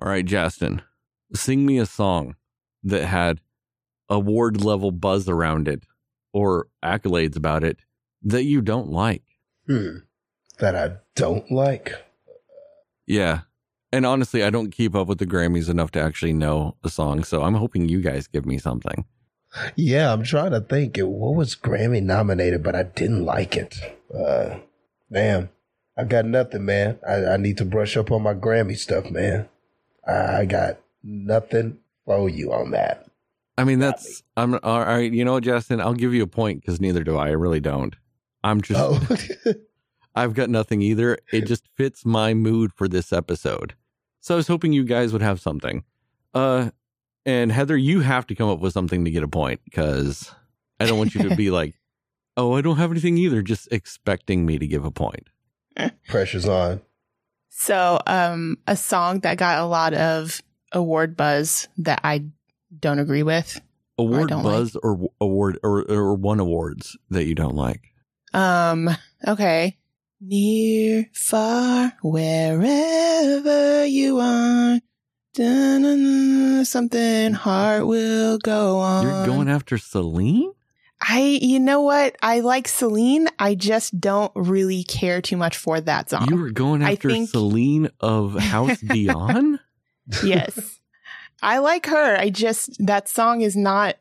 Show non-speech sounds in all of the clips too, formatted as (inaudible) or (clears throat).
All right, Justin, sing me a song that had award level buzz around it or accolades about it that you don't like. Hmm. That I don't like. Yeah. And honestly, I don't keep up with the Grammys enough to actually know a song. So I'm hoping you guys give me something. Yeah, I'm trying to think. What was Grammy nominated, but I didn't like it. Uh, damn. I got nothing, man. I, I need to brush up on my Grammy stuff, man. I, got nothing for you on that. I mean, that's, I'm all right. You know, Justin, I'll give you a point because neither do I. I really don't. I'm just, Oh, (laughs) I've got nothing either. It just fits my mood for this episode. So I was hoping you guys would have something. Uh, and Heather, you have to come up with something to get a point because I don't want you to be (laughs) like, oh, I don't have anything either, just expecting me to give a point. pressure's on. So, um, a song that got a lot of award buzz that I don't agree with. Award don't buzz or award or, or one awards that you don't like. Um, okay. Near, far, wherever you are, something heart will go on. You're going after Celine? I, you know what? I like Celine. I just don't really care too much for that song. You were going I after think- Celine of (laughs) House Dion? yes. I like her. I just, that song is not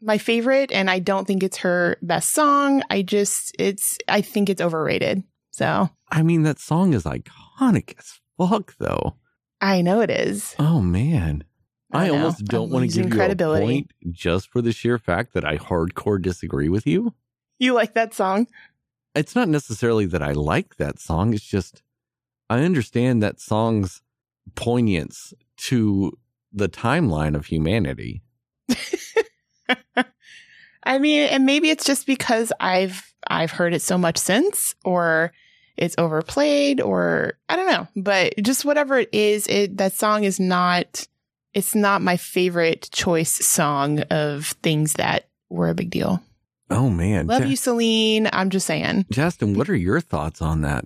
my favorite and I don't think it's her best song. I just, it's, I think it's overrated. So I mean, that song is iconic as fuck, though. I know it is. Oh man. I, I almost don't want to give you a point just for the sheer fact that I hardcore disagree with you. You like that song? It's not necessarily that I like that song, it's just I understand that song's poignance to the timeline of humanity. (laughs) I mean, and maybe it's just because I've I've heard it so much since or it's overplayed or I don't know, but just whatever it is, it that song is not it's not my favorite choice song of things that were a big deal. Oh man. Love Ja- you, Celine. I'm just saying. Justin, what are your thoughts on that?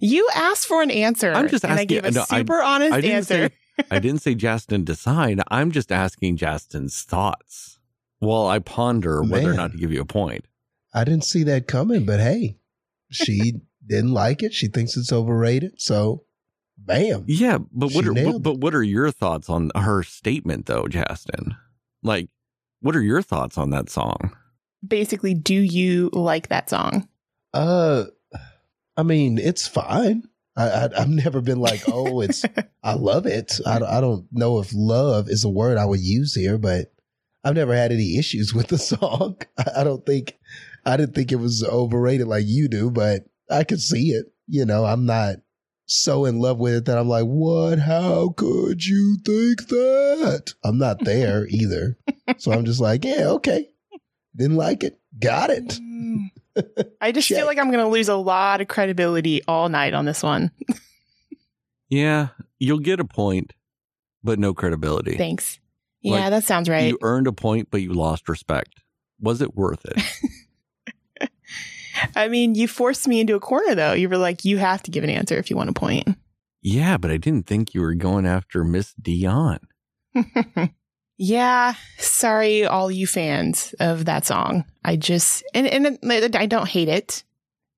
You asked for an answer. I'm just and I asking- gave a no, I- super honest I didn't answer. say I didn't say Justin decide. I'm just asking Justin's thoughts while I ponder whether or not to give you a point. I didn't see that coming, but hey, she (laughs) didn't like it. She thinks it's overrated. So, bam. Yeah, but what are but, but what are your thoughts on her statement though, Justin? Like, what are your thoughts on that song? Basically, do you like that song? Uh, I mean, it's fine. I, I I've never been like, (laughs) oh, it's I love it. I I don't know if love is a word I would use here, but I've never had any issues (laughs) with the song. I, I don't think I didn't think it was overrated like you do, but I could see it. You know, I'm not so in love with it that I'm like, what? How could you think that? I'm not there (laughs) either. So I'm just like, yeah, okay. Didn't like it. Got it. Mm. (laughs) I just Check. feel like I'm going to lose a lot of credibility all night on this one. (laughs) Yeah, you'll get a point, but no credibility. Thanks. Like, Yeah, that sounds right. You earned a point, but you lost respect. Was it worth it? I mean, you forced me into a corner though. You were like, you have to give an answer if you want a point. yeah, but I didn't think you were going after Miss Dion. (laughs) yeah, sorry, all you fans of that song. I just, and, and I don't hate it.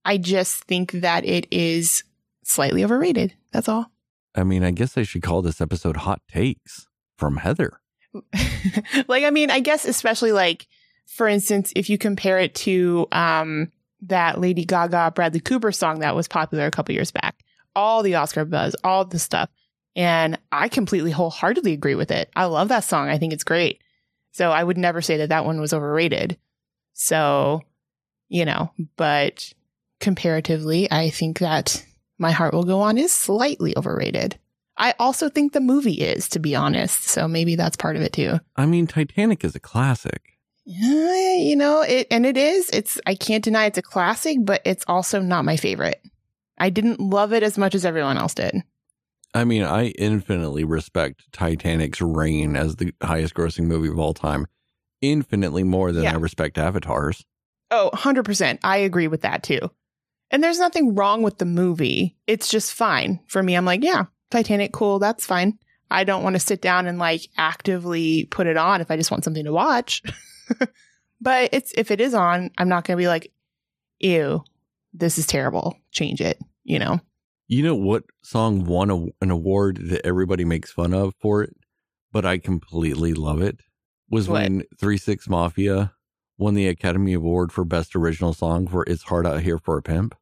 I just think that it is slightly overrated. That's all. I mean, I guess I should call this episode Hot Takes from Heather. (laughs) like, I mean, I guess especially like, for instance, if you compare it to um that Lady Gaga Bradley Cooper song that was popular a couple years back, all the Oscar buzz, all the stuff, and I completely wholeheartedly agree with it. I love that song. I think it's great. So I would never say that that one was overrated. So, you know, but comparatively, I think that My Heart Will Go On is slightly overrated. I also think the movie is, to be honest. So maybe that's part of it too. I mean, Titanic is a classic. Yeah, you know, it and it is. It's I can't deny it's a classic, but it's also not my favorite. I didn't love it as much as everyone else did. I mean, I infinitely respect Titanic's reign as the highest grossing movie of all time, infinitely more than Yeah. I respect Avatar's. Oh, 100%. I agree with that too. And there's nothing wrong with the movie. It's just fine. For me, I'm like, yeah, Titanic, cool, that's fine. I don't want to sit down and like actively put it on if I just want something to watch. (laughs) (laughs) but it's if it is on, I'm not going to be like, ew, this is terrible. Change it, you know? You know what song won a, an award that everybody makes fun of for it, but I completely love it? Was What? when Three Six Mafia won the Academy Award for Best Original Song for "It's Hard Out Here for a Pimp."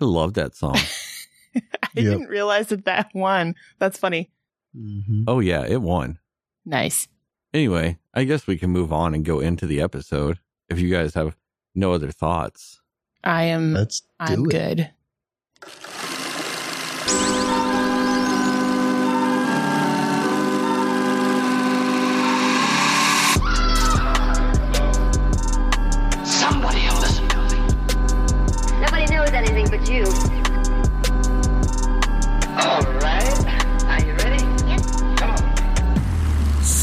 I love that song. (laughs) I Yep. didn't realize that that won. That's funny. Mhm. oh yeah, it won. Nice. Anyway, I guess we can move on and go into the episode if you guys have no other thoughts. I am, Let's do I'm it. good. Somebody will listen to me. Nobody knows anything but you.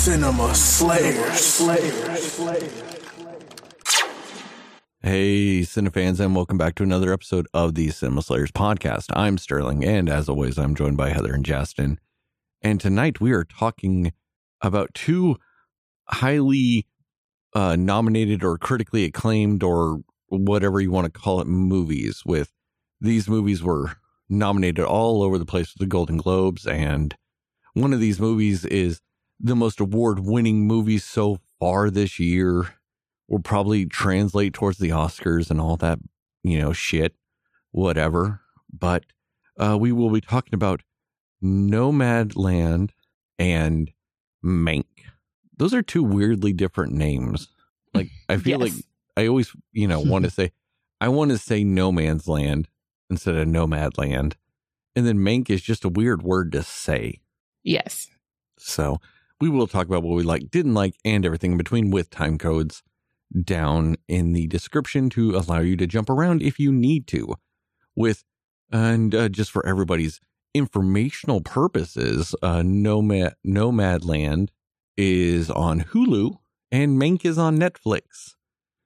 Cinema Slayers. Slayers. Slayers. Hey, Cinefans, and welcome back to another episode of the Cinema Slayers podcast. I'm Sterling, and as always, I'm joined by Heather and Justin. And tonight we are talking about two highly uh, nominated or critically acclaimed or whatever you want to call it movies. With these movies were nominated all over the place with the Golden Globes, and one of these movies is the most award-winning movies so far this year will probably translate towards the Oscars and all that, you know, shit, whatever. But uh, we will be talking about Nomadland and Mank. Those are two weirdly different names. Like, I feel Yes. like I always, you know, want to (laughs) say, I want to say No Man's Land instead of Nomadland. And then Mank is just a weird word to say. Yes. So we will talk about what we like, didn't like, and everything in between with time codes down in the description to allow you to jump around if you need to. With and uh, just for everybody's informational purposes, uh, Nomad Nomadland is on Hulu and Mank is on Netflix.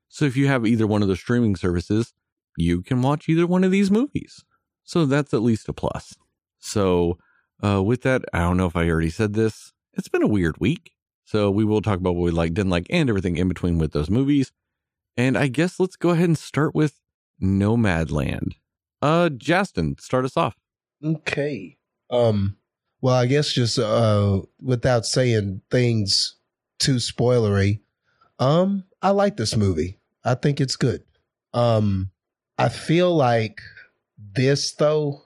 So if you have either one of the streaming services, you can watch either one of these movies. So that's at least a plus. So uh, with that, I don't know if I already said this. It's been a weird week. So we will talk about what we like, didn't like, and everything in between with those movies. And I guess let's go ahead and start with Nomadland. Uh, Justin, start us off. Okay. Um. Well, I guess just uh, without saying things too spoilery, um, I like this movie. I think it's good. Um, I feel like this though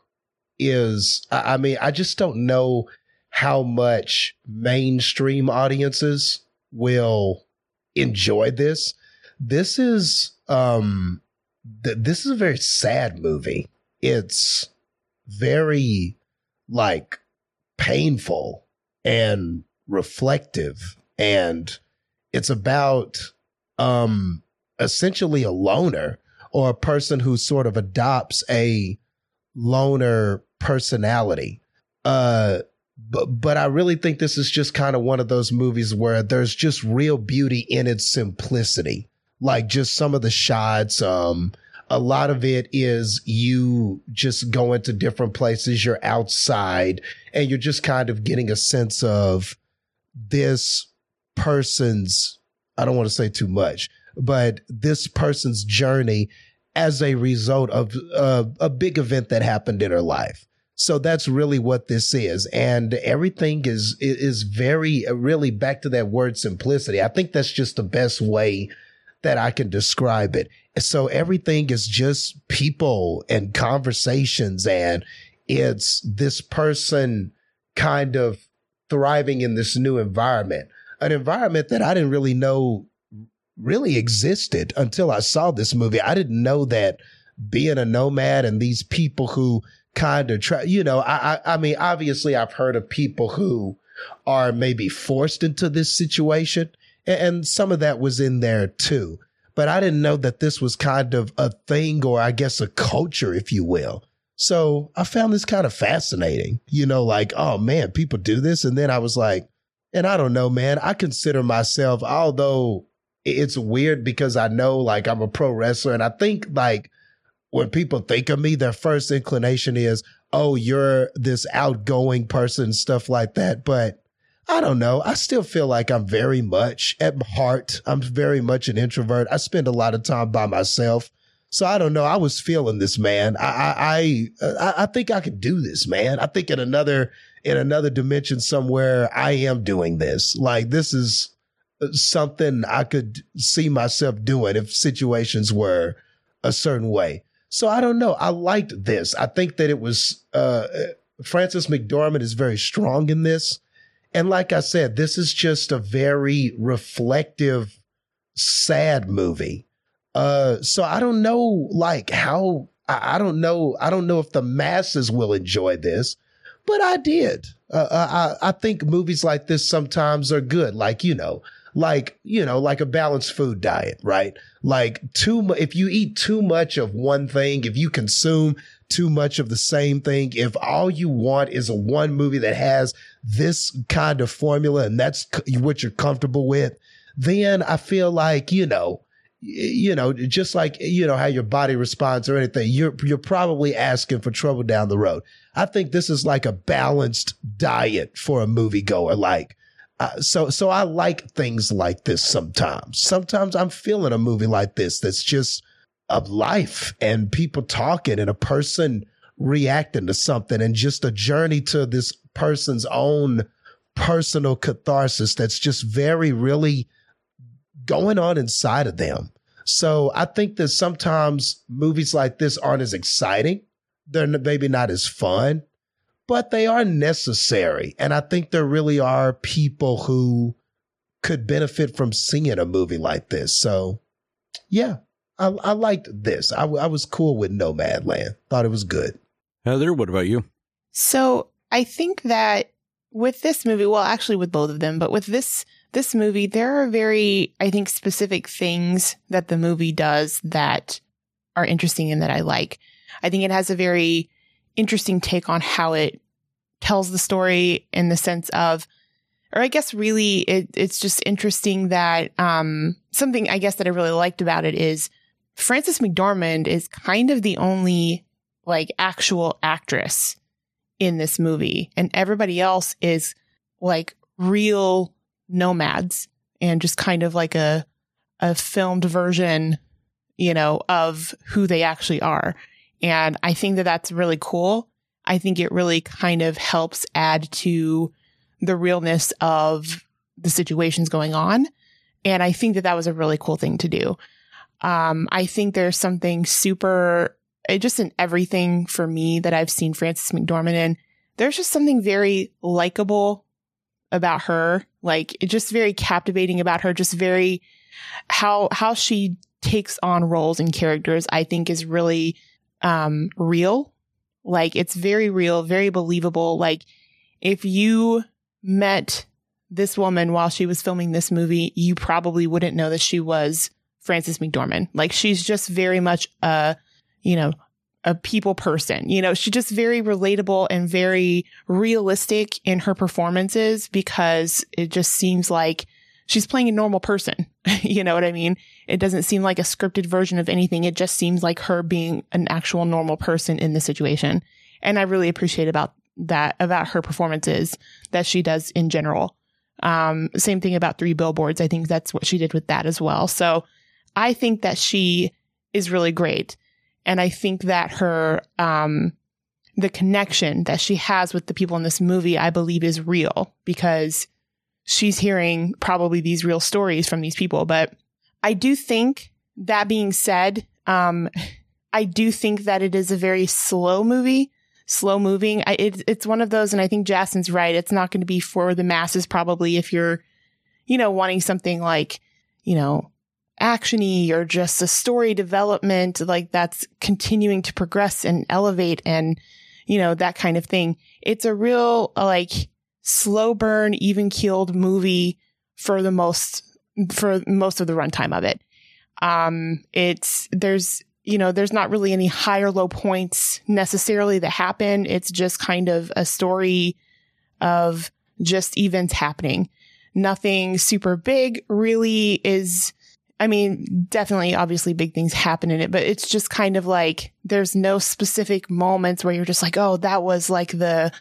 is. I, I mean, I just don't know how much mainstream audiences will enjoy this. This is um, th- this is a very sad movie. It's very like painful and reflective and it's about um essentially a loner or a person who sort of adopts a loner personality uh but but I really think this is just kind of one of those movies where there's just real beauty in its simplicity like just some of the shots um a lot of it is you just going to different places. You're outside and you're just kind of getting a sense of this person's, I don't want to say too much, but this person's journey as a result of uh, a big event that happened in her life. So that's really what this is. And everything is, is very, uh, really back to that word simplicity. I think that's just the best way that I can describe it. So everything is just people and conversations and it's this person kind of thriving in this new environment, an environment that I didn't really know really existed until I saw this movie. I didn't know that being a nomad and these people who kind of try, you know, I, I, I mean, obviously I've heard of people who are maybe forced into this situation and, and some of that was in there too. But I didn't know that this was kind of a thing or I guess a culture, if you will. So I found this kind of fascinating, you know, like, oh man, people do this. And then I was like, and I don't know, man, I consider myself, although it's weird because I know like I'm a pro wrestler and I think like when people think of me, their first inclination is, oh, you're this outgoing person, stuff like that. But I don't know. I still feel like I'm very much at heart. I'm very much an introvert. I spend a lot of time by myself. So I don't know. I was feeling this, man. I, I, I, uh, I think I could do this, man. I think in another, in another dimension somewhere, I am doing this. Like this is uh, something I could see myself doing if situations were a certain way. So I don't know. I liked this. I think that it was, uh, Frances McDormand is very strong in this. And like I said, this is just a very reflective, sad movie. Uh, so I don't know, like how, I, I don't know, I don't know if the masses will enjoy this, but I did. Uh, I, I think movies like this sometimes are good. Like, you know, like, you know, like a balanced food diet, right? Like too if you eat too much of one thing, if you consume too much of the same thing, if all you want is a one movie that has this kind of formula and that's what you're comfortable with, then I feel like, you know, you know, just like, you know, how your body responds or anything, you're, you're probably asking for trouble down the road. I think this is like a balanced diet for a moviegoer. Like, uh, so, so I like things like this sometimes. Sometimes I'm feeling a movie like this that's just of life and people talking and a person reacting to something and just a journey to this person's own personal catharsis that's just very, really going on inside of them. So I think that sometimes movies like this aren't as exciting. They're maybe not as fun, but they are necessary. And I think there really are people who could benefit from seeing a movie like this. So yeah, I, I liked this. I, I was cool with Nomadland. Thought it was good. Heather, what about you? So I think that with this movie, well, actually with both of them, but with this this movie, there are very, I think, specific things that the movie does that are interesting and that I like. I think it has a very interesting take on how it tells the story in the sense of, or I guess really it, it's just interesting that, um, something I guess that I really liked about it is Frances McDormand is kind of the only like actual actress in this movie and everybody else is like real nomads and just kind of like a a filmed version, you know, of who they actually are. And I think that that's really cool. I think it really kind of helps add to the realness of the situations going on. And I think that that was a really cool thing to do. Um, I think there's something super, just in everything for me that I've seen Frances McDormand in. There's just something very likable about her, like just very captivating about her, just very how how she takes on roles and characters, I think is really um real. Like it's very real, very believable. Like if you met this woman while she was filming this movie, you probably wouldn't know that she was Frances McDormand. Like she's just very much a, you know, a people person. You know, she's just very relatable and very realistic in her performances because it just seems like she's playing a normal person. (laughs) you know what I mean? It doesn't seem like a scripted version of anything. It just seems like her being an actual normal person in the situation. And I really appreciate about that, about her performances that she does in general. Um, same thing about three billboards. I think that's what she did with that as well. So I think that she is really great. And I think that her, um, the connection that she has with the people in this movie, I believe is real because she's hearing probably these real stories from these people. But I do think that being said, um, I do think that it is a very slow movie, slow moving. I, it, it's one of those, and I think Justin's right. It's not going to be for the masses, probably if you're, you know, wanting something like, you know, actiony or just a story development like that's continuing to progress and elevate and you know that kind of thing it's a real like slow burn even keeled movie for the most for most of the runtime of it. Um it's there's you know there's not really any high or low points necessarily that happen. It's just kind of a story of just events happening. Nothing super big really is I mean, definitely, obviously, big things happen in it, but it's just kind of like there's no specific moments where you're just like, oh, that was like the,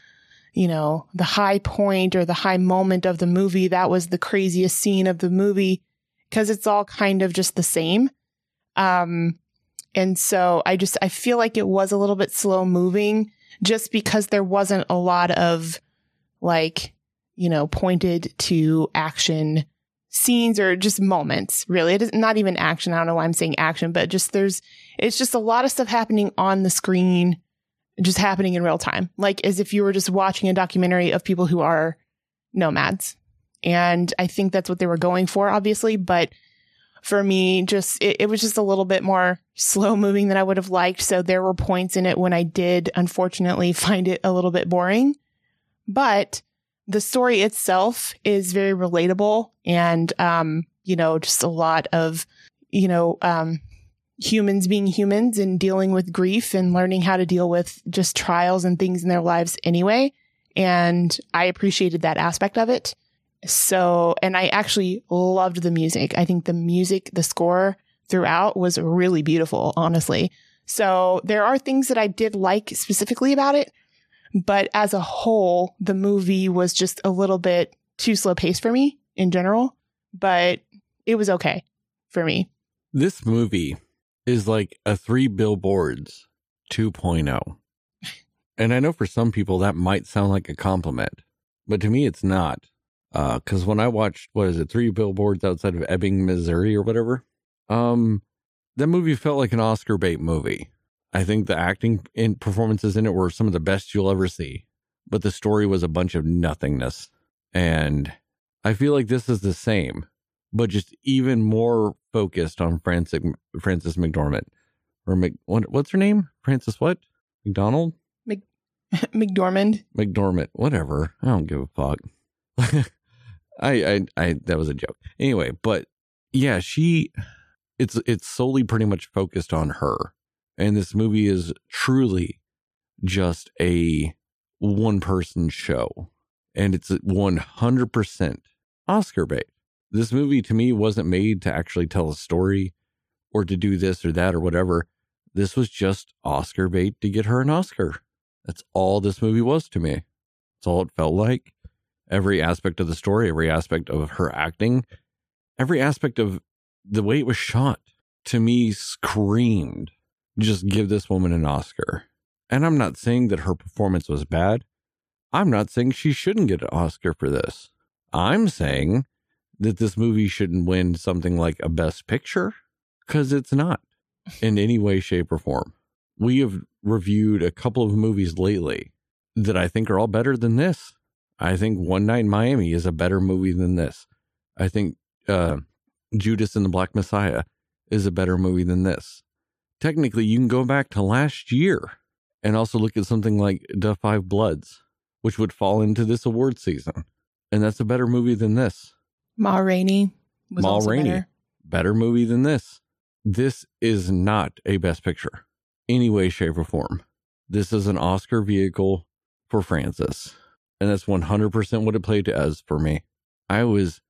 you know, the high point or the high moment of the movie. That was the craziest scene of the movie because it's all kind of just the same. Um, and so I just, I feel like it was a little bit slow moving just because there wasn't a lot of like, you know, pointed to action scenes or just moments, really. It is not even action. I don't know why I'm saying action, but just there's, it's just a lot of stuff happening on the screen, just happening in real time, like as if you were just watching a documentary of people who are nomads. And I think that's what they were going for, obviously. But for me, just, it, it was just a little bit more slow moving than I would have liked. So there were points in it when I did, unfortunately, (laughs) find it a little bit boring. But the story itself is very relatable and, um, you know, just a lot of, you know, um, humans being humans and dealing with grief and learning how to deal with just trials and things in their lives anyway. And I appreciated that aspect of it. So, and I actually loved the music. I think the music, the score throughout was really beautiful, honestly. So there are things that I did like specifically about it, but as a whole, the movie was just a little bit too slow paced for me in general, but it was okay for me. This movie is like a three billboards 2.0. And I know for some people that might sound like a compliment, but to me it's not. Uh, cause when I watched, what is it, three billboards outside of Ebbing, Missouri or whatever, um, that movie felt like an Oscar bait movie. I think the acting and performances in it were some of the best you'll ever see, but the story was a bunch of nothingness. And I feel like this is the same, but just even more focused on Francis Frances McDormand or Mc, what, what's her name? Francis what? McDonald? Mc, (laughs) McDormand. McDormand, whatever. I don't give a fuck. (laughs) I, I, I, that was a joke. Anyway, but yeah, she, it's, it's solely pretty much focused on her. And this movie is truly just a one person show. And it's 100% Oscar bait. This movie to me wasn't made to actually tell a story or to do this or that or whatever. This was just Oscar bait to get her an Oscar. That's all this movie was to me. That's all it felt like. Every aspect of the story, every aspect of her acting, every aspect of the way it was shot to me screamed just give this woman an Oscar. And I'm not saying that her performance was bad. I'm not saying she shouldn't get an Oscar for this. I'm saying that this movie shouldn't win something like a best picture because it's not in any way, shape, or form. We have reviewed a couple of movies lately that I think are all better than this. I think One Night in Miami is a better movie than this. I think uh, Judas and the Black Messiah is a better movie than this. Technically, you can go back to last year and also look at something like The Five Bloods, which would fall into this award season. And that's a better movie than this. Ma Rainey was Ma also Rainey. better. Better movie than this. This is not a best picture, any way, shape, or form. This is an Oscar vehicle for Francis. And that's 100% what it played as for me. I was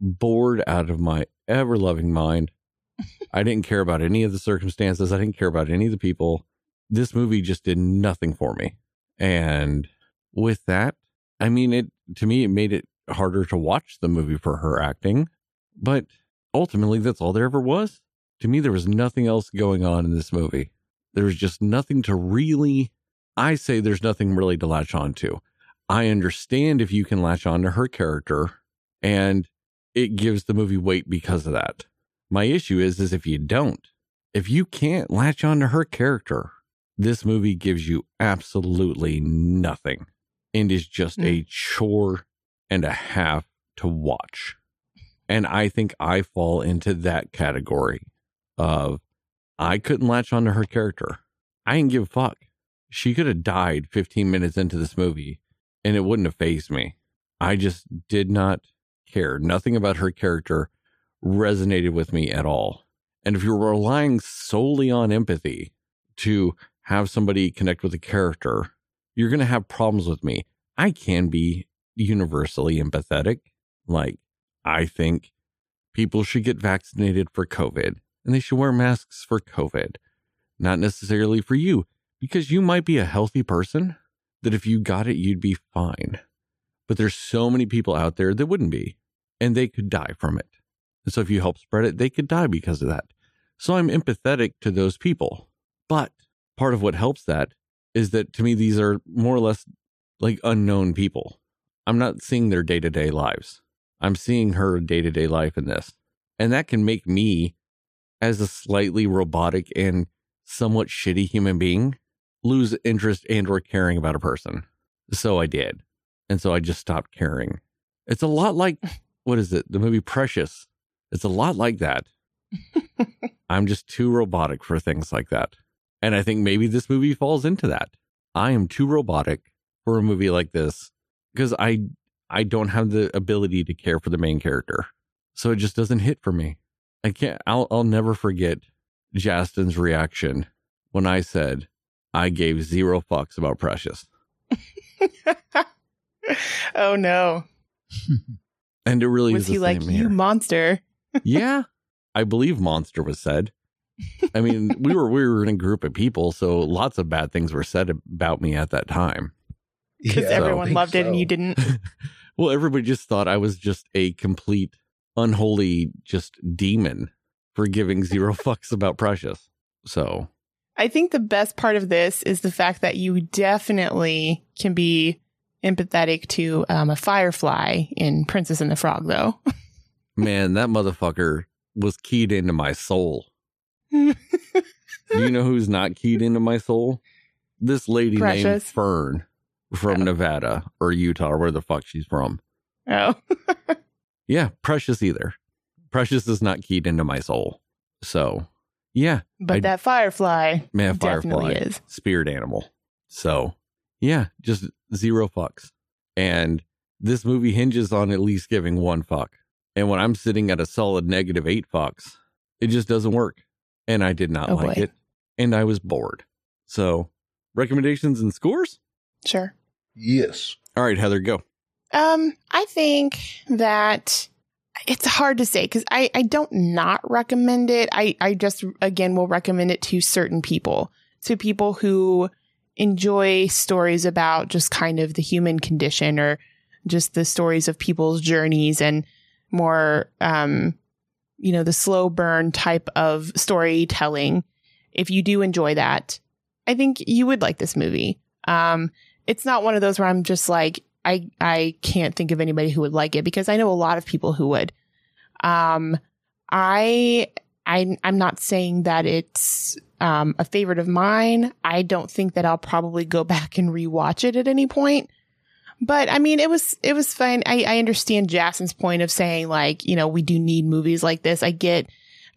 bored out of my ever loving mind. (laughs) I didn't care about any of the circumstances. I didn't care about any of the people. This movie just did nothing for me. And with that, I mean, it to me, it made it harder to watch the movie for her acting. But ultimately, that's all there ever was. To me, there was nothing else going on in this movie. There was just nothing to really, I say there's nothing really to latch on to. I understand if you can latch on to her character and it gives the movie weight because of that. My issue is, is if you don't, if you can't latch on to her character, this movie gives you absolutely nothing and is just hmm. a chore and a half to watch. And I think I fall into that category of I couldn't latch onto her character. I didn't give a fuck. She could have died 15 minutes into this movie and it wouldn't have phased me. I just did not care. Nothing about her character resonated with me at all. And if you're relying solely on empathy to have somebody connect with a character, you're going to have problems with me. I can be universally empathetic. Like, I think people should get vaccinated for COVID and they should wear masks for COVID, not necessarily for you, because you might be a healthy person, that if you got it, you'd be fine. But there's so many people out there that wouldn't be, and they could die from it. And so if you help spread it, they could die because of that. So I'm empathetic to those people. But part of what helps that is that to me, these are more or less like unknown people. I'm not seeing their day to day lives. I'm seeing her day to day life in this. And that can make me, as a slightly robotic and somewhat shitty human being, lose interest and or caring about a person. So I did. And so I just stopped caring. It's a lot like (laughs) what is it? The movie Precious. It's a lot like that. (laughs) I'm just too robotic for things like that. And I think maybe this movie falls into that. I am too robotic for a movie like this because I I don't have the ability to care for the main character. So it just doesn't hit for me. I can't I'll I'll never forget Justin's reaction when I said I gave zero fucks about Precious. (laughs) oh no. And it really Was he like, same you monster? (laughs) yeah. I believe monster was said. I mean, we were we were in a group of people, so lots of bad things were said about me at that time. Because Yeah, everyone loved it and you (laughs) didn't. Well, everybody just thought I was just a complete unholy just demon for giving zero (laughs) fucks about Precious. So, I think the best part of this is the fact that you definitely can be empathetic to um, a firefly in Princess and the Frog, though. (laughs) man, that motherfucker was keyed into my soul. Do you know who's not keyed into my soul? This lady named Fern from. Nevada or Utah, or where the fuck she's from. oh, (laughs) Yeah, Precious either. Precious is not keyed into my soul. So, yeah, but I- that firefly man, definitely Firefly, is. spirit animal. So, yeah, just zero fucks. And this movie hinges on at least giving one fuck. And when I'm sitting at a solid negative eight fucks, it just doesn't work. And I did not Oh, like boy. it. And I was bored. So, recommendations and scores? Sure. Yes. All right, Heather, go. Um, I think that it's hard to say because I, I don't not recommend it. I, I just, again, will recommend it to certain people, to people who enjoy stories about just kind of the human condition or just the stories of people's journeys and more, um, you know, the slow burn type of storytelling. If you do enjoy that, I think you would like this movie. Um, it's not one of those where I'm just like, I I can't think of anybody who would like it because I know a lot of people who would. Um, I I I'm not saying that it's um, a favorite of mine. I don't think that I'll probably go (laughs) back and rewatch it at any point. But I mean, it was it was fun. I, I understand Jason's point of saying like, you know, we do need movies like this. I get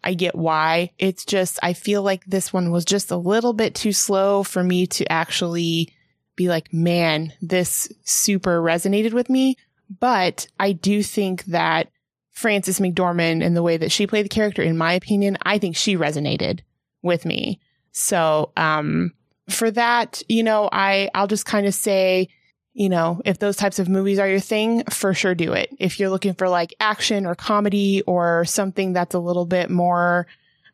I get why. It's just I feel like this one was just a little bit too slow for me to actually be like, man, this super resonated with me. But I do think that Frances McDormand and the way that she played the character, in my opinion, I think she resonated with me. So, um, for that, you know, I, I'll just kind of say, you know, if those types of movies are your thing, for sure do it. If you're looking for like action or comedy or something that's a little bit more,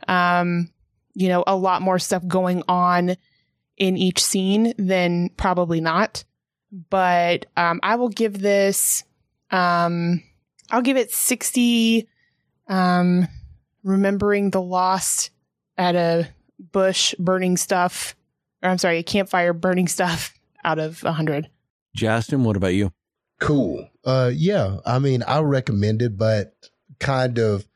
um, you know, a lot more stuff going on in each scene, then probably not. But um, I will give this, um, I'll give it 60, um, remembering the lost at a bush burning stuff, or I'm sorry, a campfire burning stuff (laughs) out of 100. Justin, what about you? Cool. Uh yeah, I mean, I recommend it, but kind of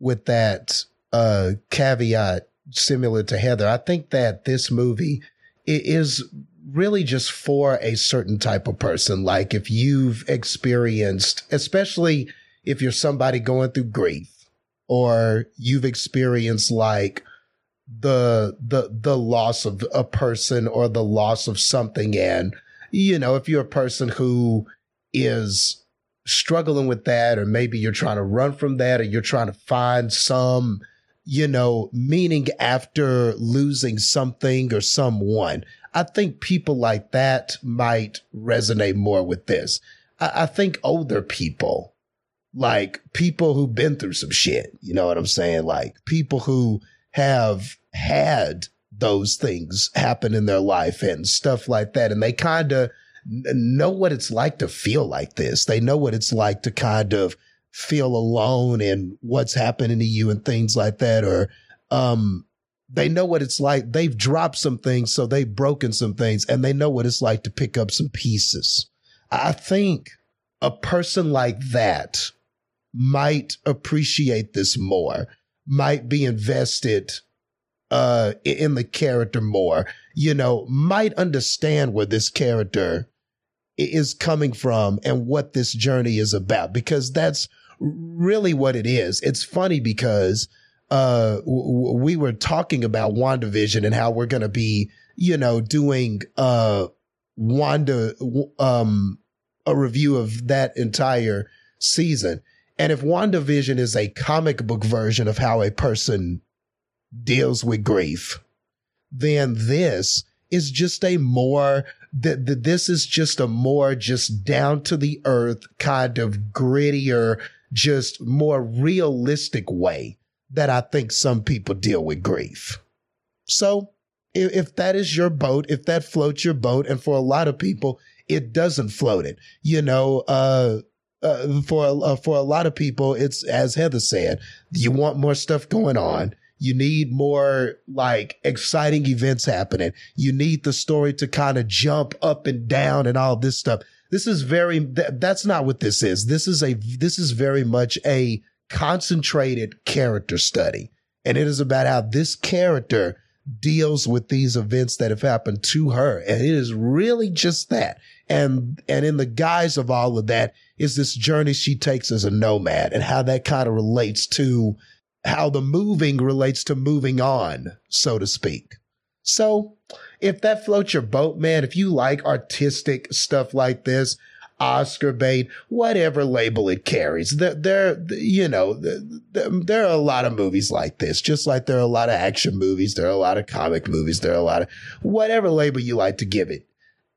with that uh caveat similar to Heather. I think that this movie i- is really just for a certain type of person. Like if you've experienced, especially if you're somebody going through grief or you've experienced like the the the loss of a person or the loss of something and you know if you're a person who is struggling with that or maybe you're trying to run from that or you're trying to find some you know meaning after losing something or someone i think people like that might resonate more with this i, I think older people like people who've been through some shit you know what i'm saying like people who have had those things happen in their life and stuff like that. And they kind of know what it's like to feel like this. They know what it's like to kind of feel alone and what's happening to you and things like that. Or, um, they know what it's like. They've dropped some things, so they've broken some things, and they know what it's like to pick up some pieces. I think a person like that might appreciate this more, might be invested uh in the character more, you know, might understand where this character is coming from and what this journey is about because that's really what it is. It's funny because uh w- we were talking about WandaVision and how we're going to be, you know, doing uh Wanda um a review of that entire season. And if WandaVision is a comic book version of how a person deals with grief, then this is just a more that this is just a more just down to the earth kind of grittier, just more realistic way that I think some people deal with grief. So if, if that is your boat, if that floats your boat, and for a lot of people, it doesn't float it, you know, uh, uh, for uh, for a lot of people, it's as Heather said, you want more stuff going on. You need more like exciting events happening. You need the story to kind of jump up and down and all this stuff. This is very, th- that's not what this is. This is a, this is very much a concentrated character study. And it is about how this character deals with these events that have happened to her. And it is really just that. And, and in the guise of all of that is this journey she takes as a nomad and how that kind of relates to how the moving relates to moving on, so to speak. So if that floats your boat, man, if you like artistic stuff like this, Oscar bait, whatever label it carries. There, you know, there, there, are a lot of movies like this, just like there are a lot of action movies. There are a lot of comic movies. There are a lot of whatever label you like to give it.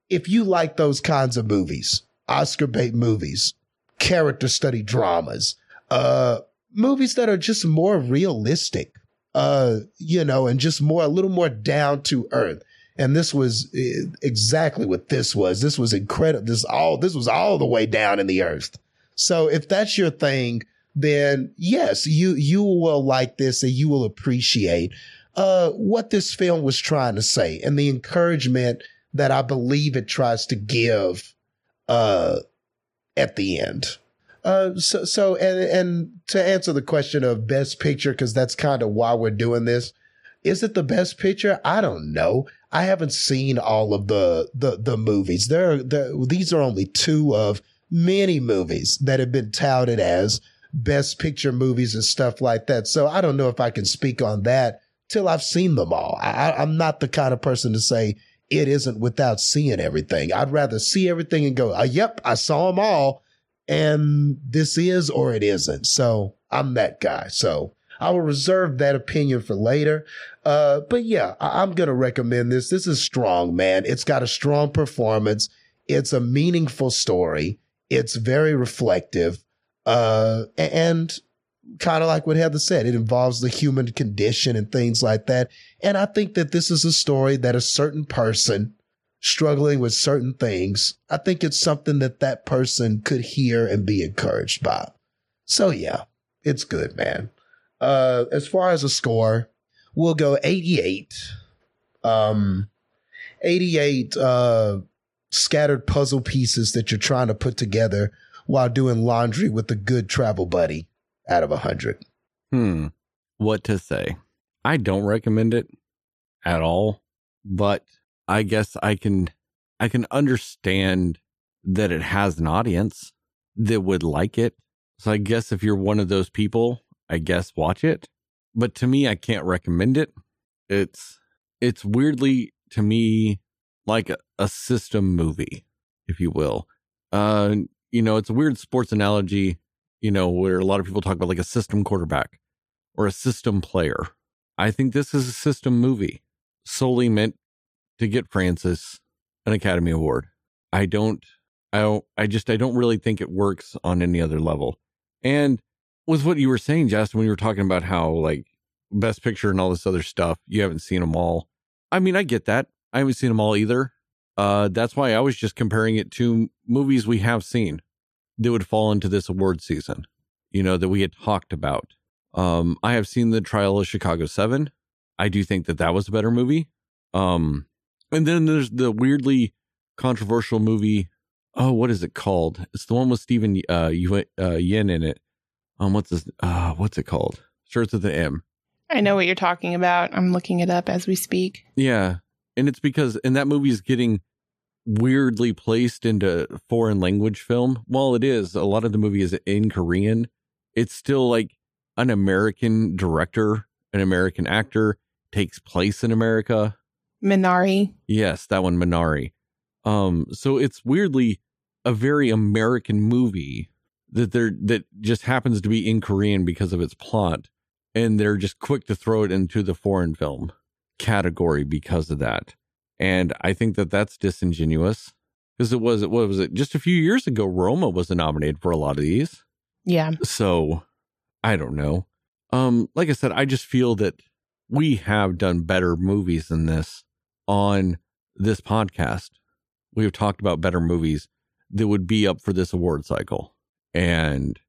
If you like those kinds of movies, Oscar bait movies, character study dramas, uh, movies that are just more realistic, uh, you know, and just more, a little more down to earth. And this was eh, exactly what this was. This was incredible. This all, this was all the way down in the earth. So if that's your thing, then yes, you, you will like this and you will appreciate, uh, what this film was trying to say and the encouragement that I believe it tries to give, uh, at the end. Uh, so, so, and, and to answer the question of best picture, because that's kind of why we're doing this. Is it the best picture? I don't know. I haven't seen all of the, the, the movies. There, there, these are only two of many movies that have been touted as best picture movies and stuff like that. So I don't know if I can speak on that till I've seen them all. I, I'm not the kind of person to say it isn't without seeing everything. I'd rather see everything and go, uh, yep, I saw them all and this is or it isn't. So I'm that guy. So I will reserve that opinion for later. Uh, but yeah, I- I'm going to recommend this. This is strong, man. It's got a strong performance. It's a meaningful story. It's very reflective. Uh, and kind of like what Heather said, it involves the human condition and things like that. And I think that this is a story that a certain person struggling with certain things, I think it's something that that person could hear and be encouraged by. So yeah, it's good, man. Uh, as far as a score, we'll go 88. Um, 88, uh, scattered puzzle pieces that you're trying to put together while doing laundry with a good travel buddy out of a hundred. Hmm. What to say? I don't recommend it at all, but I guess I can I can understand that it has an audience that would like it. So I guess if you're one of those people, I guess watch it. But to me, I can't recommend it. It's it's weirdly to me like a, a system movie, if you will. Uh, you know, it's a weird sports analogy, you know, where a lot of people talk about like a system quarterback or a system player. I think this is a system movie solely meant to get Francis an Academy Award. I don't, I don't, I just, I don't really think it works on any other level. And with what you were saying, Justin, when you were talking about how like Best Picture and all this other stuff, you haven't seen them all. I mean, I get that. I haven't seen them all either. Uh, that's why I was just comparing it to movies we have seen that would fall into this award season, you know, that we had talked about. Um, I have seen the Trial of Chicago 7. I do think that that was a better movie. Um, and then there's the weirdly controversial movie. Oh, what is it called? It's the one with Stephen uh, uh, in it. Um, what's this? Uh, what's it called? Starts with an M. I know what you're talking about. I'm looking it up as we speak. Yeah. And it's because, and that movie is getting weirdly placed into foreign language film. While it is, a lot of the movie is in Korean, it's still like an American director, an American actor takes place in America. Minari. Yes, that one, Minari. Um, so it's weirdly a very American movie that there that just happens to be in Korean because of its plot, and they're just quick to throw it into the foreign film category because of that. And I think that that's disingenuous because it was it what was it just a few years ago Roma was nominated for a lot of these. Yeah. So I don't know. Um, like I said, I just feel that we have done better movies than this on this podcast. We have talked about better movies that would be up for this award cycle. And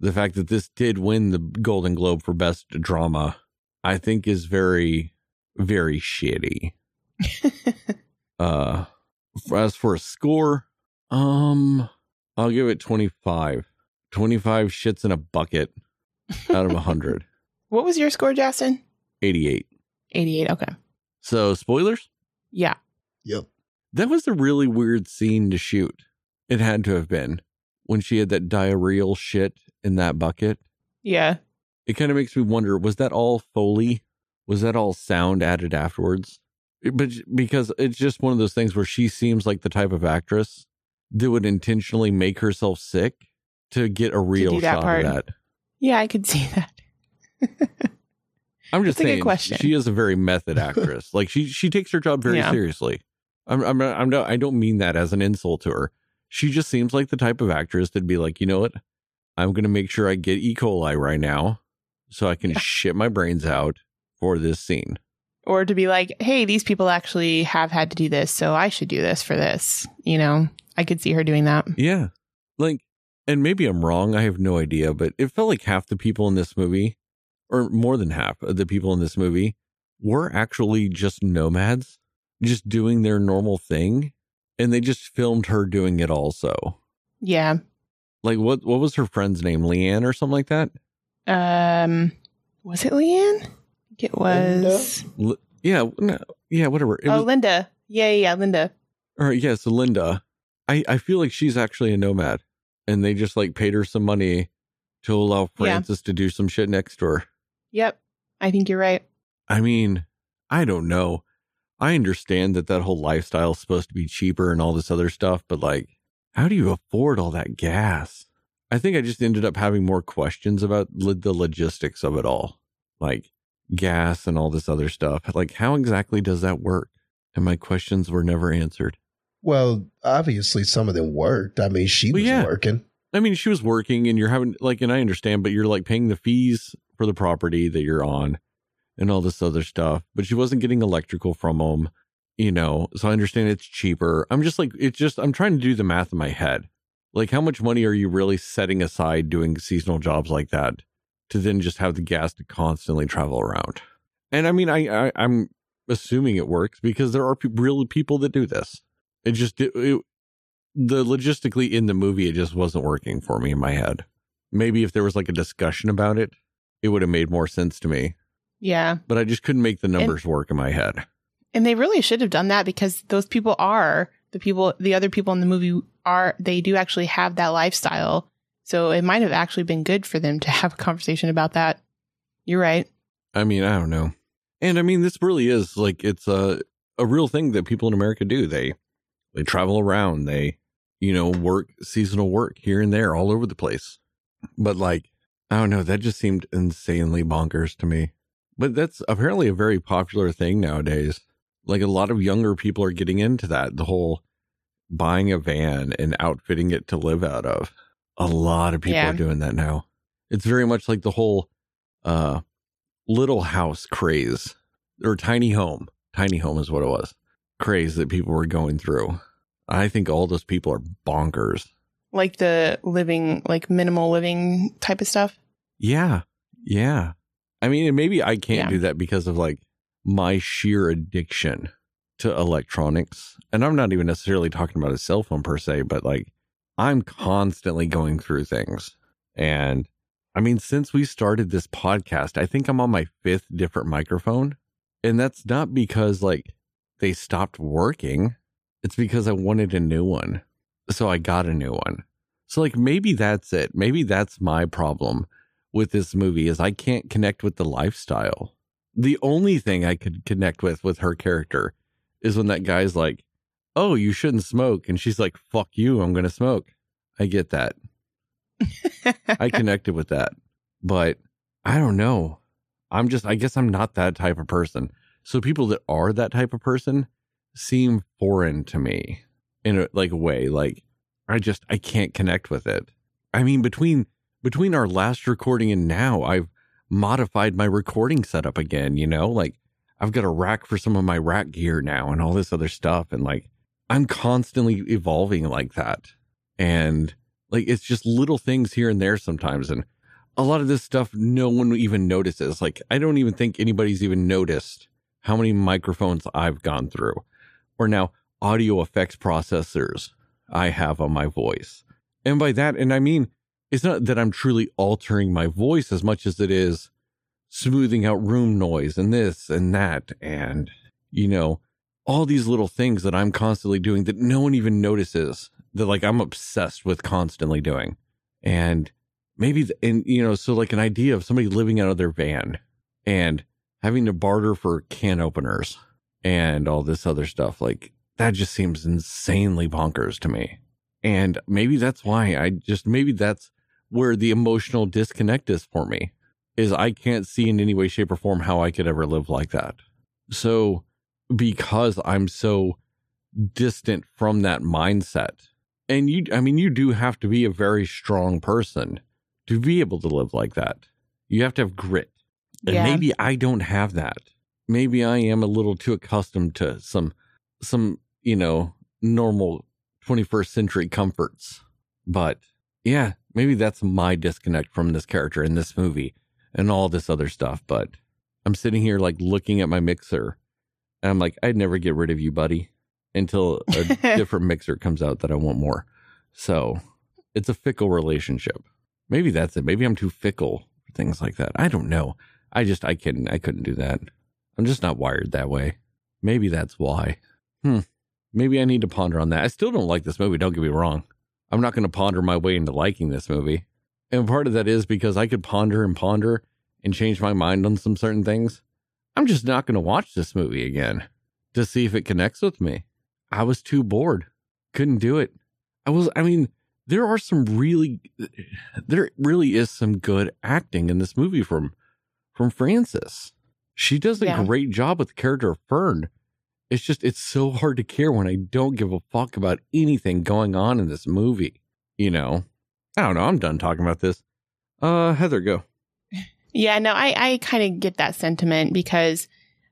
the fact that this did win the Golden Globe for best drama, I think is very, very shitty. (laughs) uh as for a score, um I'll give it 25. 25 shits in a bucket out of 100. (laughs) what was your score, Justin? 88. 88. Okay. So, spoilers? Yeah. Yep. That was a really weird scene to shoot. It had to have been when she had that diarrheal shit in that bucket. Yeah. It kind of makes me wonder was that all Foley? Was that all sound added afterwards? Eh, but because it's just one of those things where she seems like the type of actress that would intentionally make herself sick to get a real shot part. of that. Yeah, I could (laughs) see that. I'm just That's a good question. she is a very method (laughs) actress. like she she takes her job very Yeah. seriously. I'm I'm I'm not, I don't mean that as an insult to her. She just seems like the type of actress that'd be like, you know what? I'm gonna make sure I get E. coli right now, so I can Yeah. (laughs) shit my brains out for this scene. Or to be like, hey, these people actually have had to do this, so I should do this for this. You know, I could see her doing that. Yeah, like, and maybe I'm wrong. I have no idea, but it felt like half the people in this movie, or more than half of the people in this movie, were actually just nomads, just doing their normal thing, and they just filmed her doing it also. Yeah. Like, what what was her friend's name? Leanne or something like that? Um, was it Leanne? It was. L- yeah, no, yeah, whatever. It oh, was, Linda. Yeah, yeah, yeah, Linda. or yeah, so Linda. I I feel like she's actually a nomad, and they just like paid her some money to allow Yeah. Frances to do some shit next to her. Yep. I think you're right. I mean, I don't know. I understand that that whole lifestyle is supposed to be cheaper and all this other stuff, but like, how do you afford all that gas? I think I just ended up having more questions about lo- the logistics of it all, like gas and all this other stuff. Like, how exactly does that work? And my questions were never answered. Well, obviously some of them worked. I mean, she Well, was yeah. working. I mean, she was working and you're having, like, and I understand, but you're like paying the fees for the property that you're on and all this other stuff. But she wasn't getting electrical from them, you know. So I understand it's cheaper. I'm just like, it's just, I'm trying to do the math in my head. Like, how much money are you really setting aside doing seasonal jobs like that to then just have the gas to constantly travel around? And I mean, I, I I'm assuming it works because there are pe- real people that do this. It just, it, it, the logistically in the movie, it just wasn't working for me in my head. Maybe if there was like a discussion about it, it would have made more sense to me. Yeah. But I just couldn't make the numbers work in my head. And they really should have done that because those people are the people, the other people in the movie are, they do actually have that lifestyle. So it might have actually been good for them to have a conversation about that. You're right. I mean, I don't know. And I mean, this really is like it's a a real thing that people in America do. They they travel around. They you know work seasonal work here and there all over the place. But like I don't know, that just seemed insanely bonkers to me. But that's apparently a very popular thing nowadays. Like a lot of younger people are getting into that. The whole buying a van and outfitting it to live out of. A lot of people Yeah. are doing that now. It's very much like the whole uh little house craze or tiny home, tiny home is what it was. Craze that people were going through. I think all those people are bonkers. Like the living, like minimal living type of stuff. Yeah. Yeah. I mean, maybe I can't Yeah. do that because of like my sheer addiction to electronics. And I'm not even necessarily talking about a cell phone per se, but like I'm constantly going through things. And I mean, since we started this podcast, I think I'm on my fifth different microphone. And that's not because like they stopped working. It's because I wanted a new one. So I got a new one. So like maybe that's it. Maybe that's my problem with this movie is I can't connect with the lifestyle. The only thing I could connect with with her character is when that guy's like, "Oh, you shouldn't smoke," and she's like, "Fuck you, I'm going to smoke." I get that. I (laughs) connected with that. But I don't know. I'm just I guess I'm not that type of person. So people that are that type of person seem foreign to me in a like a way like I just I can't connect with it. I mean between between our last recording and now I've modified my recording setup again, you know? Like I've got a rack for some of my rack gear now and all this other stuff and like I'm constantly evolving like that. And like it's just little things here and there sometimes and a lot of this stuff no one even notices. Like I don't even think anybody's even noticed how many microphones I've gone through or now audio effects processors I have on my voice. And by that, and I mean, it's not that I'm truly altering my voice as much as it is smoothing out room noise and this and that. And, you know, all these little things that I'm constantly doing that no one even notices that like I'm obsessed with constantly doing. And maybe, th- and, you know, so like an idea of somebody living out of their van and having to barter for can openers and all this other stuff. Like that just seems insanely bonkers to me. And maybe that's why I just, maybe that's where the emotional disconnect is for me is I can't see in any way, shape or form how I could ever live like that. So because I'm so distant from that mindset and you, I mean, you do have to be a very strong person to be able to live like that. You have to have grit. And Yeah. maybe I don't have that. Maybe I am a little too accustomed to some some, you know, normal 21st century comforts. But yeah, maybe that's my disconnect from this character in this movie and all this other stuff. But I'm sitting here like looking at my mixer and I'm like, I'd never get rid of you, buddy, until a (laughs) different mixer comes out that I want more. So it's a fickle relationship. Maybe that's it. Maybe I'm too fickle for things like that. I don't know. I just I couldn't I couldn't do that. I'm just not wired that way. Maybe that's why. Hmm. Maybe I need to ponder on that. I still don't like this movie, don't get me wrong. I'm not going to ponder my way into liking this movie. And part of that is because I could ponder and ponder and change my mind on some certain things. I'm just not going to watch this movie again to see if it connects with me. I was too bored. Couldn't do it. I was I mean, there are some really there really is some good acting in this movie from from Frances. She does a Yeah. great job with the character of Fern. It's just it's so hard to care when I don't give a fuck about anything going on in this movie. You know, I don't know. I'm done talking about this. Uh, Heather, go. (laughs) Yeah, no, I, I kind of get that sentiment because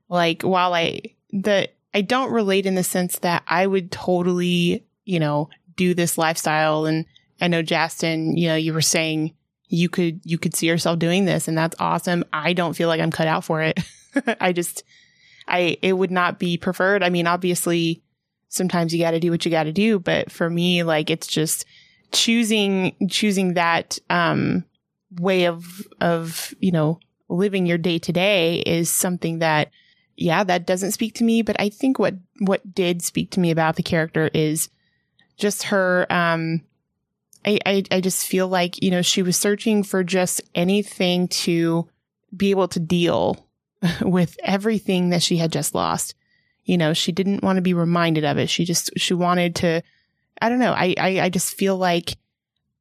like while I the I don't relate in the sense that I would totally, you know, do this lifestyle and I know Justin, you know, you were saying you could you could see yourself doing this and that's awesome. I don't feel like I'm cut out for it. (laughs) I just I it would not be preferred. I mean, obviously sometimes you got to do what you got to do, but for me like it's just choosing choosing that um way of of you know living your day to day is something that yeah that doesn't speak to me but i think what what did speak to me about the character is just her um I, I i just feel like you know she was searching for just anything to be able to deal (laughs) with everything that she had just lost you know she didn't want to be reminded of it she just she wanted to i don't know i i, I just feel like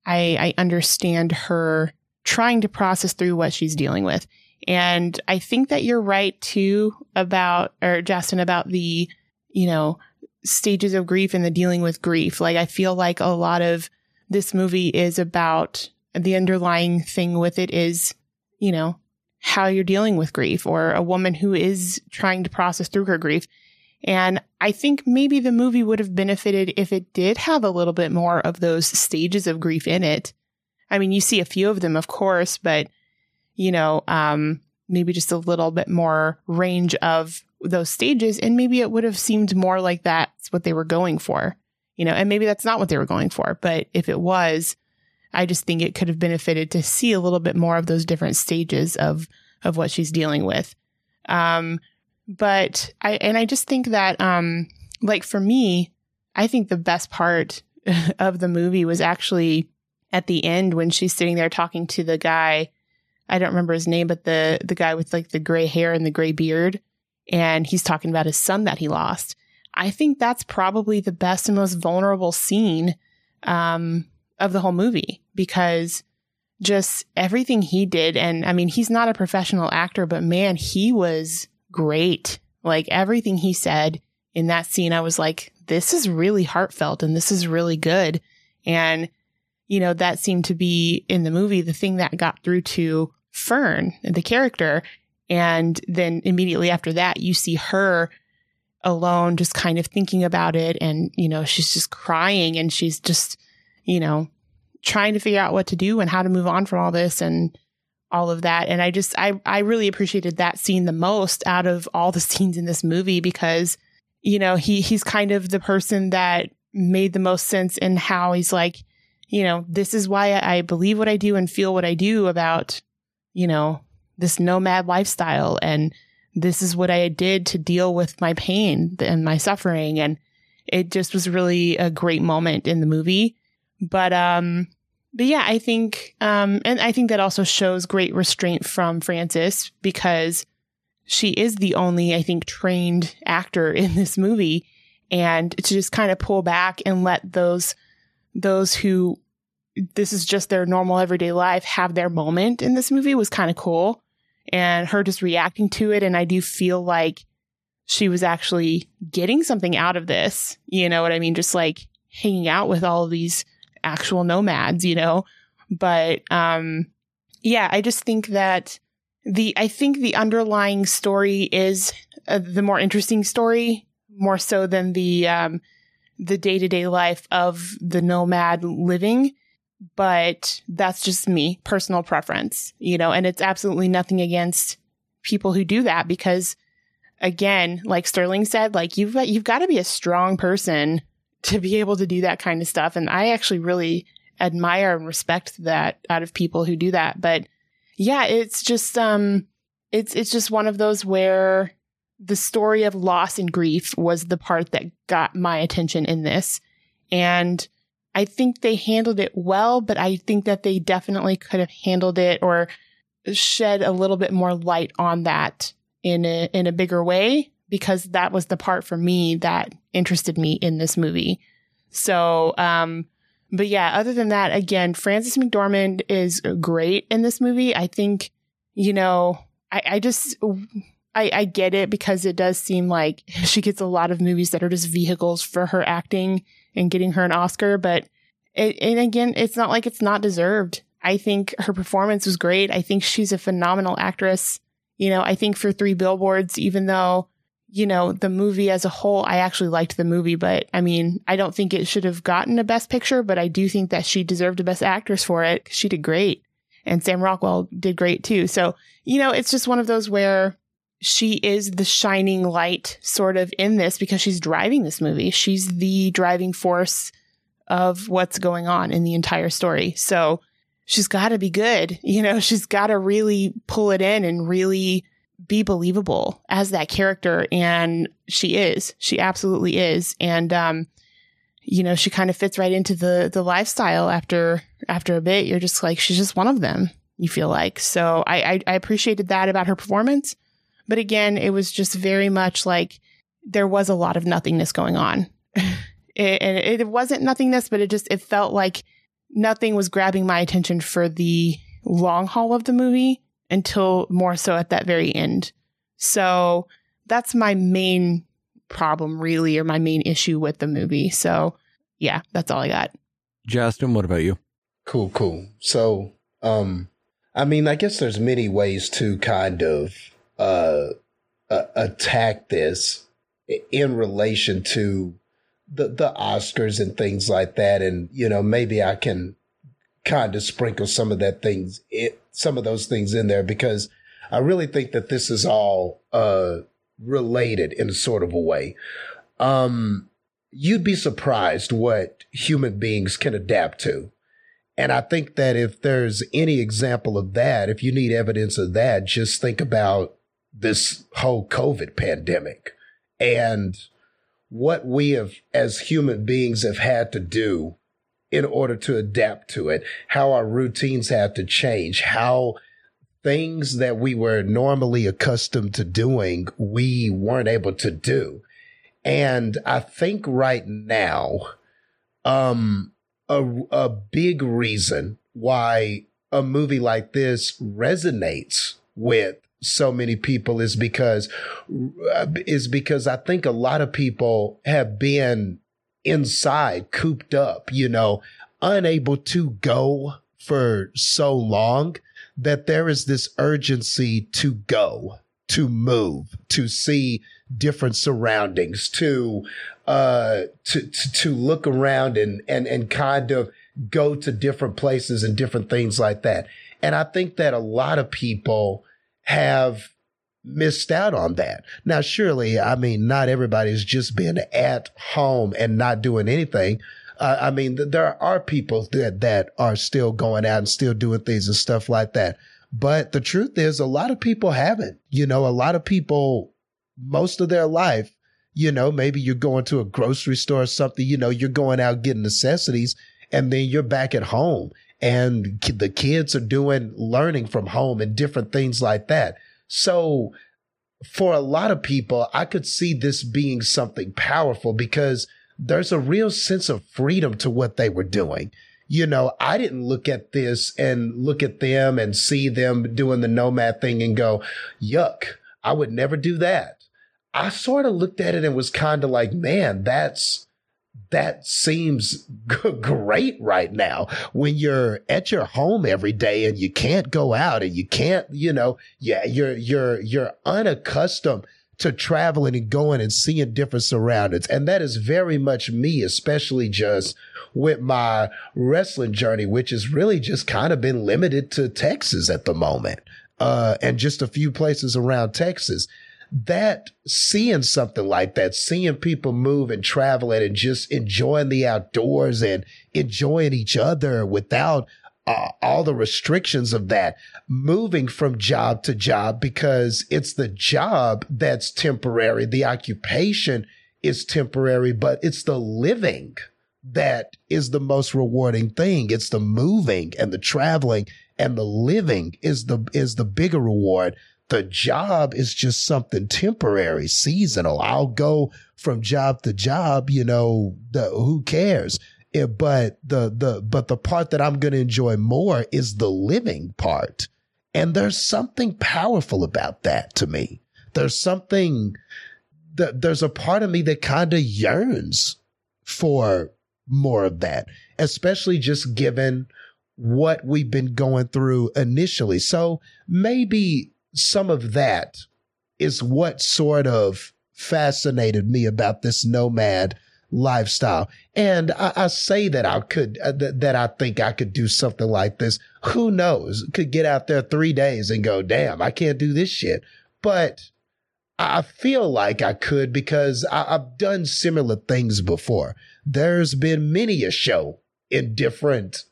i i understand her trying to process through what she's dealing with. And I think that you're right too about, or Justin, about the, you know, stages of grief and the dealing with grief. Like, I feel like a lot of this movie is about the underlying thing with it is, you know, how you're dealing with grief or a woman who is trying to process through her grief. And I think maybe the movie would have benefited if it did have a little bit more of those stages of grief in it. I mean, you see a few of them, of course, but you know, um, maybe just a little bit more range of those stages. And maybe it would have seemed more like that's what they were going for, you know, and maybe that's not what they were going for. But if it was, I just think it could have benefited to see a little bit more of those different stages of, of what she's dealing with. Um, but I, and I just think that, um, like for me, I think the best part (laughs) of the movie was actually at the end when she's sitting there talking to the guy I don't remember his name, but the the guy with like the gray hair and the gray beard, and he's talking about his son that he lost. I think that's probably the best and most vulnerable scene um, of the whole movie because just everything he did, and I mean, he's not a professional actor, but man, he was great. Like everything he said in that scene, I was like, this is really heartfelt and this is really good. And you know, that seemed to be in the movie the thing that got through to Fern, the character. And then immediately after that, you see her alone, just kind of thinking about it. And, you know, she's just crying and she's just, you know, trying to figure out what to do and how to move on from all this and all of that. And I just, I, I really appreciated that scene the most out of all the (laughs) scenes in this movie because, you know, he, he's kind of the person that made the most sense in how he's like, you know, this is why I believe what I do and feel what I do about you know, this nomad lifestyle. And this is what I did to deal with my pain and my suffering. And it just was really a great moment in the movie. But, um, but yeah, I think, um, and I think that also shows great restraint from Frances because she is the only, I think, trained actor (laughs) in this movie. And to just kind of pull back and let those, those who this is just their normal everyday life have their moment in this movie was kind of cool. And her just reacting to it. And I do feel like she was actually getting something out of this. You know what I mean? Just like hanging out with all of these actual nomads, you know? But, um, yeah, I just think that the, I think the underlying story is uh, the more interesting story, more so than the, um, the day to day life of the nomad living but that's just me, personal preference, you know, and it's absolutely nothing against people who do that because again, like Sterling said, like you've got, you've got to be a strong person to be able to do that kind of stuff. And I actually really admire and respect that out of people who do that. But yeah, it's just, um, it's, it's just one of those where the story of loss and grief was the part that got my attention in this. And I think they handled it well, but I think that they definitely could have handled it or shed a little bit more light on that in a, in a bigger way because that was the part for me that interested me in this movie. So, um, but yeah, other than that, again, Frances McDormand is great in this movie. I think, you know, I, I just, I, I get it because it does seem like she gets a lot of movies that are just vehicles for her acting and getting her an Oscar, but it, and again, it's not like it's not deserved. I think her performance was great. I think she's a phenomenal actress. You know, I think for three billboards, even though, you know, the movie as a whole, I actually liked the movie, but I mean, I don't think it should have gotten a best picture, but I do think that she deserved a best actress for it. She did great. And Sam Rockwell did great too. So, you know, it's just one of those where she is the shining light sort of in this because she's driving this movie. She's the driving force of what's going on in the entire story. So she's got to be good. You know, she's got to really pull it in and really be believable as that character. And she is. She absolutely is. And, um, you know, she kind of fits right into the the lifestyle after after a bit. You're just like, she's just one of them, you feel like. So I, I, I appreciated that about her performance. But again, it was just very much like there was a lot of nothingness going on. (laughs) it, and it wasn't nothingness, but it just, it felt like nothing was grabbing my attention for the long haul of the movie until more so at that very end. So that's my main problem, really, or my main issue with the movie. So yeah, that's all I got. Justin, what about you? Cool, cool. So, um, I mean, I guess there's many ways to kind of uh, uh, attack this in relation to the the Oscars and things like that, and you know maybe I can kind of sprinkle some of that things, it, some of those things in there because I really think that this is all uh, related in a sort of a way. Um, you'd be surprised what human beings can adapt to. And I think that if there's any example of that, if you need evidence of that, just think about this whole COVID pandemic and what we have as human beings have had to do in order to adapt to it, how our routines had to change, how things that we were normally accustomed to doing, we weren't able to do. And I think right now, um, a, a big reason why a movie like this resonates with so many people is because is because I think a lot of people have been inside cooped up, you know, unable to go for so long that there is this urgency to go, to move, to see different surroundings, to uh to to, to look around and and and kind of go to different places and different things like that. And I think that a lot of people have missed out on that. Now, surely, I mean, not everybody's just been at home and not doing anything. Uh, I mean, th- there are people that, that are still going out and still doing things and stuff like that. But the truth is, a lot of people haven't. You know, a lot of people, most of their life, you know, maybe you're going to a grocery store or something, you know, you're going out getting necessities and then you're back at home and the kids are doing learning from home and different things like that. So for a lot of people, I could see this being something powerful because there's a real sense of freedom to what they were doing. You know, I didn't look at this and look at them and see them doing the nomad thing and go, yuck, I would never do that. I sort of looked at it and was kind of like, man, that's, that seems (laughs) g- great right now when you're at your home every day and you can't go out and you can't, you know, yeah, you're, you're, you're unaccustomed to traveling and going and seeing different surroundings. And that is very much me, especially just with my wrestling journey, which has really just kind of been limited to Texas at the moment. Uh, and just a few places around Texas that seeing something like that, seeing people move and travel and just enjoying the outdoors and enjoying each other without uh, all the restrictions of that, moving from job to job because it's the job that's temporary. The occupation is temporary, but it's the living that is the most rewarding thing. It's the moving and the traveling and the living is the, is the bigger reward the job is just something temporary, seasonal. I'll go from job to job, you know, the, who cares? It, but the, the, but the part that I'm going to enjoy more is the living part. And there's something powerful about that to me. There's something that there's a part of me that kind of yearns for more of that, especially just given what we've been going through initially. So maybe some of that is what sort of fascinated me about this nomad lifestyle. And I, I say that I could, uh, th- that I think I could do something like this. Who knows? Could get out there three days and go, damn, I can't do this shit. But I feel like I could because I, I've done similar things before. There's been many a show in different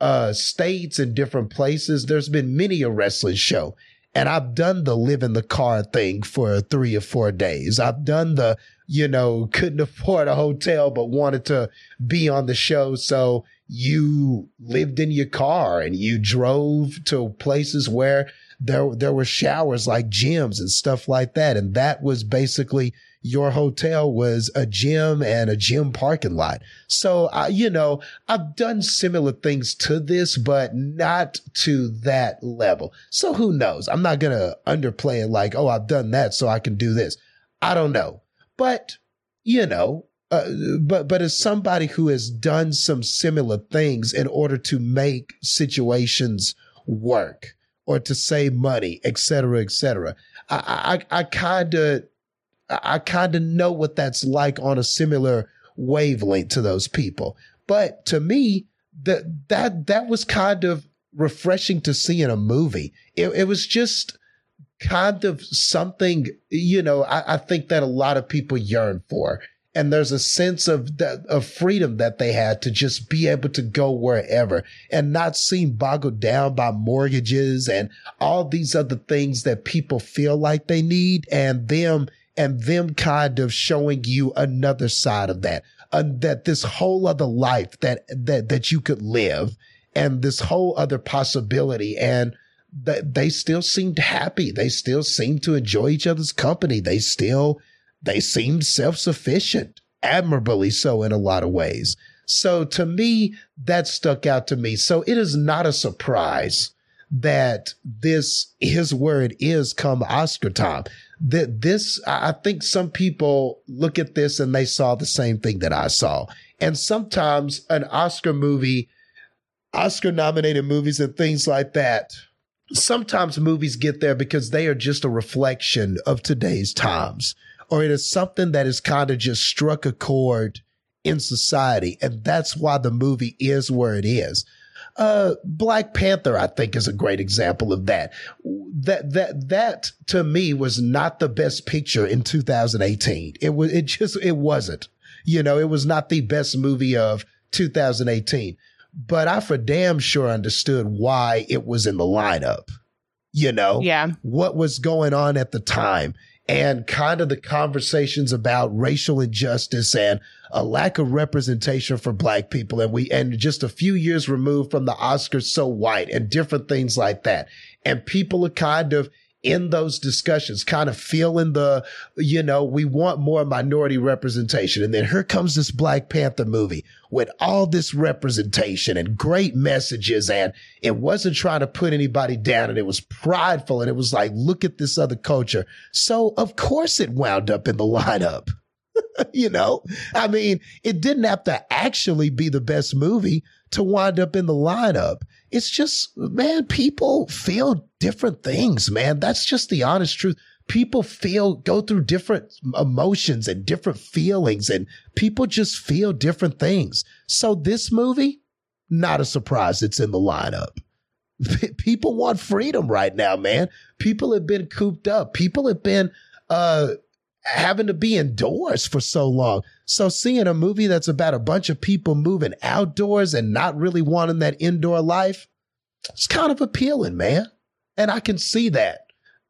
uh, states and different places. There's been many a wrestling show and I've done the live in the car thing for three or four days. I've done the, you know, couldn't afford a hotel, but wanted to be on the show. So you lived in your car and you drove to places where there, there were showers like gyms and stuff like that. And that was basically your hotel was a gym and a gym parking lot. So, you know, I've done similar things to this, but not to that level. So who knows? I'm not going to underplay it like, oh, I've done that, so I can do this. I don't know. But, you know, uh, but but as somebody who has done some similar things in order to make situations work or to save money, et cetera, et cetera. I I, I kind of I kind of know what that's like on a similar wavelength to those people. But to me, that that that was kind of refreshing to see in a movie. It, it was just kind of something, you know, I, I think that a lot of people yearn for. And there's a sense of that, of freedom that they had to just be able to go wherever and not seem boggled down by mortgages and all these other things that people feel like they need and them and them kind of showing you another side of that, uh, that this whole other life that, that, that you could live and this whole other possibility. And they still seemed happy. They still seemed to enjoy each other's company. They still, they seemed self-sufficient, admirably so in a lot of ways. So to me, that stuck out to me. So it is not a surprise that this is where it is come Oscar time. That this, I think some people look at this and they saw the same thing that I saw. And sometimes an Oscar movie, Oscar nominated movies and things like that, sometimes movies get there because they are just a reflection of today's times, or it is something that has kind of just struck a chord in society. And that's why the movie is where it is. Uh, Black Panther, I think, is a great example of that. That that that to me was not the best picture in 2018. It was it just it wasn't. You know, it was not the best movie of 2018. But I for damn sure understood why it was in the lineup. You know, Yeah. what was going on at the time and kind of the conversations about racial injustice and a lack of representation for black people. And we and just a few years removed from the Oscars so white and different things like that. And people are kind of in those discussions kind of feeling the you know we want more minority representation. And then here comes this black panther movie with all this representation and great messages. And it wasn't trying to put anybody down and it was prideful and it was like look at this other culture. So of course it wound up in the lineup (laughs) you know? I mean it didn't have to actually be the best movie to wind up in the lineup. It's just man people feel different things man. That's just the honest truth. People feel go through different emotions and different feelings and people just feel different things. So this movie not a surprise it's in the lineup. (laughs) People want freedom right now man. People have been cooped up. People have been uh having to be indoors for so long. So seeing a movie that's about a bunch of people moving outdoors and not really wanting that indoor life, it's kind of appealing, man. And I can see that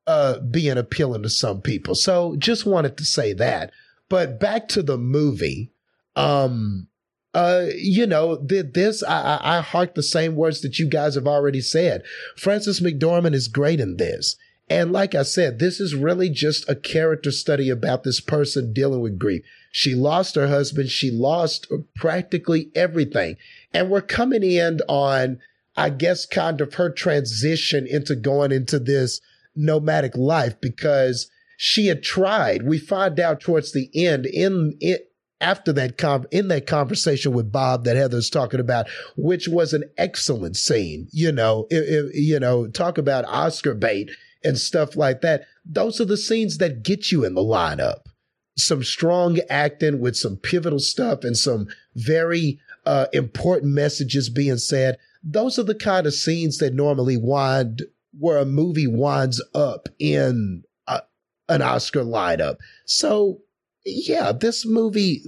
uh, being appealing to some people. So just wanted to say that. But back to the movie. Um, uh, you know, th- this, I, I, I hark the same words that you guys have already said. Frances McDormand is great in this. And like I said, this is really just a character study about this person dealing with grief. She lost her husband. She lost practically everything. And we're coming in on, I guess, kind of her transition into going into this nomadic life because she had tried. We find out towards the end in it after that com- in that conversation with Bob that Heather's talking about, which was an excellent scene. You know, it, it, you know, talk about Oscar bait and stuff like that. Those are the scenes that get you in the lineup. Some strong acting with some pivotal stuff and some very uh, important messages being said. Those are the kind of scenes that normally wind where a movie winds up in a, an Oscar lineup. So, yeah, this movie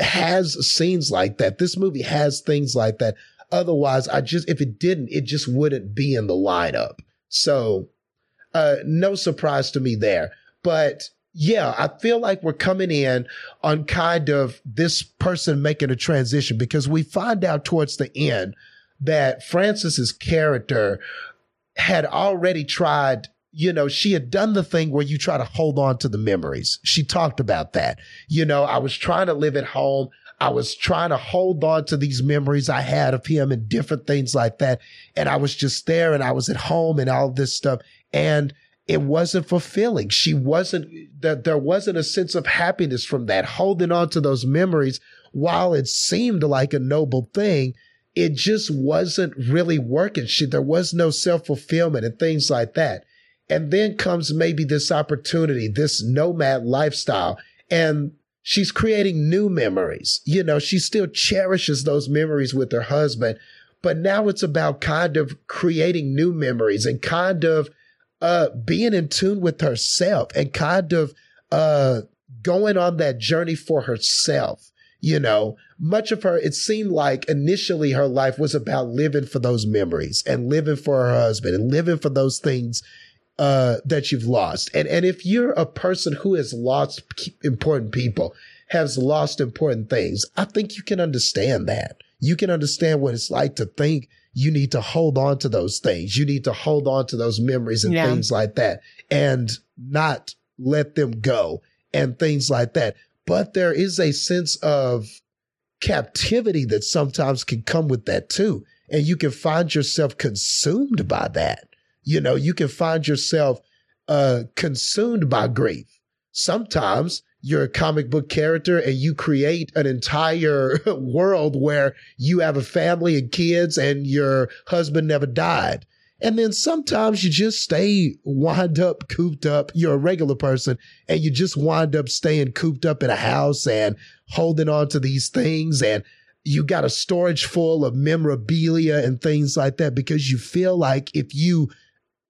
has scenes like that. This movie has things like that. Otherwise, I just, if it didn't, it just wouldn't be in the lineup. So, uh, no surprise to me there. But yeah, I feel like we're coming in on kind of this person making a transition because we find out towards the end that Frances's character had already tried you know, she had done the thing where you try to hold on to the memories. She talked about that. You know, I was trying to live at home. I was trying to hold on to these memories I had of him and different things like that. And I was just there and I was at home and all this stuff. And it wasn't fulfilling. She wasn't, that there wasn't a sense of happiness from that, holding on to those memories while it seemed like a noble thing. it just wasn't really working. She, there was no self fulfillment and things like that. And then comes maybe this opportunity, this nomad lifestyle. And she's creating new memories. You know, she still cherishes those memories with her husband, but now it's about kind of creating new memories and kind of uh, being in tune with herself and kind of uh, going on that journey for herself. You know, much of her, it seemed like initially her life was about living for those memories and living for her husband and living for those things uh, that you've lost. And and if you're a person who has lost important people, has lost important things, I think you can understand that. You can understand what it's like to think you need to hold on to those things. You need to hold on to those memories and Yeah. things like that and not let them go and things like that. But there is a sense of captivity that sometimes can come with that too. And you can find yourself consumed by that. You know, you can find yourself uh, consumed by grief. Sometimes you're a comic book character and you create an entire (laughs) world where you have a family and kids and your husband never died. And then sometimes you just stay wind up, cooped up. You're a regular person and you just wind up staying cooped up in a house and holding on to these things. And you got a storage full of memorabilia and things like that because you feel like if you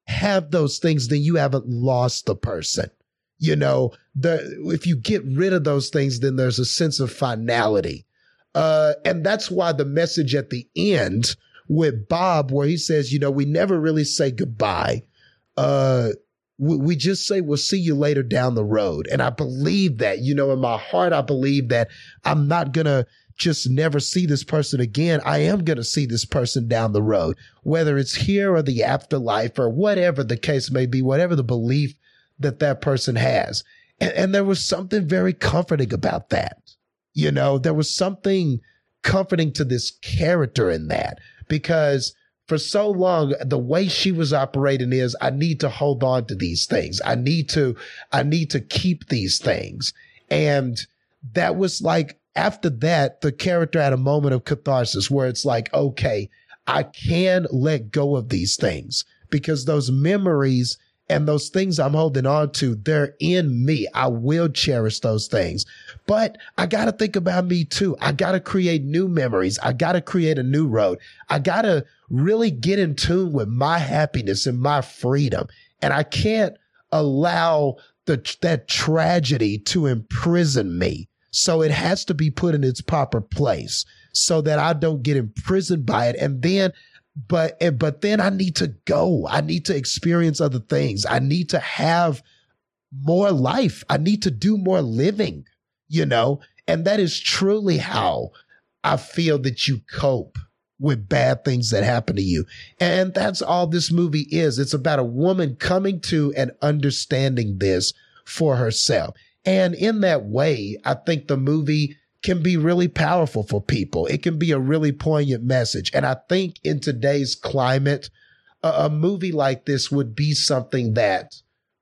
have those things, then you haven't lost the person. You know, the if you get rid of those things, then there's a sense of finality. Uh, and that's why the message at the end with Bob, where he says, you know, we never really say goodbye. Uh, we, we just say we'll see you later down the road. And I believe that, you know, in my heart, I believe that I'm not gonna just never see this person again. I am going to see this person down the road, whether it's here or the afterlife or whatever the case may be, whatever the belief that that person has. And, and there was something very comforting about that. You know, there was something comforting to this character in that because for so long, the way she was operating is I need to hold on to these things. I need to, I need to keep these things. And that was like, after that, the character had a moment of catharsis where it's like, okay, I can let go of these things because those memories and those things I'm holding on to, they're in me. I will cherish those things. But I got to think about me too. I got to create new memories. I got to create a new road. I got to really get in tune with my happiness and my freedom. And I can't allow the, that tragedy to imprison me. So it has to be put in its proper place so that I don't get imprisoned by it. And then, but, and- but then I need to go. I need to experience other things. I need to have more life. I need to do more living, you know? And that is truly how I feel that you cope with bad things that happen to you. And that's all this movie is. It's about a woman coming to and understanding this for herself. And in that way, I think the movie can be really powerful for people. It can be a really poignant message. And I think in today's climate, a, a movie like this would be something that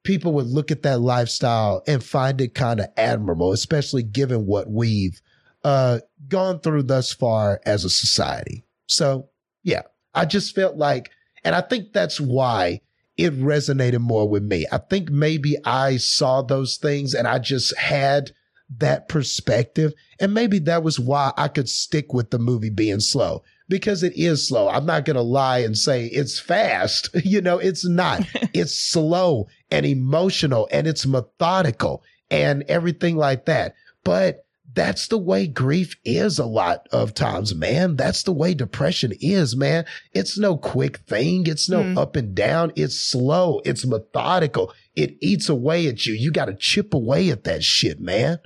people would look at that lifestyle and find it kind of admirable, especially given what we've uh, gone through thus far as a society. So, yeah, I just felt like, and I think that's why it resonated more with me. I think maybe I saw those things and I just had that perspective. And maybe that was why I could stick with the movie being slow because it is slow. I'm not going to lie and say it's fast. (laughs) You know, it's not. (laughs) it's slow and emotional and it's methodical and everything like that. But that's the way grief is a lot of times, man. That's the way depression is, man. It's no quick thing. It's no Mm. up and down. It's slow. It's methodical. It eats away at you. You got to chip away at that shit, man.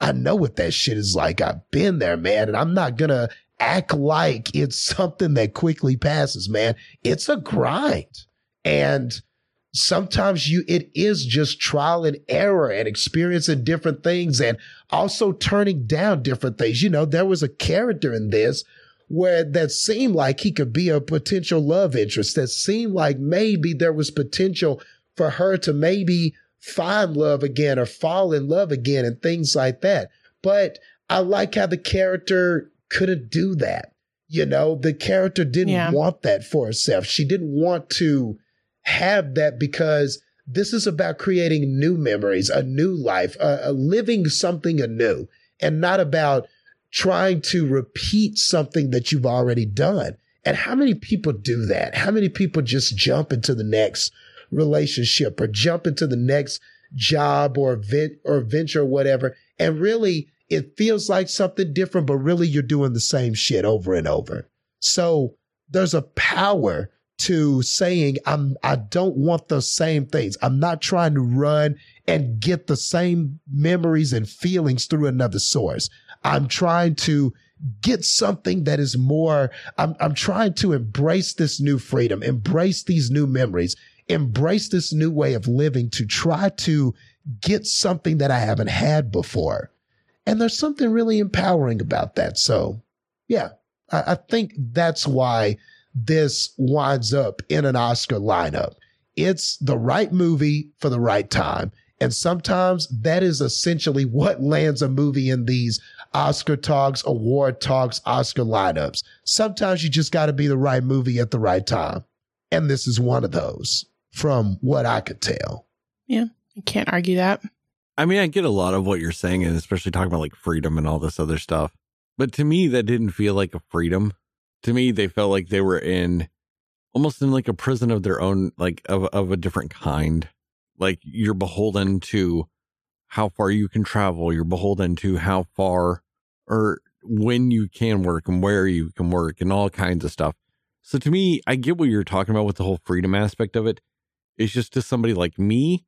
I know what that shit is like. I've been there, man. And I'm not going to act like it's something that quickly passes, man. It's a grind. And sometimes you, it is just trial and error and experiencing different things and also turning down different things. You know, there was a character in this where that seemed like he could be a potential love interest, that seemed like maybe there was potential for her to maybe find love again or fall in love again and things like that. But I like how the character couldn't do that. You know, the character didn't Yeah. want that for herself. She didn't want to have that because this is about creating new memories, a new life, a, uh, living something anew, and not about trying to repeat something that you've already done. And how many people do that? How many people just jump into the next relationship or jump into the next job or event or venture or whatever? And really, it feels like something different, but really you're doing the same shit over and over. So there's a power to saying I'm I don't want the same things. I'm not trying to run and get the same memories and feelings through another source. I'm trying to get something that is more I'm I'm trying to embrace this new freedom, embrace these new memories, embrace this new way of living to try to get something that I haven't had before. And there's something really empowering about that. So yeah, I, I think that's why this winds up in an Oscar lineup. It's the right movie for the right time. And sometimes that is essentially what lands a movie in these Oscar talks, award talks, Oscar lineups. Sometimes you just got to be the right movie at the right time. And this is one of those from what I could tell. Yeah. I can't argue that. I mean, I get a lot of what you're saying, and especially talking about like freedom and all this other stuff. But to me, that didn't feel like a freedom. To me, they felt like they were in almost in like a prison of their own, like of, of a different kind. Like you're beholden to how far you can travel. You're beholden to how far or when you can work and where you can work and all kinds of stuff. So to me, I get what you're talking about with the whole freedom aspect of it. It's just to somebody like me,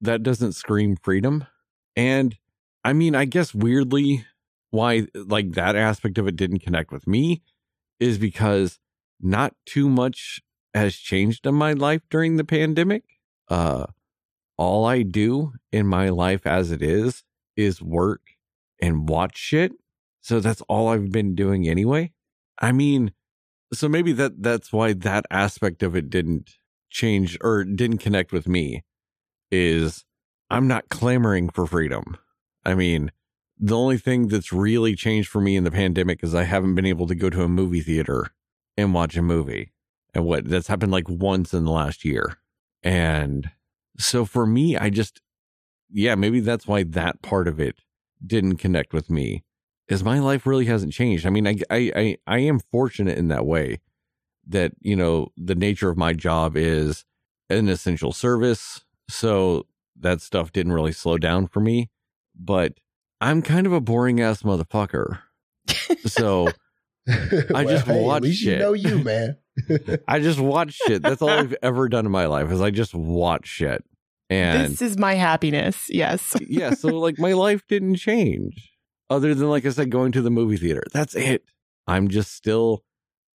that doesn't scream freedom. And I mean, I guess weirdly, why like that aspect of it didn't connect with me is because not too much has changed in my life during the pandemic. Uh, all I do in my life as it is is work and watch shit. So that's all I've been doing anyway. I mean, so maybe that that's why that aspect of it didn't change or didn't connect with me is I'm not clamoring for freedom. I mean, the only thing that's really changed for me in the pandemic is I haven't been able to go to a movie theater and watch a movie. And what that's happened like once in the last year. And so for me, I just, yeah, maybe that's why that part of it didn't connect with me is my life really hasn't changed. I mean, I, I, I, I am fortunate in that way that, you know, the nature of my job is an essential service. So that stuff didn't really slow down for me, but I'm kind of a boring ass motherfucker. So (laughs) I just hey, watch At least you shit. know you, (laughs) man. (laughs) I just watch shit. That's all I've ever done in my life is I just watch shit. And this is my happiness. Yes. yeah, so like my life didn't change other than like I said going to the movie theater. That's it. I'm just still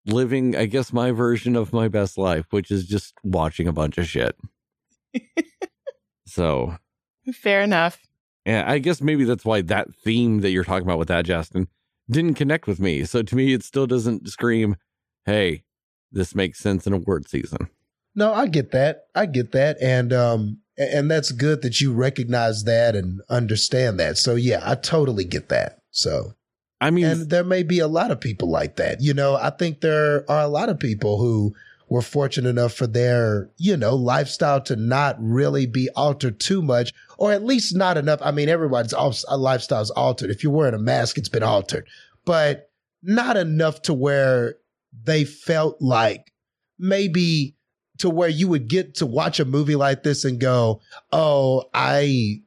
living I guess my version of my best life, which is just watching a bunch of shit. so, Fair enough. yeah, I guess maybe that's why that theme that you're talking about with that Justin didn't connect with me. So to me it still doesn't scream, "Hey, this makes sense in award season." No, I get that. I get that. And um and that's good that you recognize that and understand that. So yeah, I totally get that. So I mean, and there may be a lot of people like that. You know, I think there are a lot of people who were fortunate enough for their, you know, lifestyle to not really be altered too much, or at least not enough. I mean, everybody's al- uh, lifestyle's altered. If you're wearing a mask, it's been altered, but not enough to where they felt like maybe to where you would get to watch a movie like this and go, Oh, I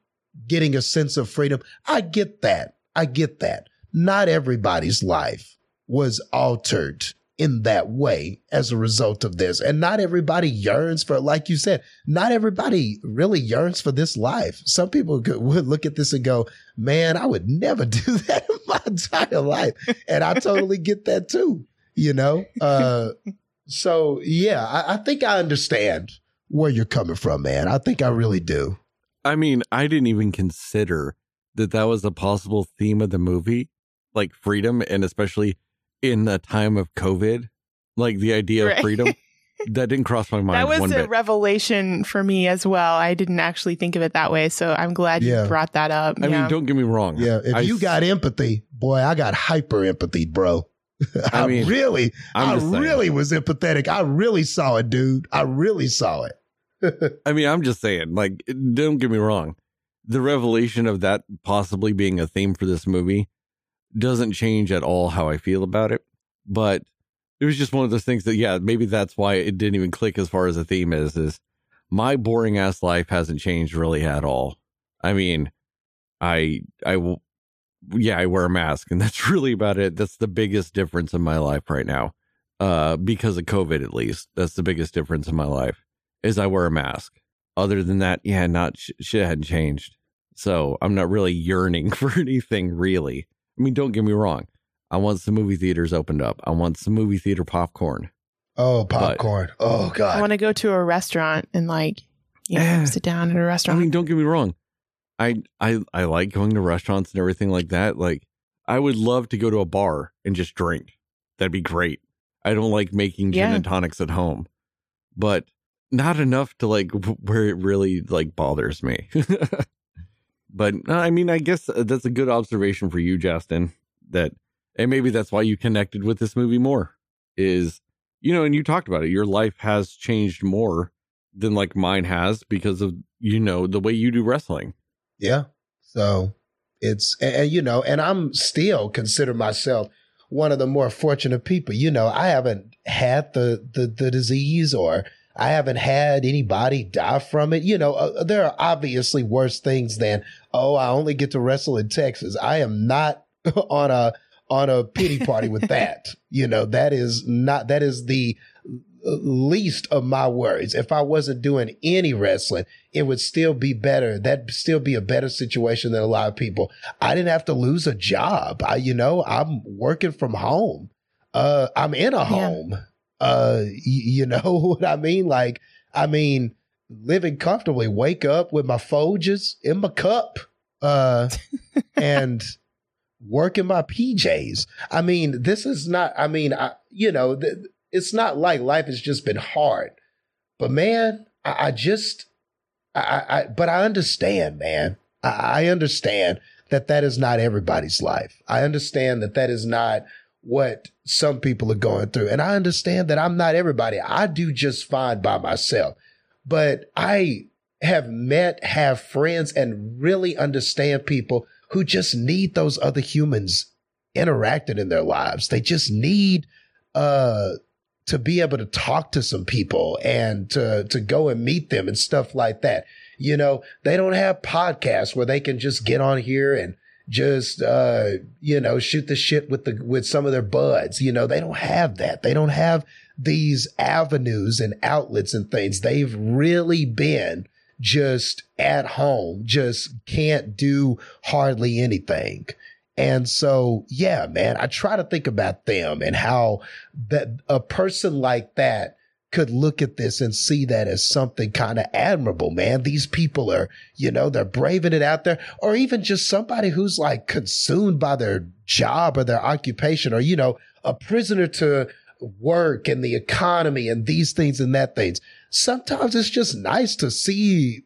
getting a sense of freedom. I get that. I get that. Not everybody's life was altered in that way as a result of this. And not everybody yearns for, like you said, not everybody really yearns for this life. Some people could, (laughs) would look at this and go, man, I would never (laughs) do that in my entire life. And I totally get that too, you know? Uh, so yeah, I, I think I understand where you're coming from, man. I think I really do. I mean, I didn't even consider that that was a possible theme of the movie, like freedom, and especially in the time of COVID, like the idea Right. of freedom. (laughs) that didn't cross my mind that was one a bit. revelation for me as well. I didn't actually think of it that way. So I'm glad Yeah. you brought that up. I yeah. mean, don't get me wrong. Yeah, if I you s- got empathy, boy, I got hyper empathy, bro. I, (laughs) I mean, really, I'm I just saying. really was empathetic. I really saw it, dude. I really saw it. (laughs) I mean, I'm just saying, like, don't get me wrong. The revelation of that possibly being a theme for this movie doesn't change at all how I feel about it. But it was just one of those things that, yeah, maybe that's why it didn't even click as far as the theme is, is my boring ass life hasn't changed really at all. I mean, I, I, w- yeah, I wear a mask and (laughs) that's really about it. That's the biggest difference in my life right now. Uh, because of COVID, at least. That's the biggest difference in my life is I wear a mask. Other than that, yeah, not sh- shit hadn't changed. So I'm not really yearning (laughs) for anything really. I mean, don't get me wrong. I want some movie theaters opened up. I want some movie theater popcorn. Oh, popcorn. oh God. I want to go to a restaurant and like, you know, Yeah. sit down at a restaurant. I mean, don't get me wrong. I I I like going to restaurants and everything like that. Like I would love to go to a bar and just drink. That'd be great. I don't like making gin Yeah. and tonics at home. But not enough to like w- (laughs) where it really like bothers me. (laughs) but uh, I mean, I guess uh, that's a good observation for you, Justin. That and maybe that's why you connected with this movie more. Is you know, and you talked about it. Your life has changed more than like mine has because of you know the way you do wrestling. Yeah. So it's and, and, you know, and I'm still consider myself one of the more fortunate people. You know, I haven't had the the, the disease or I haven't had anybody die from it. You know, uh, there are obviously worse things than oh, I only get to wrestle in Texas. I am not (laughs) on a on a pity party with (laughs) that. You know, that is not that is the least of my worries. If I wasn't doing any wrestling, it would still be better. That'd still be a better situation than a lot of people. I didn't have to lose a job. I, you know, I'm working from home. Uh, I'm in a home. Uh, (laughs) y- you know what I mean? Like, I mean, living comfortably, wake up with my Folgers in my cup, uh, (laughs) and working my PJs. I mean, this is not, I mean, I, you know, th- it's not like life has just been hard, but man, I, I just, I, I, I, but I understand, man. I, I understand that that is not everybody's life. I understand that that is not what some people are going through. And I understand that I'm not everybody. I do just fine by myself, but I have met, have friends and really understand people who just need those other humans interacted in their lives. They just need, uh, to be able to talk to some people and to, to go and meet them and stuff like that. You know, they don't have podcasts where they can just get on here and just, uh, you know, shoot the shit with the, with some of their buds. You know, they don't have that. They don't have these avenues and outlets and things. They've really been just at home, just can't do hardly anything. And so, yeah, man, I try to think about them and how that a person like that could look at this and see that as something kind of admirable, man. These people are, you know, they're braving it out there, or even just somebody who's like consumed by their job or their occupation, or, you know, a prisoner to work and the economy and these things and that things. Sometimes it's just nice to see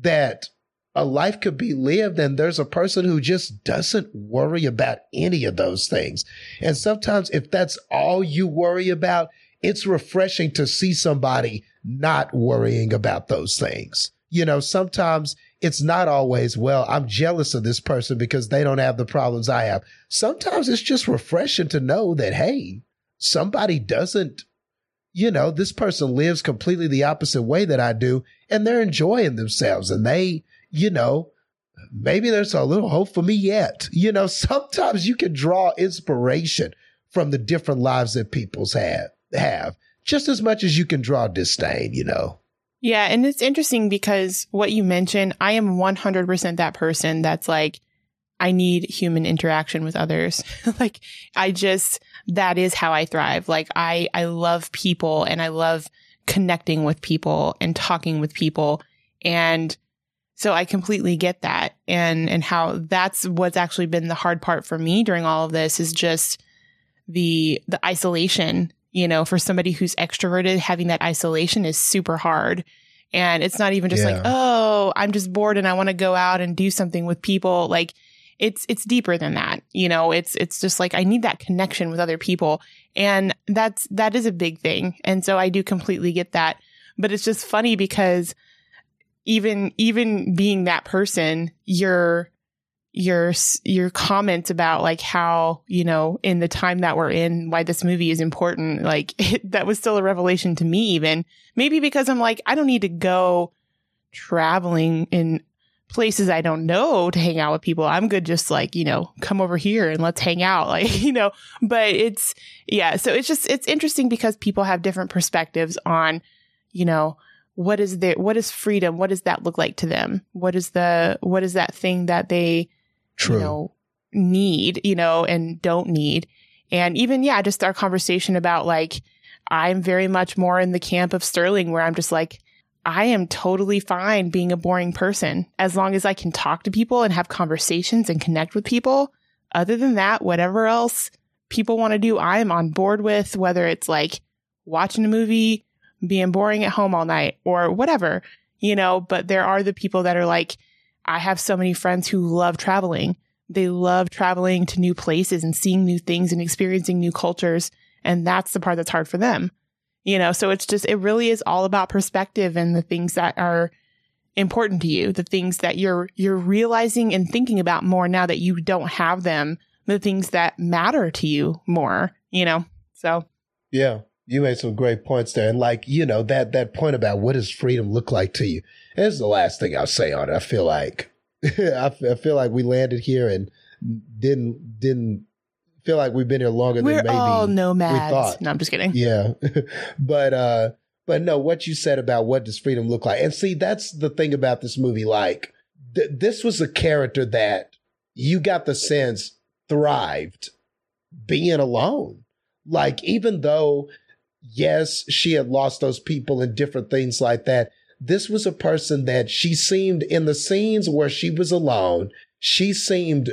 that a life could be lived and there's a person who just doesn't worry about any of those things. And sometimes if that's all you worry about, it's refreshing to see somebody not worrying about those things. You know, sometimes it's not always, well, I'm jealous of this person because they don't have the problems I have. Sometimes it's just refreshing to know that, hey, somebody doesn't, you know, this person lives completely the opposite way that I do and they're enjoying themselves and they, you know, maybe there's a little hope for me yet. You know, (laughs) sometimes you can draw inspiration from the different lives that people's have have just as much as you can draw disdain, you know. Yeah, and it's interesting because what you mentioned, I am 100% that person that's like I need human interaction with others. (laughs) like I just that is how I thrive. Like I I love people and I love connecting with people and talking with people and so I completely get that and and how that's what's actually been the hard part for me during all of this is just the the isolation you know for somebody who's extroverted having that isolation is super hard and it's not even just Yeah. like oh i'm just bored and i want to go out and do something with people like it's it's deeper than that. You know, it's it's just like I need that connection with other people. And that's that is a big thing. And so I do completely get that. But it's just funny because even even being that person, your your your comments about like how you know in the time that we're in why this movie is important like (laughs) it, that was still a revelation to me even. Maybe because i'm like i don't need to go traveling in places i don't know to hang out with people. I'm good just like you know come over here and let's hang out (laughs) like you know. But it's yeah so it's just it's interesting because people have different perspectives on you know what is their what is freedom? What does that look like to them? What is the what is that thing that they True. you know need you know and don't need. And even yeah just our conversation about like i'm very much more in the camp of sterling where i'm just like i am totally fine being a boring person. As long as i can talk to people and have conversations and connect with people. Other than that whatever else people want to do i'm on board with whether it's like watching a movie being boring at home all night or whatever you know. But there are the people that are like I have so many friends who love traveling. They love traveling to new places and seeing new things and experiencing new cultures. And that's the part that's hard for them. You know, so it's just, it really is all about perspective and the things that are important to you, the things that you're, you're realizing and thinking about more now that you don't have them, the things that matter to you more, you know? So, Yeah, you made some great points there, and like you know that that point about what does freedom look like to you. This is the last thing I'll say on it. I feel like (laughs) I, f- I feel like we landed here and didn't didn't feel like we've been here longer we're than maybe all nomads. thought. No, I'm just kidding. Yeah. (laughs) but uh but no, what you said about what does freedom look like. And see, that's the thing about this movie like th- this was a character that you got the sense thrived being alone. Like even though yes, she had lost those people and different things like that, this was a person that she seemed in the scenes where she was alone, she seemed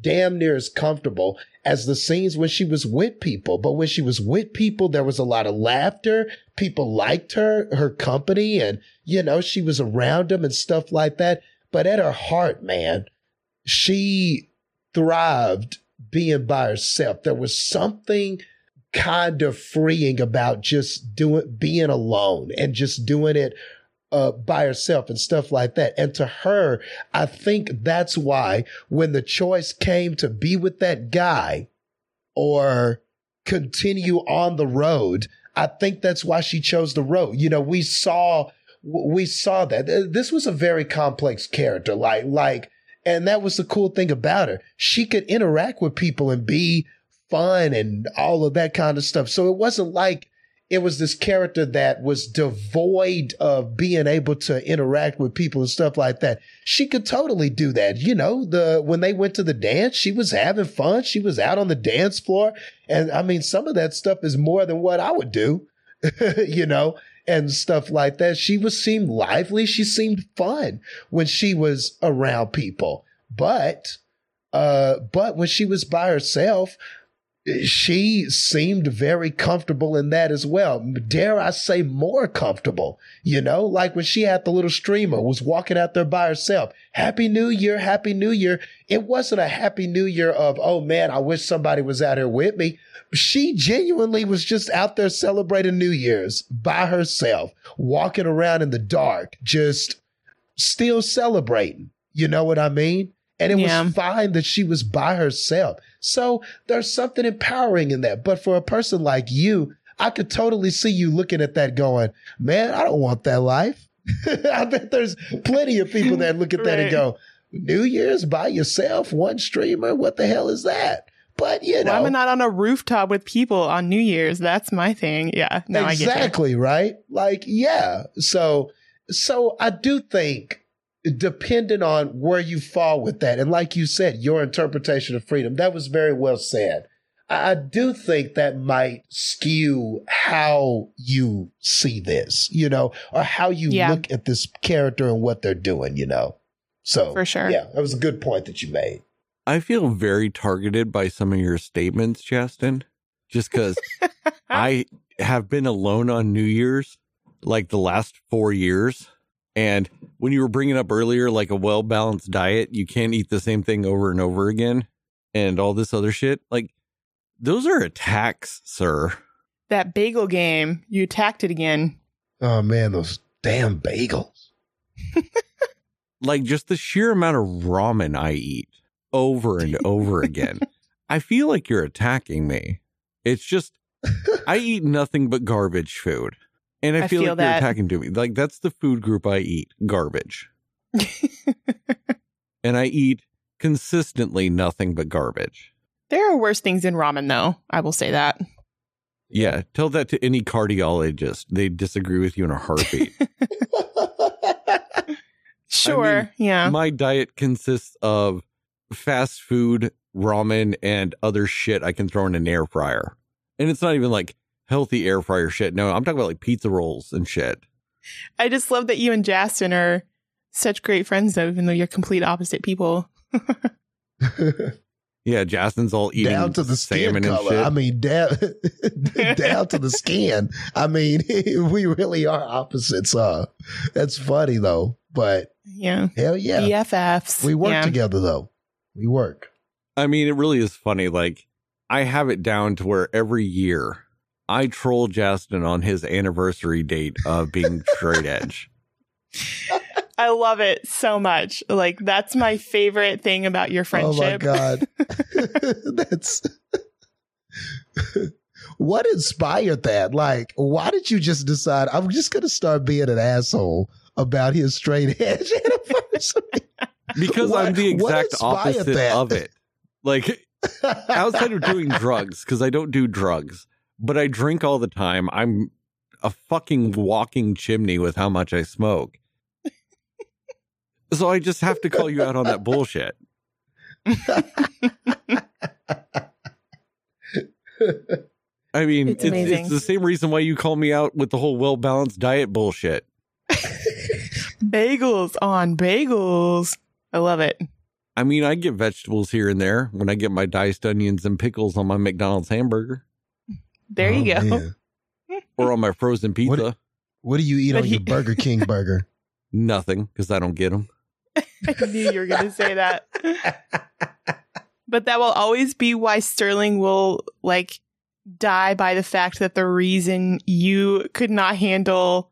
damn near as comfortable as the scenes when she was with people. But when she was with people, there was a lot of laughter. People liked her, her company, and, you know, she was around them and stuff like that. But at her heart, man, she thrived being by herself. There was something kind of freeing about just doing, being alone and just doing it uh, by herself and stuff like that. And to her, I think that's why when the choice came to be with that guy or continue on the road, I think that's why she chose the road. You know, we saw, we saw that this was a very complex character. Like, like, and that was the cool thing about her. She could interact with people and be fun and all of that kind of stuff. So it wasn't like it was this character that was devoid of being able to interact with people and stuff like that. She could totally do that. You know, the when they went to the dance, she was having fun. She was out on the dance floor. And I mean, some of that stuff is more than what I would do, (laughs) you know, and stuff like that. She was seemed lively. She seemed fun when she was around people. But uh, but when she was by herself, she seemed very comfortable in that as well. Dare I say more comfortable, you know, like when she had the little streamer was walking out there by herself. Happy New Year, Happy New Year. It wasn't a Happy New Year of, oh man, I wish somebody was out here with me. She genuinely was just out there celebrating New Year's by herself, walking around in the dark, just still celebrating. You know what I mean? And it Yeah. was fine that she was by herself. So there's something empowering in that. But for a person like you, I could totally see you looking at that going, man, I don't want that life. (laughs) I bet there's plenty of people that look at that and go, New Year's by yourself, one streamer, what the hell is that? But you know, I'm not on a rooftop with people on New Year's? That's my thing. Yeah. No, I get exactly right like yeah so so i do think depending on where you fall with that and like you said your interpretation of freedom that was very well said i, I do think that might skew how you see this you know or how you Yeah. look at this character and what they're doing you know so For sure. yeah that was a good point that you made I feel very targeted by some of your statements, Justin, just because (laughs) I have been alone on New Year's like the last four years. And when you were bringing up earlier, like a well balanced diet, you can't eat the same thing over and over again and all this other shit. Like, those are attacks, sir. That bagel game, you attacked it again. Oh man, those damn bagels. (laughs) Like, just the sheer amount of ramen I eat over and (laughs) over again. I feel like you're attacking me. It's just, (laughs) I eat nothing but garbage food. And I, I feel, feel like that. you're attacking to me. Like, that's the food group I eat garbage. (laughs) and I eat consistently nothing but garbage. There are worse things in ramen, though. I will say that. Yeah, tell that to any cardiologist. They disagree with you in a heartbeat. (laughs) Sure. yeah. My diet consists of fast food, ramen, and other shit I can throw in an air fryer. And it's not even like healthy air fryer shit. No, I'm talking about like pizza rolls and shit. I just love that you and Justin are such great friends, though, even though you're complete opposite people. (laughs) Yeah, Justin's all eating down to the skin color. I mean, down (laughs) down to the skin. I mean, (laughs) we really are opposites. Uh, that's funny though. But Yeah. hell yeah, BFFs. we work yeah. together though. We work. I mean, it really is funny. Like, I have it down to where every year I troll Justin on his anniversary date of being (laughs) straight edge. I love it so much. Like, that's my favorite thing about your friendship. Oh my god, (laughs) (laughs) that's what inspired that. Like, why did you just decide I'm just gonna start being an asshole about his straight edge anniversary? Because What- I'm the exact opposite that? of it. Like, outside of doing drugs, because I don't do drugs, but I drink all the time. I'm a fucking walking chimney with how much I smoke. So I just have to call you out on that bullshit. I mean, It's it's, it's the same reason why you call me out with the whole well balanced diet bullshit. (laughs) bagels on bagels. I love it. I mean, I get vegetables here and there when I get my diced onions and pickles on my McDonald's hamburger There you Oh, go. man. (laughs) or on my frozen pizza. What do you eat But on your Burger King (laughs) burger? Nothing because I don't get them. (laughs) I knew you were going to say that. but that will always be why Sterling will like die by the fact that the reason you could not handle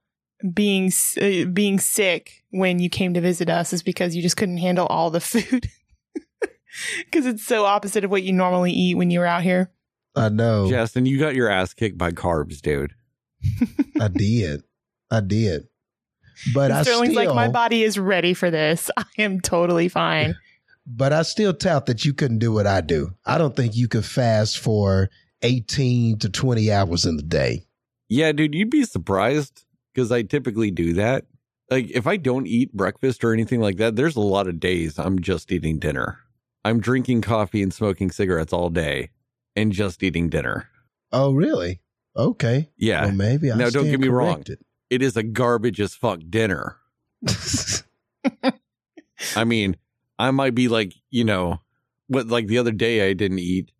being uh, being sick when you came to visit us is because you just couldn't handle all the food. Because it's so opposite of what you normally eat when you're out here. I know. Justin, you got your ass kicked by carbs, dude. I did. I did. But And I Sterling's still, like, my body is ready for this. (laughs) I am totally fine. (laughs) but I still tout that you couldn't do what I do. I don't think you could fast for 18 to 20 hours in the day. Yeah, dude, you'd be surprised because I typically do that. Like, if I don't eat breakfast or anything like that, there's a lot of days I'm just eating dinner. I'm drinking coffee and smoking cigarettes all day and just eating dinner. Oh, really? Okay. Yeah. Well, maybe I Now, don't get me wrong. it is a garbage as fuck dinner. (laughs) I mean, I might be like, you know, what like the other day I didn't eat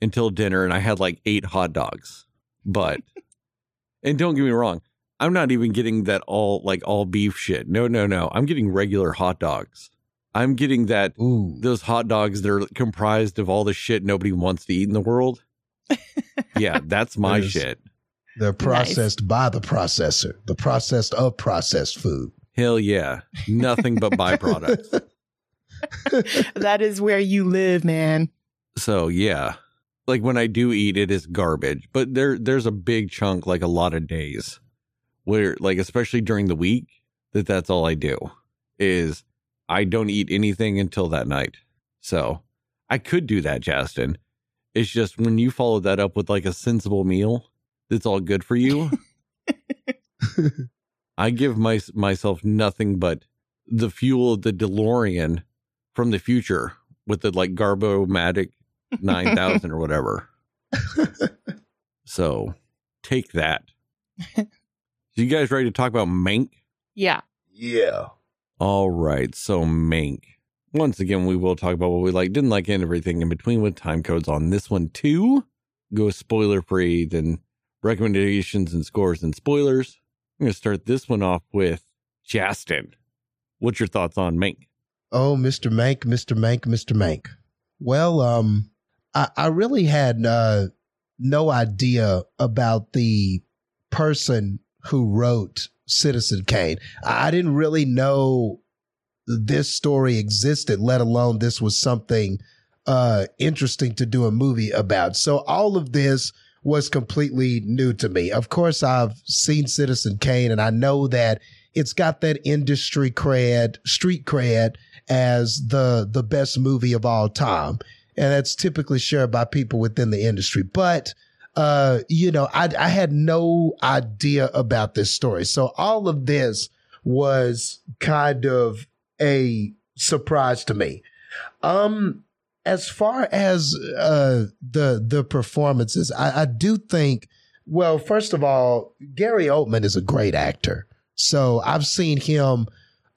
until dinner and I had like eight hot dogs. But (laughs) and don't get me wrong, I'm not even getting that all like all beef shit. No, no, no. I'm getting regular hot dogs. I'm getting that Ooh. those hot dogs that are comprised of all the shit nobody wants to eat in the world. yeah, (laughs) that's my There's- shit. They're processed by the processor, the processed of processed food. Hell yeah. Nothing but byproducts. (laughs) that is where you live, man. So yeah, like when I do eat, it is garbage. But there, there's a big chunk, like a lot of days, where like especially during the week, that that's all I do is I don't eat anything until that night. So I could do that, Justin. It's just when you follow that up with like a sensible meal that's all good for you. (laughs) I give my myself nothing but the fuel of the DeLorean from the future with the like Garbomatic 9000 or whatever. (laughs) So take that. So you guys ready to talk about Mank? Yeah. yeah. All right. So Mank. Once again, we will talk about what we like, didn't like, and everything in between with time codes on this one too. Go spoiler free, then recommendations and scores and spoilers. I'm going to start this one off with Justin, what's your thoughts on Mank? Oh, Mr. Mank, Mr. Mank, Mr. Mank. Well, um, I, I really had uh, no idea about the person who wrote Citizen Kane. I, didn't really know this story existed, let alone this was something uh, interesting to do a movie about. So all of this was completely new to me. Of course, I've seen Citizen Kane and I know that it's got that industry cred, street cred as the the best movie of all time. And that's typically shared by people within the industry. But uh, you know, I I had no idea about this story. So all of this was kind of a surprise to me. Um as far as uh the the performances, I, I do think well, first of all, Gary Oldman is a great actor. So I've seen him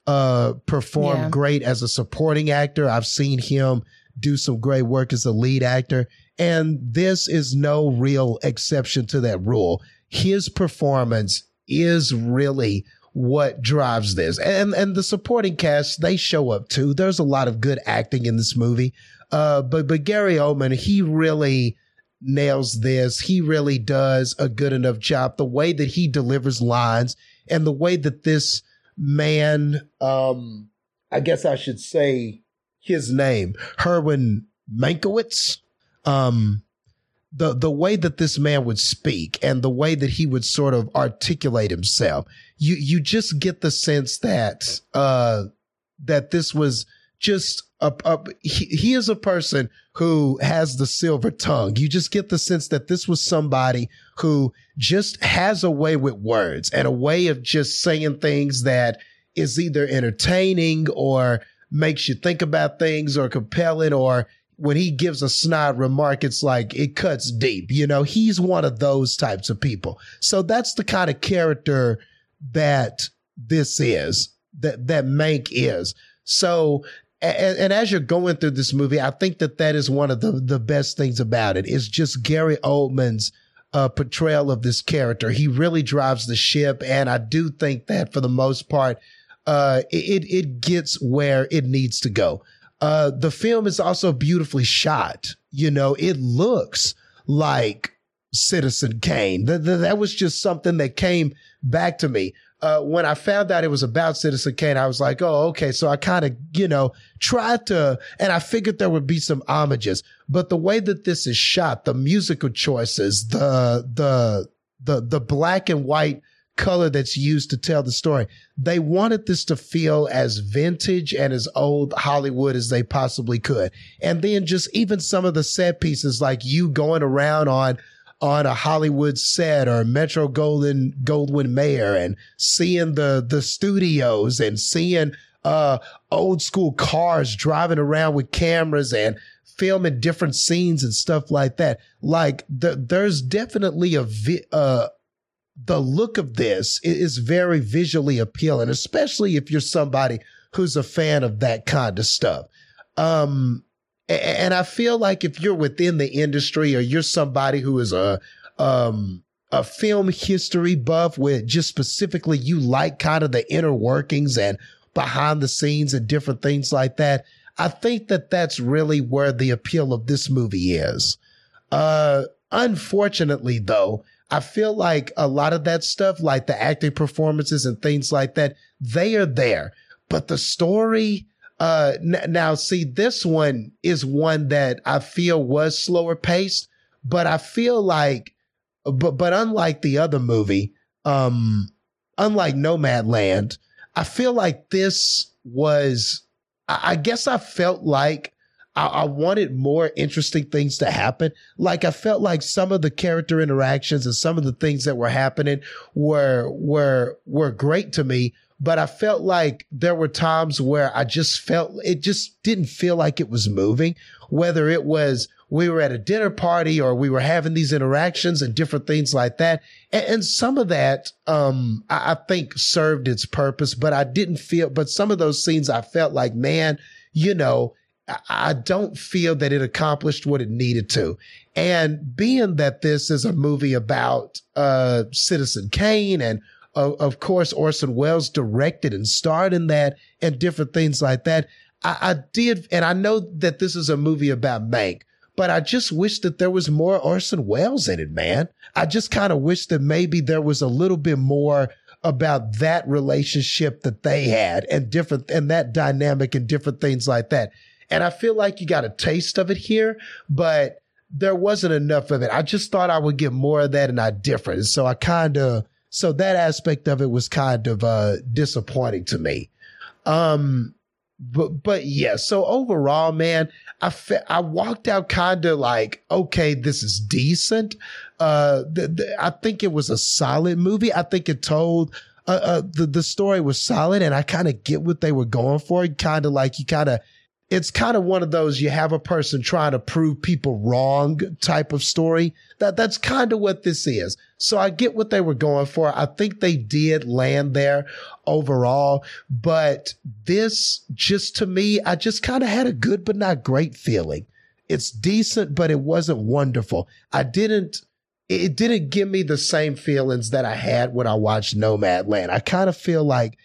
uh perform Yeah. great as a supporting actor. I've seen him do some great work as a lead actor. And this is no real exception to that rule. His performance is really what drives this. And and the supporting cast, they show up too. There's a lot of good acting in this movie. Uh but but Gary Oldman, he really nails this. He really does a good enough job. The way that he delivers lines and the way that this man um I guess I should say his name, Herman Mankiewicz. Um, the the way that this man would speak and the way that he would sort of articulate himself, you you just get the sense that uh that this was just a, a he, he is a person who has the silver tongue. You just get the sense that this was somebody who just has a way with words and a way of just saying things that is either entertaining or makes you think about things or compelling or when he gives a snide remark, it's like it cuts deep. You know, he's one of those types of people. So that's the kind of character that this is, that, that Mank is. So, and, and as you're going through this movie, I think that that is one of the, the best things about it. it is just Gary Oldman's uh, portrayal of this character. He really drives the ship. And I do think that for the most part, uh, it, it gets where it needs to go. Uh, the film is also beautifully shot. You know, it looks like Citizen Kane. Th- th- that was just something that came back to me. Uh, when I found out it was about Citizen Kane, I was like, oh, okay. So I kind of, you know, tried to, and I figured there would be some homages, but the way that this is shot, the musical choices, the, the, the, the black and white color that's used to tell the story. They wanted this to feel as vintage and as old Hollywood as they possibly could. And then just even some of the set pieces, like you going around on on a Hollywood set or Metro Golden Goldwyn Mayer and seeing the the studios and seeing uh old school cars driving around with cameras and filming different scenes and stuff like that. Like the, there's definitely a vi- uh the look of this is very visually appealing, especially if you're somebody who's a fan of that kind of stuff. Um, and I feel like if you're within the industry or you're somebody who is a, um, a film history buff where just specifically you like kind of the inner workings and behind the scenes and different things like that. I think that that's really where the appeal of this movie is. Uh, unfortunately though, I feel like a lot of that stuff, like the acting performances and things like that, they are there. But the story, uh, n- now see, this one is one that I feel was slower paced, but I feel like, but, but unlike the other movie, um, unlike Nomadland, I feel like this was, I, I guess I felt like I, I wanted more interesting things to happen. Like I felt like some of the character interactions and some of the things that were happening were were were great to me. But I felt like there were times where I just felt it just didn't feel like it was moving. Whether it was we were at a dinner party or we were having these interactions and different things like that. And, and some of that, um, I, I think served its purpose, but I didn't feel, but some of those scenes I felt like, man, you know, I- don't feel that it accomplished what it needed to. And being that this is a movie about uh, Citizen Kane and of, of course, Orson Welles directed and starred in that and different things like that. I, I did, and I know that this is a movie about Mank, but I just wish that there was more Orson Welles in it, man. I just kind of wish that maybe there was a little bit more about that relationship that they had and different and that dynamic and different things like that. And I feel like you got a taste of it here, but there wasn't enough of it. I just thought I would get more of that and I different. So I kind of so that aspect of it was kind of uh disappointing to me. Um but but yeah, so overall, man, I fe- I walked out kind of like, okay, this is decent. Uh, the, the, I think it was a solid movie. I think it told. Uh, uh the the story was solid, and I kind of get what they were going for. Kind of like you kind of it's kind of one of those you have a person trying to prove people wrong type of story. That that's kind of what this is. So I get what they were going for. I think they did land there overall, but this just to me, I just kind of had a good but not great feeling. It's decent, but it wasn't wonderful. I didn't it didn't give me the same feelings that I had when I watched Nomadland. I kind of feel like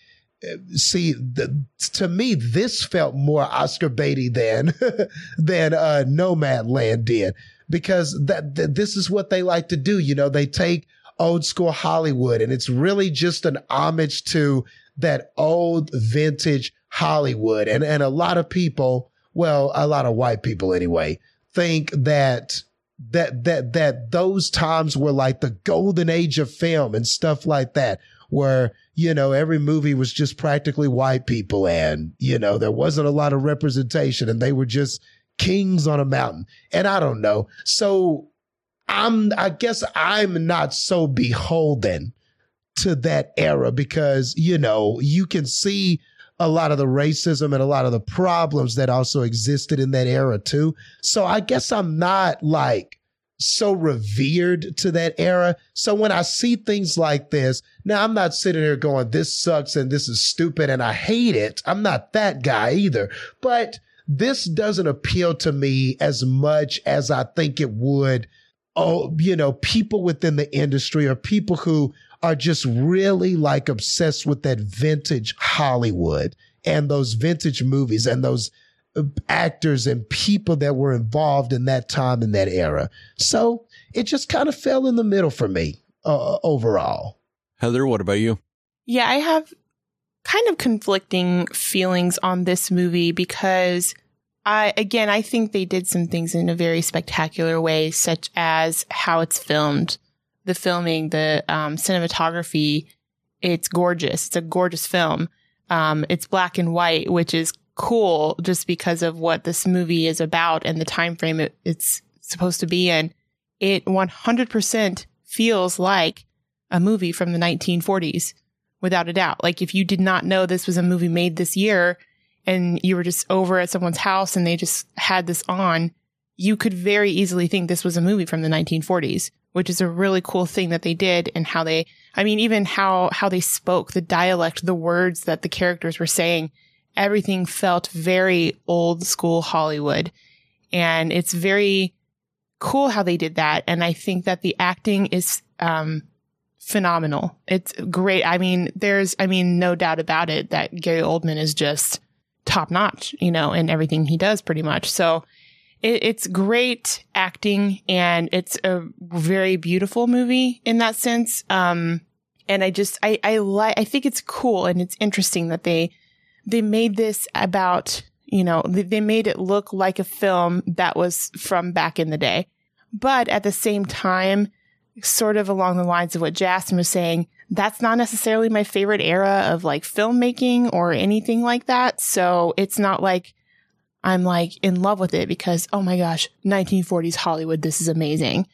see the, to me this felt more oscar baity than (laughs) than uh nomadland did. Because that, that this is what they like to do you know? They take old school hollywood and it's really just an homage to that old vintage hollywood. And and a lot of people well a lot of white people anyway think that that that that those times were like the golden age of film and stuff like that where you know, every movie was just practically white people and, you know, there wasn't a lot of representation and they were just kings on a mountain. And I don't know. So I'm, I guess I'm not so beholden to that era because, you know, you can see a lot of the racism and a lot of the problems that also existed in that era too. So I guess I'm not like, so revered to that era. So when I see things like this, now I'm not sitting here going, this sucks and this is stupid and I hate it. I'm not that guy either. But this doesn't appeal to me as much as I think it would. Oh, you know, people within the industry or people who are just really like obsessed with that vintage Hollywood and those vintage movies and those actors and people that were involved in that time in that era. So it just kind of fell in the middle for me uh, overall. Heather, what about you? Yeah, I have kind of conflicting feelings on this movie because I again I think they did some things in a very spectacular way, such as how it's filmed, the filming, the um, cinematography. It's gorgeous. It's a gorgeous film. Um, it's black and white, which is cool just because of what this movie is about and the time frame it, it's supposed to be in. It 100% feels like a movie from the 1940s without a doubt. Like if you did not know this was a movie made this year and you were just over at someone's house and they just had this on, you could very easily think this was a movie from the 1940s, which is a really cool thing that they did and how they, I mean, even how, how they spoke, the dialect, the words that the characters were saying everything felt very old school Hollywood. And it's very cool how they did that. And I think that the acting is, um, phenomenal. It's great. I mean, there's, I mean, no doubt about it that Gary Oldman is just top notch, you know, in everything he does pretty much. So it, it's great acting and it's a very beautiful movie in that sense. Um, and I just, I, I like, I think it's cool and it's interesting that they they made this about, you know, they made it look like a film that was from back in the day. But at the same time, sort of along the lines of what Jasmine was saying, that's not necessarily my favorite era of like filmmaking or anything like that. So it's not like I'm like in love with it because, oh my gosh, 1940s Hollywood, this is amazing.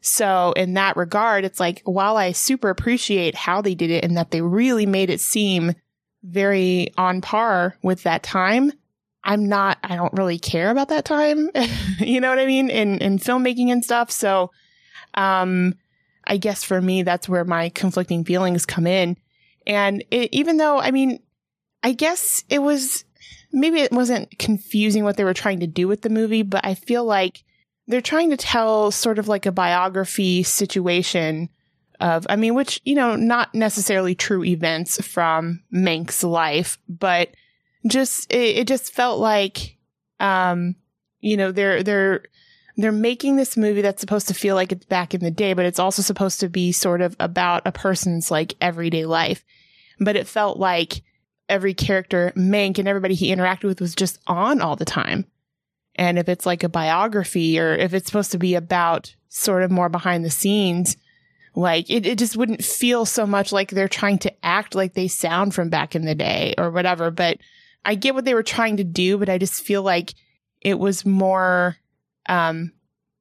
So in that regard, it's like, while I super appreciate how they did it and that they really made it seem very on par with that time. I'm not, I don't really care about that time. (laughs) you know what I mean? In, in filmmaking and stuff. So, um, I guess for me, that's where my conflicting feelings come in. And it, even though, I mean, I guess it was, maybe it wasn't confusing what they were trying to do with the movie, but I feel like they're trying to tell sort of like a biography situation of, I mean, which, you know, not necessarily true events from Mank's life, but just, it, it just felt like, um, you know, they're, they're, they're making this movie that's supposed to feel like it's back in the day, but it's also supposed to be sort of about a person's like everyday life. But it felt like every character, Mank and everybody he interacted with was just on all the time. And if it's like a biography or if it's supposed to be about sort of more behind the scenes, like it, it just wouldn't feel so much like they're trying to act like they sound from back in the day or whatever. But I get what they were trying to do, but I just feel like it was more, um,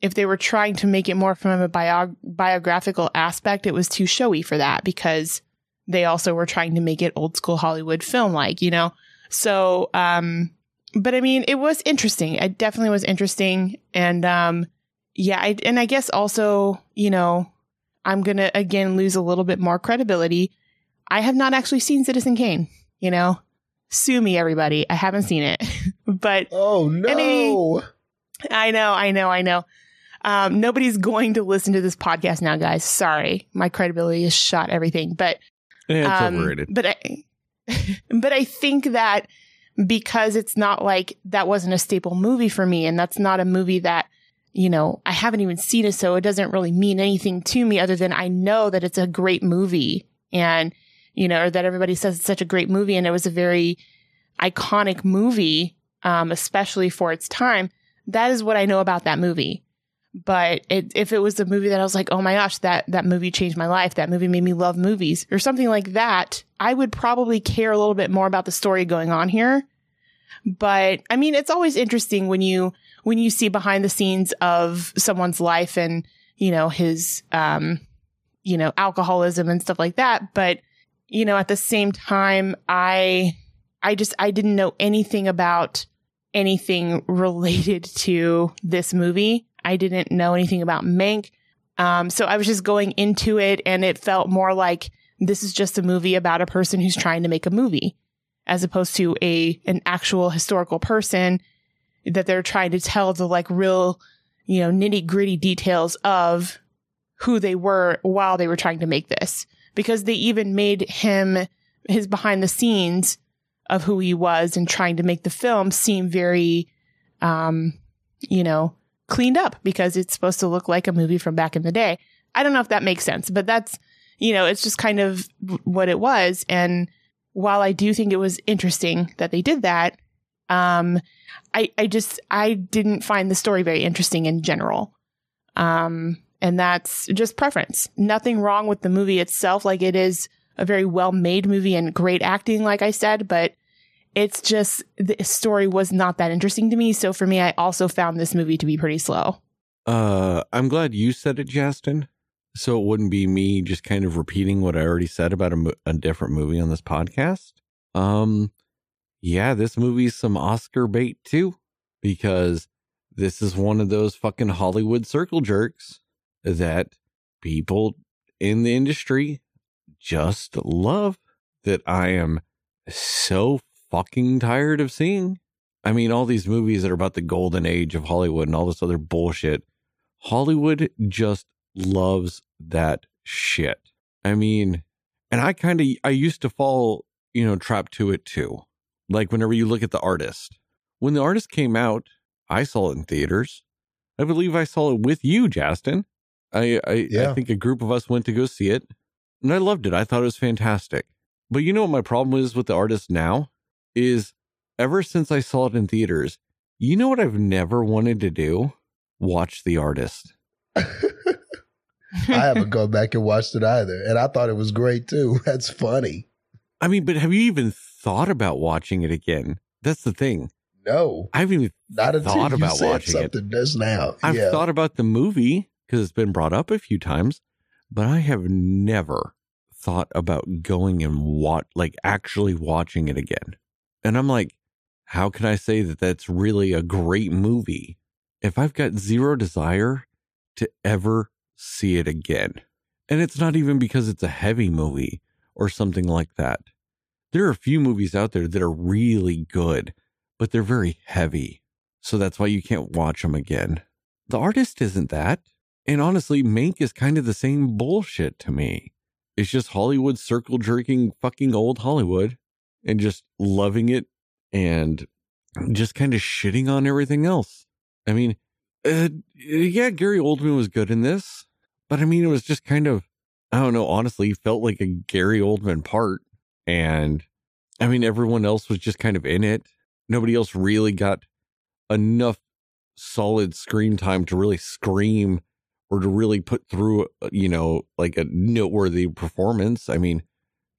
if they were trying to make it more from a bio- biographical aspect, it was too showy for that because they also were trying to make it old school Hollywood film like, you know? So, um, but I mean, it was interesting. It definitely was interesting. And, um, yeah, I, and I guess also, you know, I'm going to again lose a little bit more credibility. I have not actually seen Citizen Kane, you know? Sue me, everybody. I haven't seen it, (laughs) but Oh no! I know, I know, I know. Um, nobody's going to listen to this podcast now, guys. Sorry, my credibility has shot everything. But Yeah, it's um, overrated. But I, (laughs) but I think that because it's not like that wasn't a staple movie for me, and that's not a movie that you know I haven't even seen it, so it doesn't really mean anything to me other than I know that it's a great movie, and you know, or that everybody says it's such a great movie, and it was a very iconic movie, um, especially for its time. That is what I know about that movie. But it, if it was a movie that I was like, oh my gosh, that, that movie changed my life. That movie made me love movies or something like that. I would probably care a little bit more about the story going on here. But I mean, it's always interesting when you, when you see behind the scenes of someone's life and, you know, his, um, you know, alcoholism and stuff like that. But, you know, at the same time, I, I just, I didn't know anything about anything related (laughs) to this movie. I didn't know anything about Mank. Um, so I was just going into it and it felt more like this is just a movie about a person who's trying to make a movie as opposed to a, an actual historical person that they're trying to tell the like real, you know, nitty gritty details of who they were while they were trying to make this because they even made him his behind the scenes of who he was and trying to make the film seem very, um, you know, cleaned up because it's supposed to look like a movie from back in the day. I don't know if that makes sense, but that's, you know, it's just kind of what it was. And while I do think it was interesting that they did that, um, I, I just, I didn't find the story very interesting in general. Um, and that's just preference. Nothing wrong with the movie itself. Like it is a very well made movie and great acting, like I said, but it's just the story was not that interesting to me. So for me, I also found this movie to be pretty slow. Uh, I'm glad you said it, Justin. So it wouldn't be me just kind of repeating what I already said about a, mo- a different movie on this podcast. Um, yeah, this movie's some Oscar bait too, because this is one of those fucking Hollywood circle jerks that people in the industry just love that I am so fucking tired of seeing. I mean, all these movies that are about the golden age of Hollywood and all this other bullshit. Hollywood just loves that shit. I mean, and I kind of, I used to fall, you know, trapped to it too. Like whenever you look at the artist, when the artist came out, I saw it in theaters. I believe I saw it with you, Justin. I, I, I think a group of us went to go see it and I loved it. I thought it was fantastic. But you know what my problem is with the artist now is ever since I saw it in theaters, you know what I've never wanted to do? Watch the artist. (laughs) I haven't gone back and watched it either, and I thought it was great too. (laughs) That's funny. I mean, but have you even thought about watching it again? That's the thing. No, I haven't even not thought about watching it. something just now. I've yeah. thought about the movie because it's been brought up a few times, but I have never thought about going and watch, like actually watching it again. And I'm like, how can I say that that's really a great movie if I've got zero desire to ever see it again? And it's not even because it's a heavy movie or something like that. There are a few movies out there that are really good, but they're very heavy. So that's why you can't watch them again. The artist isn't that. And honestly, Mank is kind of the same bullshit to me. It's just Hollywood circle jerking fucking old Hollywood and just loving it and just kind of shitting on everything else. I mean, uh, yeah, Gary Oldman was good in this, but I mean, it was just kind of, I don't know, honestly, felt like a Gary Oldman part. And I mean, everyone else was just kind of in it. Nobody else really got enough solid screen time to really scream or to really put through, uh, you know, like a noteworthy performance. I mean,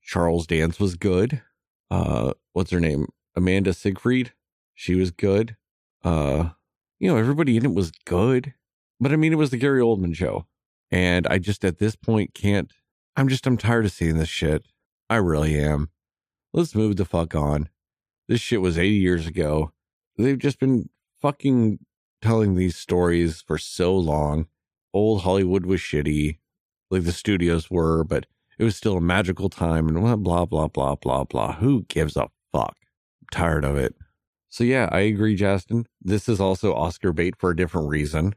Charles Dance was good. Uh, what's her name? Amanda Seyfried. She was good. Uh, you know, everybody in it was good. But I mean, it was the Gary Oldman show. And I just at this point can't, I'm just, I'm tired of seeing this shit. I really am. Let's move the fuck on. This shit was 80 years ago. They've just been fucking telling these stories for so long. Old Hollywood was shitty, like the studios were, but it was still a magical time and blah, blah, blah, blah, blah, blah. Who gives a fuck? I'm tired of it. So yeah, I agree, Justin. This is also Oscar bait for a different reason.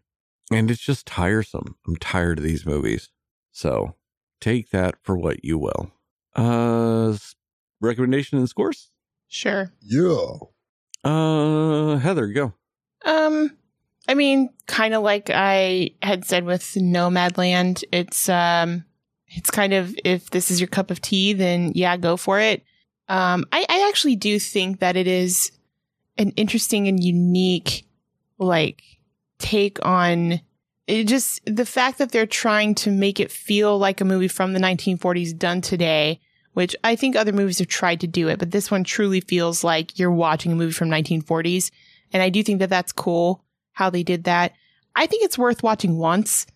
And it's just tiresome. I'm tired of these movies. So take that for what you will. Uh recommendation and scores? Sure. Yeah. Uh Heather, go. Um, I mean, kind of like I had said with Nomadland, it's um, it's kind of if this is your cup of tea, then yeah, go for it. Um, I, I actually do think that it is an interesting and unique, like, take on it just the fact that they're trying to make it feel like a movie from the 1940s done today, which I think other movies have tried to do it, but this one truly feels like you're watching a movie from 1940s. And I do think that that's cool how they did that. I think it's worth watching once.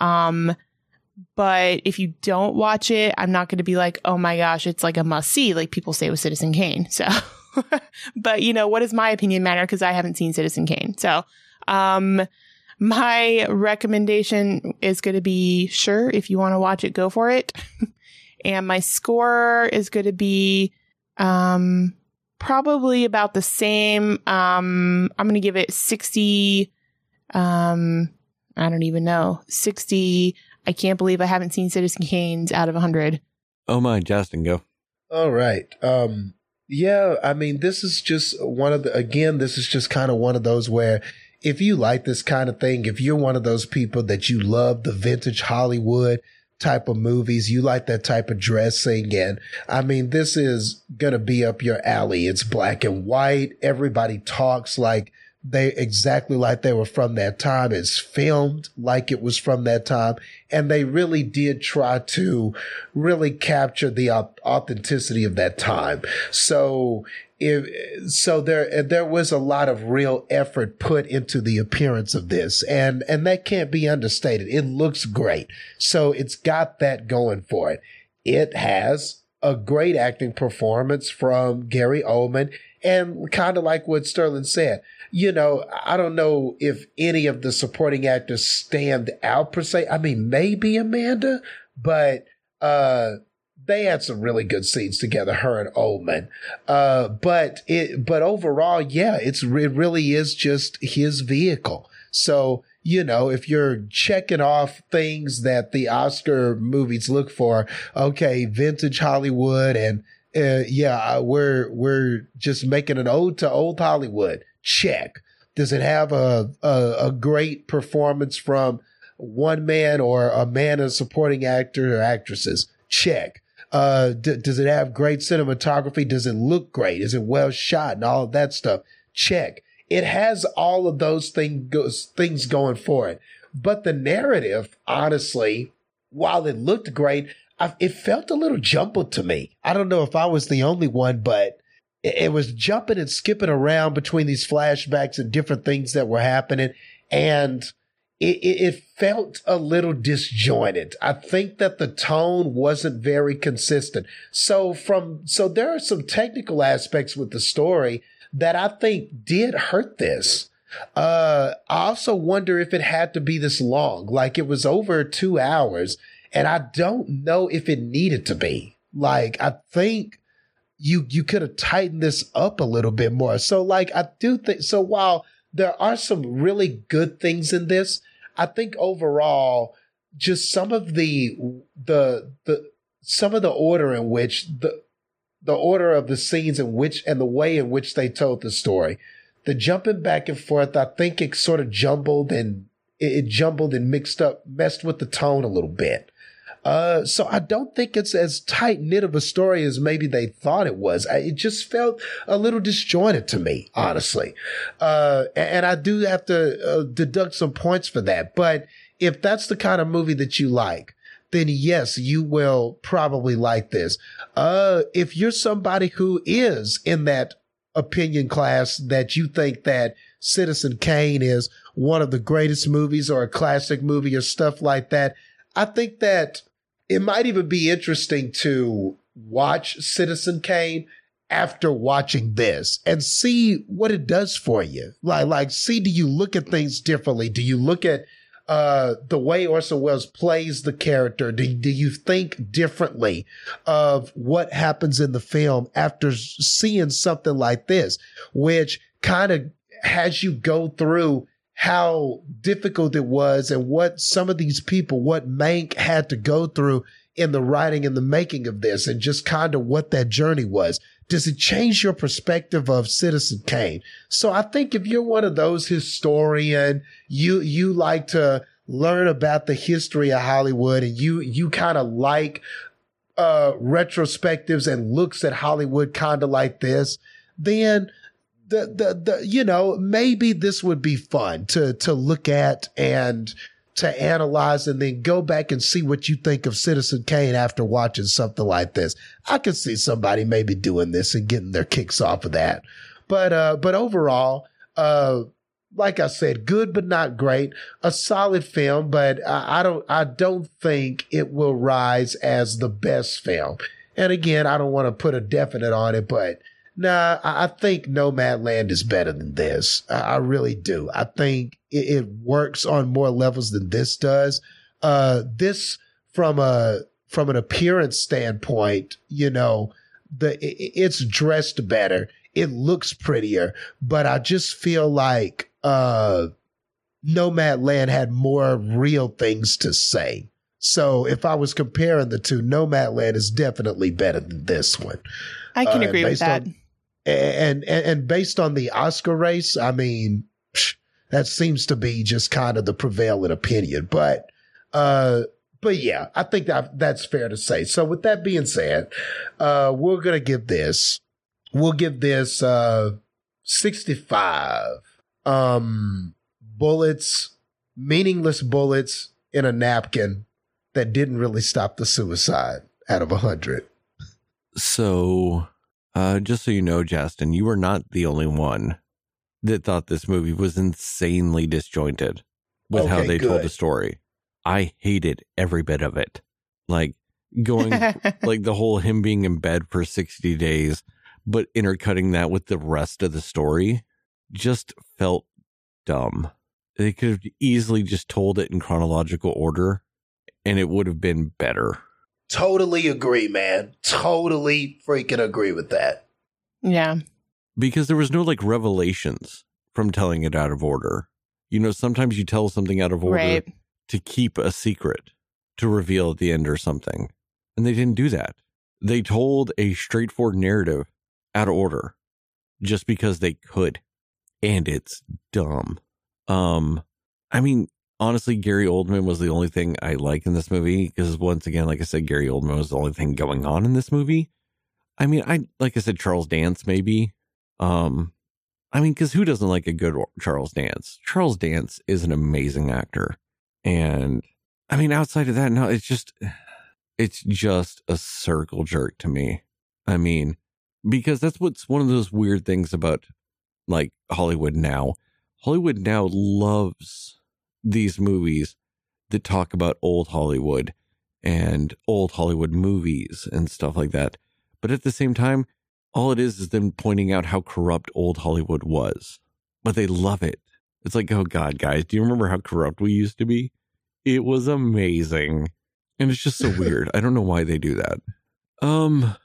Um, but if you don't watch it, I'm not going to be like, oh my gosh, it's like a must see, like people say with Citizen Kane. So, (laughs) but you know, what does my opinion matter? Cause I haven't seen Citizen Kane. So, um, my recommendation is going to be sure if you want to watch it, go for it. (laughs) and my score is going to be, um, probably about the same. Um, I'm going to give it 60. Um, I don't even know. 60. I can't believe I haven't seen Citizen Kane's out of 100. Oh my, Justin, go. All right. Um, yeah, I mean, this is just one of the, again, this is just kind of one of those where if you like this kind of thing, if you're one of those people that you love the vintage Hollywood type of movies, you like that type of dressing. And I mean, this is going to be up your alley. It's black and white. Everybody talks like they exactly like they were from that time. It's filmed like it was from that time. And they really did try to really capture the authenticity of that time. So so there there was a lot of real effort put into the appearance of this and and that can't be understated. It looks great. So it's got that going for it. It has a great acting performance from Gary Oldman and kind of like what Sterling said you know I don't know if any of the supporting actors stand out per se. I mean maybe Amanda but uh they had some really good scenes together, her and Oldman. Uh, but it, but overall, yeah, it's, it really is just his vehicle. So, you know, if you're checking off things that the Oscar movies look for, okay, vintage Hollywood and, uh, yeah, we're, we're just making an ode to old Hollywood. Check. Does it have a, a, a great performance from one man or a man of supporting actor or actresses? Check uh, d- does it have great cinematography? Does it look great? Is it well shot and all of that stuff? Check. It has all of those thing things going for it. But the narrative, honestly, while it looked great, I, it felt a little jumbled to me. I don't know if I was the only one, but it, it was jumping and skipping around between these flashbacks and different things that were happening. And it, it, felt a little disjointed. I think that the tone wasn't very consistent. So from, so there are some technical aspects with the story that I think did hurt this. Uh, I also wonder if it had to be this long, like it was over two hours and I don't know if it needed to be. Like, I think you, you could have tightened this up a little bit more. So like, I do think, so while there are some really good things in this, I think overall, just some of the the the some of the order in which the the order of the scenes in which and the way in which they told the story, the jumping back and forth, I think it sort of jumbled and it, it jumbled and mixed up, messed with the tone a little bit. Uh, so I don't think it's as tight knit of a story as maybe they thought it was. I, it just felt a little disjointed to me, honestly. Uh, and I do have to uh, deduct some points for that. But if that's the kind of movie that you like, then yes, you will probably like this. Uh, if you're somebody who is in that opinion class that you think that Citizen Kane is one of the greatest movies or a classic movie or stuff like that, I think that it might even be interesting to watch Citizen Kane after watching this and see what it does for you. Like, like, see, do you look at things differently? Do you look at uh, the way Orson Welles plays the character? Do, do you think differently of what happens in the film after seeing something like this, which kind of has you go through how difficult it was and what some of these people, what Mank had to go through in the writing and the making of this and just kind of what that journey was. Does it change your perspective of Citizen Kane? So I think if you're one of those historian, you, you like to learn about the history of Hollywood and you, you kind of like, uh, retrospectives and looks at Hollywood kind of like this, then the, the, the, you know, maybe this would be fun to, to look at and to analyze and then go back and see what you think of Citizen Kane after watching something like this. I could see somebody maybe doing this and getting their kicks off of that. But, uh, but overall, uh, like I said, good but not great. A solid film, but I, I don't I don't think it will rise as the best film. And again, I don't want to put a definite on it, but Nah, I, think Nomadland is better than this. I, really do. I think it, works on more levels than this does. Uh, this from a from an appearance standpoint, you know, the it's dressed better. It looks prettier, but I just feel like uh, Nomadland had more real things to say. So if I was comparing the two, Nomadland is definitely better than this one. I can uh, agree with that. On, and, and, and based on the Oscar race, I mean, that seems to be just kind of the prevailing opinion. But, uh, but yeah, I think that that's fair to say. So with that being said, uh, we're gonna give this, we'll give this uh, sixty-five um, bullets, meaningless bullets in a napkin that didn't really stop the suicide out of a hundred. So uh, just so you know, Justin, you were not the only one that thought this movie was insanely disjointed with okay, how they good. told the story. I hated every bit of it. Like going, (laughs) like the whole him being in bed for 60 days, but intercutting that with the rest of the story just felt dumb. They could have easily just told it in chronological order and it would have been better. Totally agree, man. Totally freaking agree with that. Yeah. Because there was no like revelations from telling it out of order. You know, sometimes you tell something out of order right. to keep a secret to reveal at the end or something. And they didn't do that. They told a straightforward narrative out of order just because they could. And it's dumb. Um, I mean, honestly, Gary Oldman was the only thing I like in this movie because once again, like I said, Gary Oldman was the only thing going on in this movie. I mean, I like I said, Charles Dance maybe. Um, I mean, because who doesn't like a good Charles Dance? Charles Dance is an amazing actor, and I mean, outside of that, no, it's just it's just a circle jerk to me. I mean, because that's what's one of those weird things about like Hollywood now. Hollywood now loves these movies that talk about old Hollywood and old Hollywood movies and stuff like that. But at the same time, all it is is them pointing out how corrupt old Hollywood was. But they love it. It's like, oh God, guys, do you remember how corrupt we used to be? It was amazing. And it's just so (laughs) weird. I don't know why they do that. Um,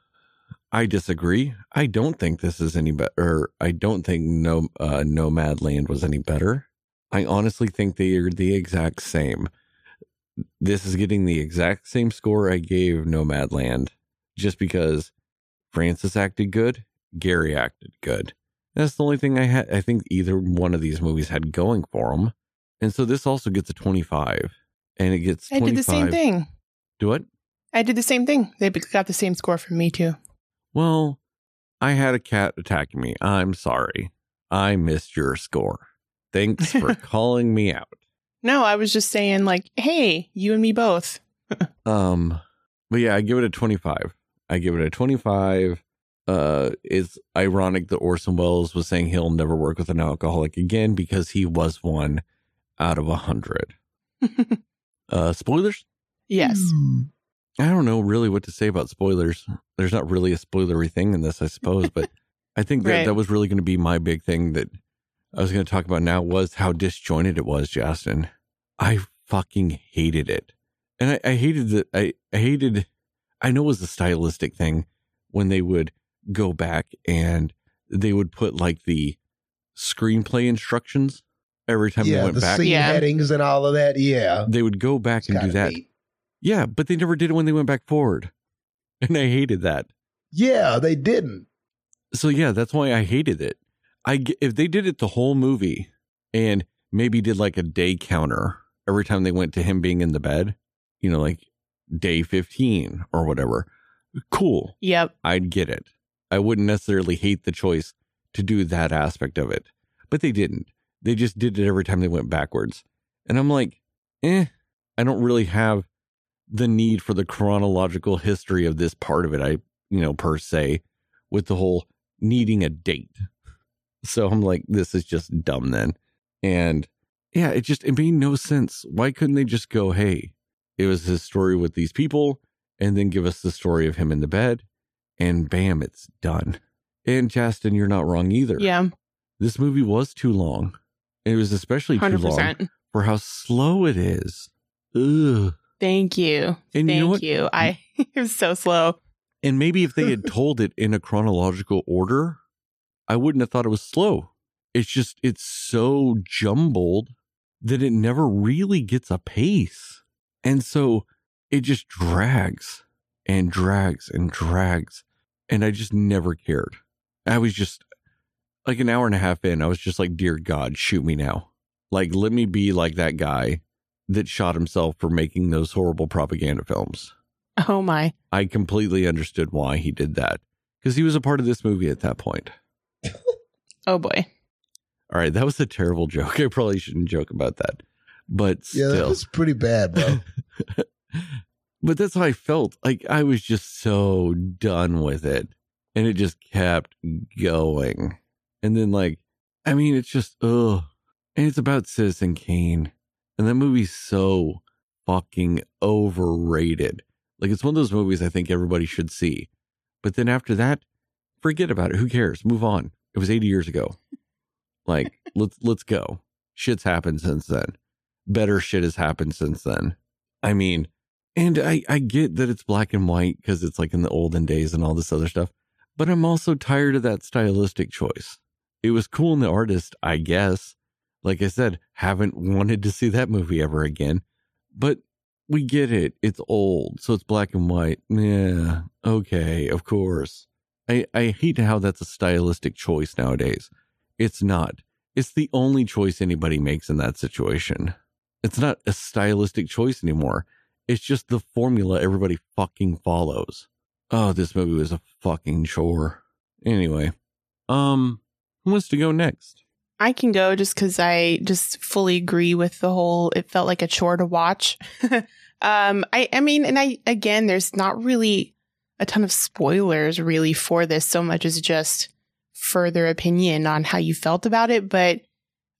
I disagree. I don't think this is any better. I don't think no uh, Nomadland was any better. I honestly think they are the exact same. This is getting the exact same score I gave Nomadland just because Frances acted good, Gary acted good. That's the only thing I had. I think either one of these movies had going for them. And so this also gets a 25 and it gets I did the same thing. Do what? I did the same thing. They got the same score from me too. Well, I had a cat attacking me. I'm sorry. I missed your score. Thanks for (laughs) calling me out. No, I was just saying like, hey, you and me both. (laughs) Um, but yeah, I give it a 25. I give it a 25. Uh, it's ironic that Orson Welles was saying he'll never work with an alcoholic again because he was one out of a hundred. (laughs) Uh, spoilers? yes. I don't know really what to say about spoilers. There's not really a spoilery thing in this, I suppose, but I think that Right. that was really going to be my big thing that I was going to talk about now was how disjointed it was, Justin. I fucking hated it. And I, I hated that. I, I hated, I know it was a stylistic thing when they would go back and they would put like the screenplay instructions every time they yeah, went the back. scene Yeah. headings and all of that. Yeah, They would go back It's and do that. neat. Yeah, but they never did it when they went back forward. And I hated that. Yeah, they didn't. So yeah, that's why I hated it. I if they did it the whole movie and maybe did like a day counter every time they went to him being in the bed, you know, like day 15 or whatever. Cool. Yep. I'd get it. I wouldn't necessarily hate the choice to do that aspect of it. But they didn't. They just did it every time they went backwards. And I'm like, eh, I don't really have the need for the chronological history of this part of it. I, you know, per se, with the whole needing a date. So I'm like, this is just dumb then. And yeah, it just, it made no sense. Why couldn't they just go, hey, it was his story with these people and then give us the story of him in the bed and bam, it's done. And Justin, you're not wrong either. Yeah. This movie was too long. It was especially too long for how slow it is. Ugh. Thank you. And Thank you know you. I (laughs) it was so slow. And maybe if they had (laughs) told it in a chronological order, I wouldn't have thought it was slow. It's just, it's so jumbled that it never really gets a pace. And so it just drags and drags and drags. And I just never cared. I was just like an hour and a half in, I was just like, Dear God, shoot me now. Like, let me be like that guy that shot himself for making those horrible propaganda films. Oh my. I completely understood why he did that because he was a part of this movie at that point. (laughs) Oh boy. All right, that was a terrible joke. (laughs) I probably shouldn't joke about that, but Yeah, that was pretty bad, bro. (laughs) but that's how I felt. Like I was just so done with it, and it just kept going. And then, like, I mean, it's just ugh. And it's about Citizen Kane, and that movie's so fucking overrated. Like it's one of those movies I think everybody should see. But then after that, forget about it. Who cares? Move on. It was 80 years ago. (laughs) Like, let's let's go. Shit's happened since then. Better shit has happened since then. I mean, and I I get that it's black and white because it's like in the olden days and all this other stuff. But I'm also tired of that stylistic choice. It was cool in the artist, I guess. Like I said, haven't wanted to see that movie ever again. But we get it. It's old, so it's black and white. Yeah, okay, of course. I, I hate how that's a stylistic choice nowadays. It's not. It's the only choice anybody makes in that situation. It's not a stylistic choice anymore. It's just the formula everybody fucking follows. Oh, this movie was a fucking chore. Anyway, um, who wants to go next? I can go just because I just fully agree with the whole. It felt like a chore to watch. (laughs) um, I, I mean, and I again, there's not really a ton of spoilers really for this, so much as just further opinion on how you felt about it. But,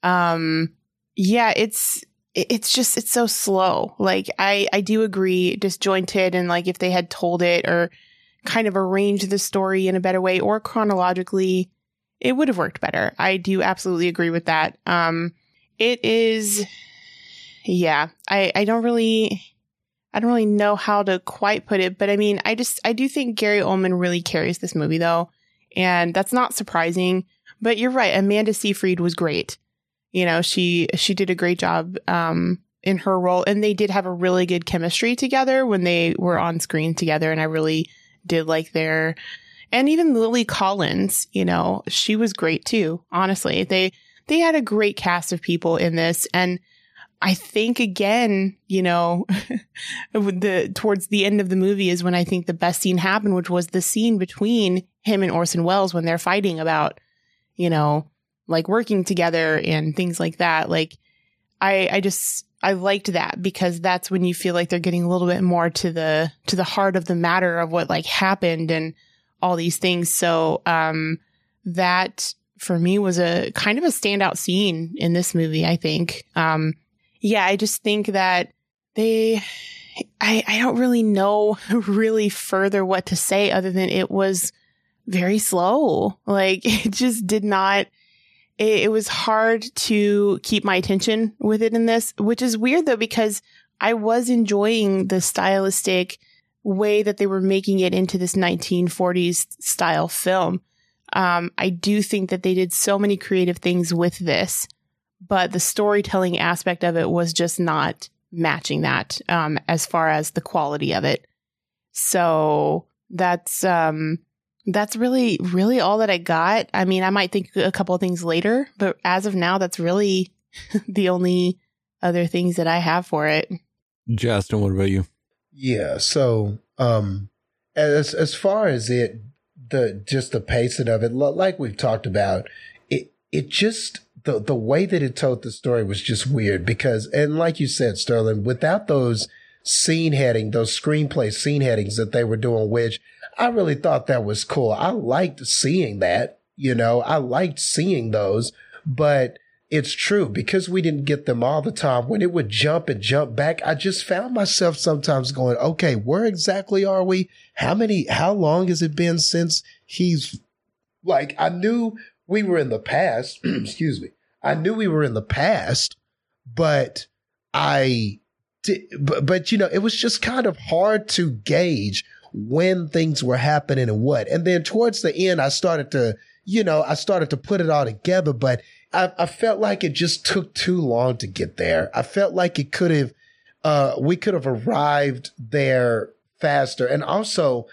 um, yeah, it's it's just it's so slow. Like I I do agree, disjointed, and like if they had told it or kind of arranged the story in a better way or chronologically it would have worked better. I do absolutely agree with that. Um, it is, yeah, I, I don't really, I don't really know how to quite put it, but I mean, I just, I do think Gary Oldman really carries this movie though. And that's not surprising, but you're right. Amanda Seyfried was great. You know, she she did a great job um, in her role, and they did have a really good chemistry together when they were on screen together, and I really did like their. And even Lily Collins, you know, she was great too. Honestly, they they had a great cast of people in this, and I think again, you know, (laughs) the towards the end of the movie is when I think the best scene happened, which was the scene between him and Orson Welles when they're fighting about, you know, like working together and things like that. Like, I I just I liked that because that's when you feel like they're getting a little bit more to the to the heart of the matter of what like happened and all these things. So um that for me was a kind of a standout scene in this movie, I think. Um yeah, I just think that they I I don't really know (laughs) really further what to say other than it was very slow. (laughs) Like it just did not it, it was hard to keep my attention with it in this, which is weird though, because I was enjoying the stylistic way that they were making it into this 1940s style film. Um, I do think that they did so many creative things with this, but the storytelling aspect of it was just not matching that um, as far as the quality of it. So that's um, that's really, really all that I got. I mean, I might think a couple of things later, but as of now, that's really (laughs) the only other things that I have for it. Justin, what about you? Yeah. So, um, as as far as it, the just the pacing of it, like we've talked about, it it just the the way that it told the story was just weird because, and like you said, Sterling, without those scene heading, those screenplay scene headings that they were doing, which I really thought that was cool. I liked seeing that, you know, I liked seeing those, but it's true because we didn't get them all the time. When it would jump and jump back, I just found myself sometimes going, okay, where exactly are we? How many, how long has it been since he's like, I knew we were in the past. (clears throat) excuse me. I knew we were in the past, but I did, but, but you know, it was just kind of hard to gauge when things were happening and what. And then towards the end, I started to, you know, I started to put it all together, but I, I felt like it just took too long to get there. I felt like it could have, uh, we could have arrived there faster. And also,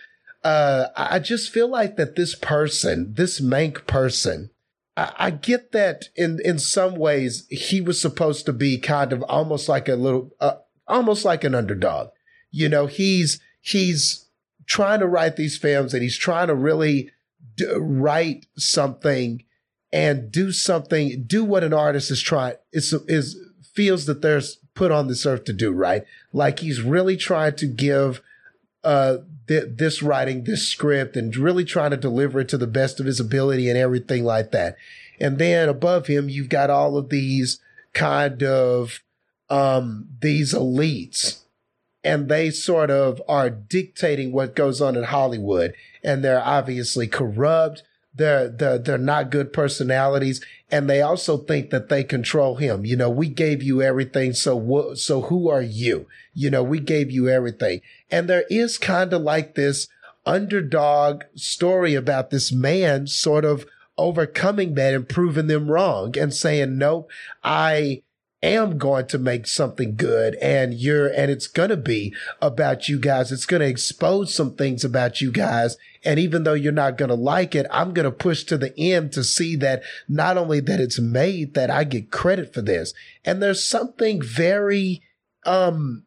uh, I just feel like that this person, this Mank person, I, get that in, in some ways he was supposed to be kind of almost like a little, uh, almost like an underdog. You know, he's, he's, trying to write these films and he's trying to really d- write something and do something, do what an artist is trying, is, is feels that there's put on this earth to do, right? Like he's really trying to give, uh, th- this writing, this script and really trying to deliver it to the best of his ability and everything like that. And then above him, you've got all of these kind of, um, these elites and they sort of are dictating what goes on in Hollywood. And they're obviously corrupt. They're, they're, they're not good personalities. And they also think that they control him. You know, we gave you everything. So what, so who are you? You know, we gave you everything. And there is kind of like this underdog story about this man sort of overcoming that and proving them wrong and saying, nope, I, am going to make something good and you're, and it's going to be about you guys. It's going to expose some things about you guys. And even though you're not going to like it, I'm going to push to the end to see that not only that it's made, that I get credit for this. And there's something very, um,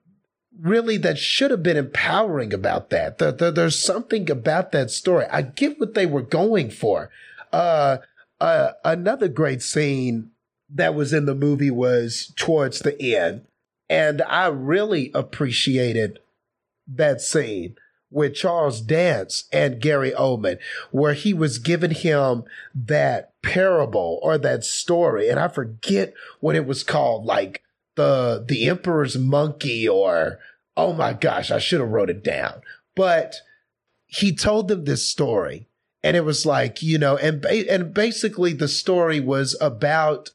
really that should have been empowering about that. The, the, there's something about that story. I get what they were going for. Uh, uh, another great scene that was in the movie was towards the end. And I really appreciated that scene with Charles Dance and Gary Oldman, where he was giving him that parable or that story. And I forget what it was called, like the, the Emperor's Monkey or, oh my gosh, I should have wrote it down. But he told them this story and it was like, you know, and, ba- and basically the story was about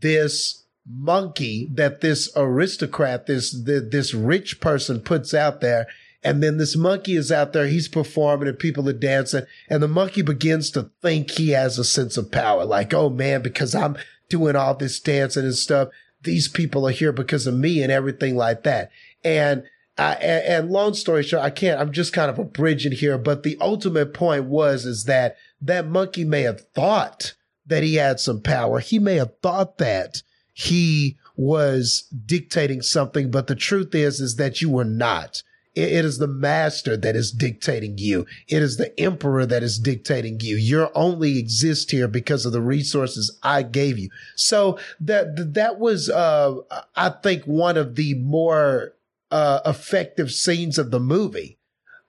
this monkey that this aristocrat, this, this rich person puts out there. And then this monkey is out there, he's performing and people are dancing. And the monkey begins to think he has a sense of power. Like, oh man, because I'm doing all this dancing and stuff. These people are here because of me and everything like that. And uh, and, long story short, I can't. I'm just kind of abridging here, but the ultimate point was is that that monkey may have thought that he had some power. He may have thought that he was dictating something, but the truth is, is that you were not. It, it is the master that is dictating you. It is the emperor that is dictating you. You only exist here because of the resources I gave you. So that, that was, uh, I think one of the more, uh, effective scenes of the movie.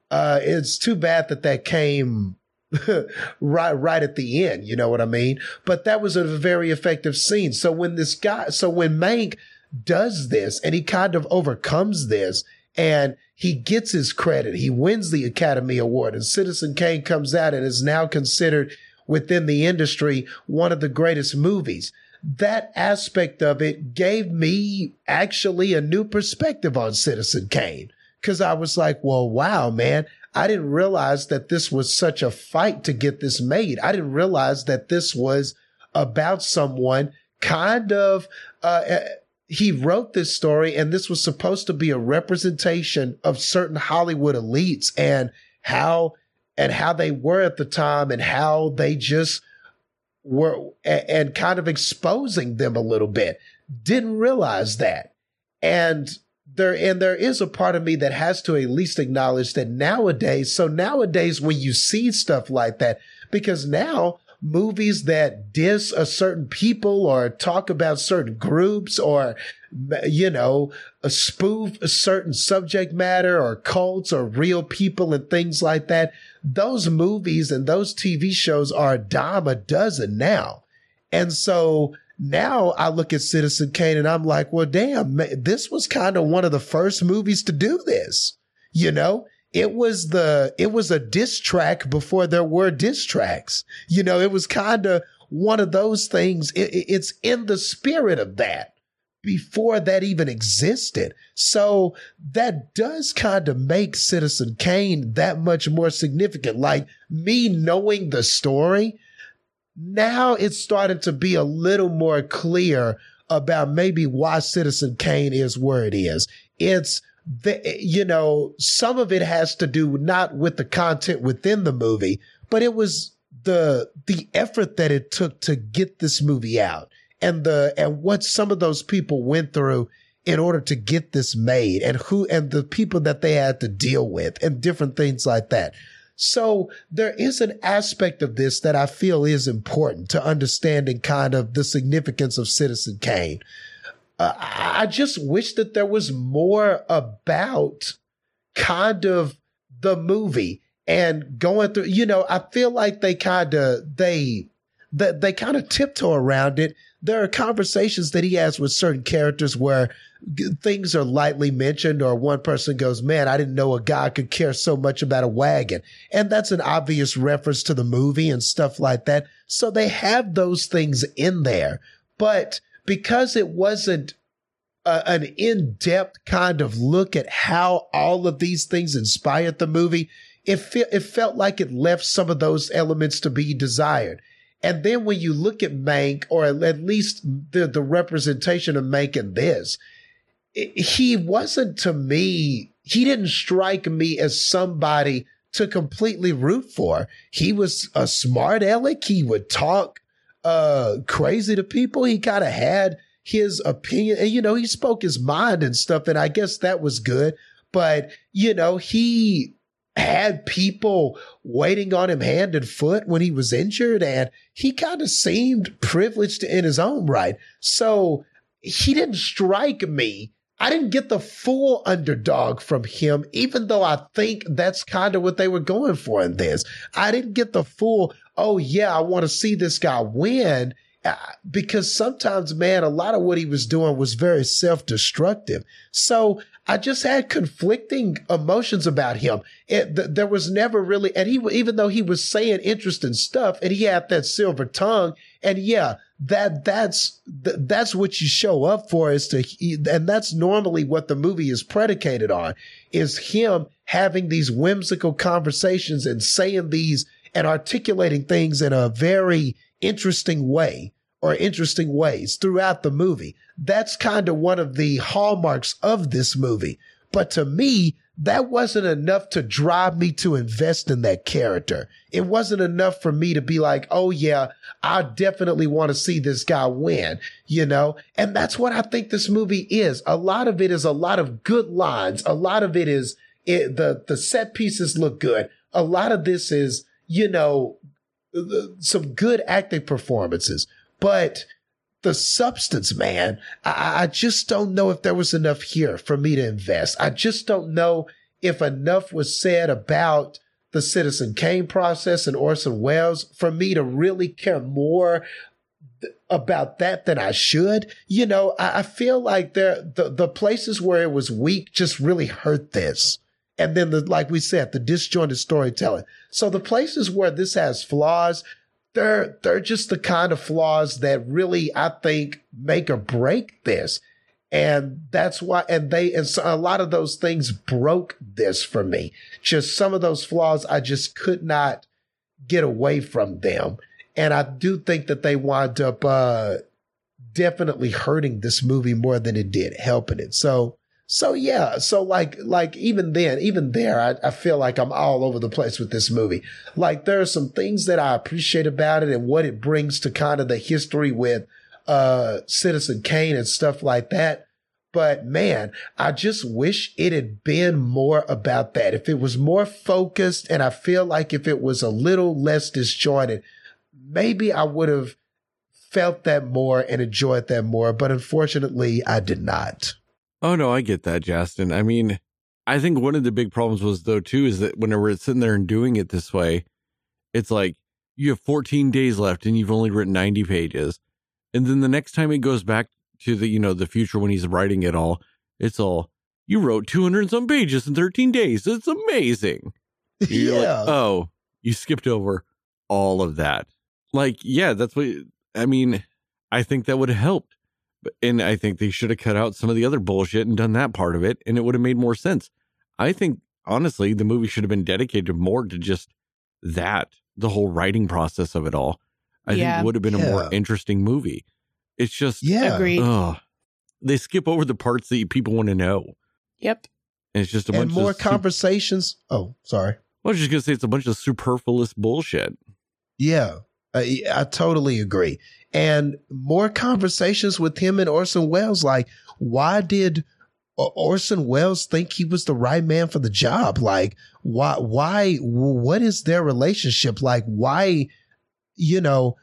Uh, it's too bad that that came (laughs) right right at the end you know what i mean but that was a very effective scene so when this guy so when mank does this and he kind of overcomes this and he gets his credit. He wins the academy award and citizen kane comes out and is now considered within the industry one of the greatest movies. That aspect of it gave me actually a new perspective on citizen kane because i was like well wow man. I didn't realize that this was such a fight to get this made. I didn't realize that this was about someone kind of, uh, he wrote this story and this was supposed to be a representation of certain Hollywood elites and how, and how they were at the time and how they just were and kind of exposing them a little bit. Didn't realize that. And there and there is a part of me that has to at least acknowledge that nowadays so nowadays when you see stuff like that because now movies that diss a certain people or talk about certain groups or you know a spoof a certain subject matter or cults or real people and things like that those movies and those tv shows are a dime a dozen now and so now I look at Citizen Kane and I'm like, well, damn, this was kind of one of the first movies to do this. You know, it was the, it was a diss track before there were diss tracks. You know, it was kind of one of those things. It, it's in the spirit of that before that even existed. So that does kind of make Citizen Kane that much more significant. Like me knowing the story now it's starting to be a little more clear about maybe why Citizen Kane is where it is. It's the, you know, some of it has to do not with the content within the movie, but it was the, the effort that it took to get this movie out and the, and what some of those people went through in order to get this made and who, and the people that they had to deal with and different things like that. So there is an aspect of this that I feel is important to understanding kind of the significance of Citizen Kane. I just wish that there was more about kind of the movie and going through, you know, I feel like they kind of, they, that they kind of tiptoe around it. There are conversations that he has with certain characters where things are lightly mentioned or one person goes, man, I didn't know a guy could care so much about a wagon. And that's an obvious reference to the movie and stuff like that. So they have those things in there, but because it wasn't a, an in-depth kind of look at how all of these things inspired the movie, it, fe- it felt like it left some of those elements to be desired. And then when you look at Mank, or at least the, the representation of Mank in this, he wasn't to me, he didn't strike me as somebody to completely root for. He was a smart aleck. He would talk uh crazy to people. He kind of had his opinion and you know, he spoke his mind and stuff and I guess that was good. But you know, he had people waiting on him hand and foot when he was injured and he kind of seemed privileged in his own right. So he didn't strike me I didn't get the full underdog from him, even though I think that's kind of what they were going for in this. I didn't get the full, oh yeah, I want to see this guy win. Uh, because sometimes, man, a lot of what he was doing was very self destructive. So I just had conflicting emotions about him. It, th- there was never really, and he, even though he was saying interesting stuff and he had that silver tongue, and yeah, that that's that's what you show up for is to and that's normally what the movie is predicated on is him having these whimsical conversations and saying these and articulating things in a very interesting way or interesting ways throughout the movie. That's kind of one of the hallmarks of this movie. But to me, that wasn't enough to drive me to invest in that character. It wasn't enough for me to be like, oh yeah, I definitely want to see this guy win, you know? And that's what I think this movie is. A lot of it is a lot of good lines. A lot of it is it, the, the set pieces look good. A lot of this is, you know, some good acting performances, but the substance, man, I, I just don't know if there was enough here for me to invest. I just don't know if enough was said about the Citizen Kane process and Orson Welles for me to really care more about that than I should. You know, I, I feel like there the, the places where it was weak just really hurt this. And then the like we said, the disjointed storytelling. So the places where this has flaws, they're they're just the kind of flaws that really I think make or break this. And that's why, and they, and so a lot of those things broke this for me. Just some of those flaws, I just could not get away from them. And I do think that they wind up, uh, definitely hurting this movie more than it did helping it. So, so yeah, so like, like even then, even there, I, I feel like I'm all over the place with this movie. Like there are some things that I appreciate about it and what it brings to kind of the history with, uh, Citizen Kane and stuff like that. But man, I just wish it had been more about that. If it was more focused and I feel like if it was a little less disjointed, maybe I would have felt that more and enjoyed that more. But unfortunately, I did not. Oh no, I get that, Justin. I mean, I think one of the big problems was though too is that whenever it's sitting there and doing it this way, it's like you have 14 days left and you've only written 90 pages. And then the next time it goes back to the, you know, the future when he's writing it all, it's all, you wrote 200 and some pages in 13 days. It's amazing. (laughs) You're like, yeah. oh, you skipped over all of that. Like, yeah, that's what, I mean, I think that would have helped. But- And I think they should have cut out some of the other bullshit and done that part of it, and it would have made more sense. I think, honestly, the movie should have been dedicated more to just that, the whole writing process of it all. I think Yeah. it would have been a more interesting movie. It's just, yeah. Agreed. ugh, they skip over the parts that people want to know. Yep. And it's just a And bunch more of. sup- conversations. Oh, sorry. I was just going to say it's a bunch of superfluous bullshit. Yeah, Uh, I, I totally agree. And more conversations with him and Orson Welles. Like, why did Orson Welles think he was the right man for the job? Like, why, why, what is their relationship? Like, why, you know,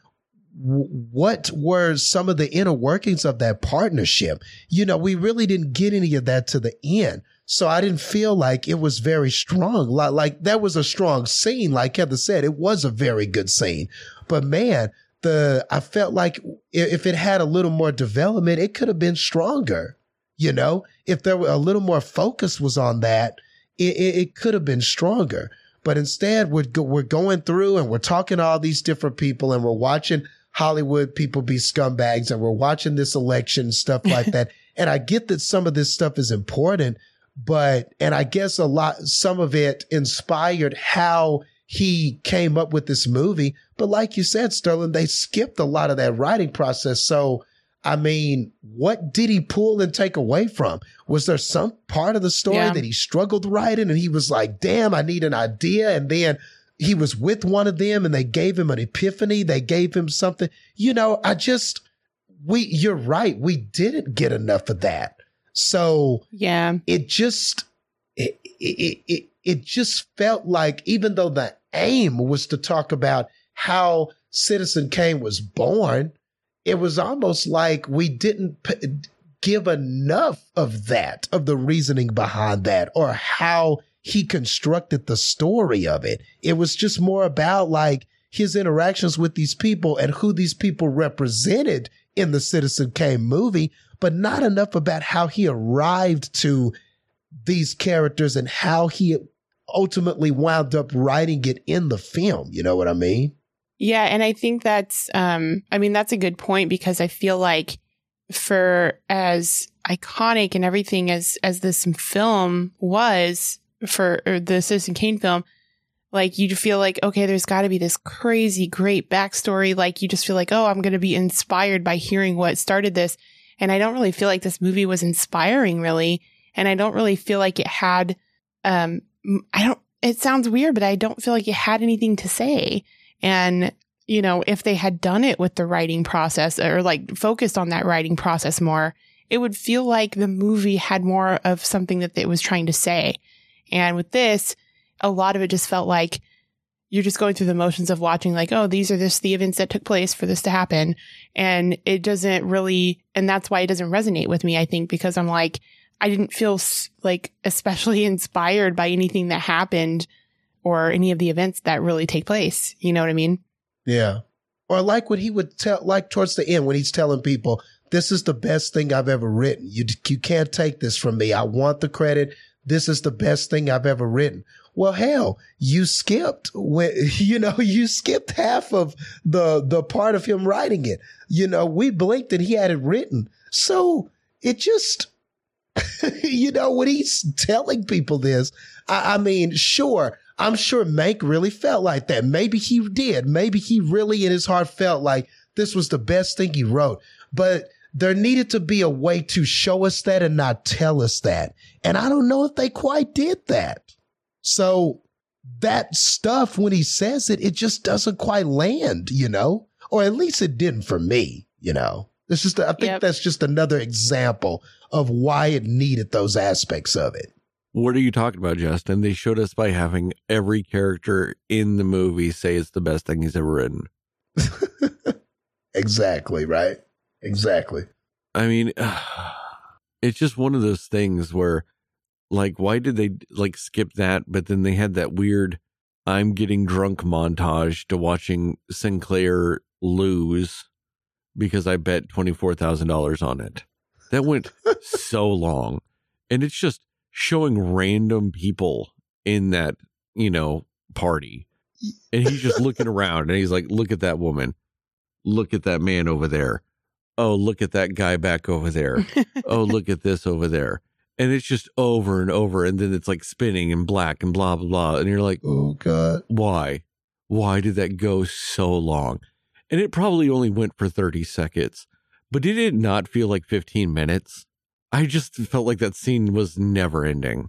what were some of the inner workings of that partnership? You know, we really didn't get any of that to the end. So I didn't feel like it was very strong. Like, like that was a strong scene. Like Heather said, it was a very good scene. But man, the, I felt like if it had a little more development, it could have been stronger. You know, if there were a little more focus was on that, it, it, it could have been stronger. But instead, we're go, we're going through and we're talking to all these different people, and we're watching Hollywood people be scumbags, and we're watching this election stuff like (laughs) that. and I get that some of this stuff is important, but and I guess a lot some of it inspired how he came up with this movie. But like you said, Sterling, they skipped a lot of that writing process. So I mean, what did he pull and take away from? Was there some part of the story Yeah. that he struggled writing and he was like, damn, I need an idea? And then he was with one of them and they gave him an epiphany. They gave him something. You know, I just, we, you're right. We didn't get enough of that. So Yeah. it just, it, it, it, it just felt like even though the aim was to talk about how Citizen Kane was born, it was almost like we didn't p- give enough of that, of the reasoning behind that, or how he constructed the story of it. It was just more about like his interactions with these people and who these people represented in the Citizen Kane movie, but not enough about how he arrived to these characters and how he ultimately wound up writing it in the film. You know what I mean? Yeah, and I think that's um I mean that's a good point because I feel like for as iconic and everything as as this film was for or the Citizen Kane film, Like you feel like, okay, there's got to be this crazy great backstory. Like you just feel like, oh, I'm going to be inspired by hearing what started this. And I don't really feel like this movie was inspiring really. And I don't really feel like it had, um, I don't, it sounds weird, but I don't feel like it had anything to say. And, you know, if they had done it with the writing process or like focused on that writing process more, it would feel like the movie had more of something that it was trying to say. And with this, a lot of it just felt like you're just going through the motions of watching like, oh, these are just the events that took place for this to happen. And it doesn't really, and that's why it doesn't resonate with me, I think, because I'm like, I didn't feel like especially (laughs) inspired by anything that happened or any of the events that really take place. You know what I mean? Yeah. Or like what he would tell, like towards the end when he's telling people, this is the best thing I've ever written. You, you can't take this from me. I want the credit. This is the best thing I've ever written. Well, hell, you skipped when, (laughs) you know, you skipped half of the, the part of him writing it. You know, we blinked and he had it written. So it just, (laughs) you know, when he's telling people this, I, I mean, sure, I'm sure Mank really felt like that. Maybe he did. Maybe he really in his heart felt like this was the best thing he wrote. But there needed to be a way to show us that and not tell us that. And I don't know if they quite did that. So that stuff, when he says it, it just doesn't quite land, you know, or at least it didn't for me, you know. It's just, I think yep. that's just another example of why it needed those aspects of it. What are you talking about, Justin? They showed us by having every character in the movie say it's the best thing he's ever written. (laughs) exactly, right? Exactly. I mean, (sighs) it's just one of those things where like why did they like skip that but then they had that weird i'm getting drunk montage to watching sinclair lose because i bet $24000 on it. That went (laughs) so long. And it's just showing random people in that you know party. And he's just (laughs) looking around and he's like look at that woman. Look at that man over there. Oh look at that guy back over there. Oh look at this over there and it's just over and over and then it's like spinning and black and blah blah blah and you're like oh god. Why? Why did that go so long? And it probably only went for 30 seconds but did it not feel like 15 minutes? I just felt like that scene was never ending.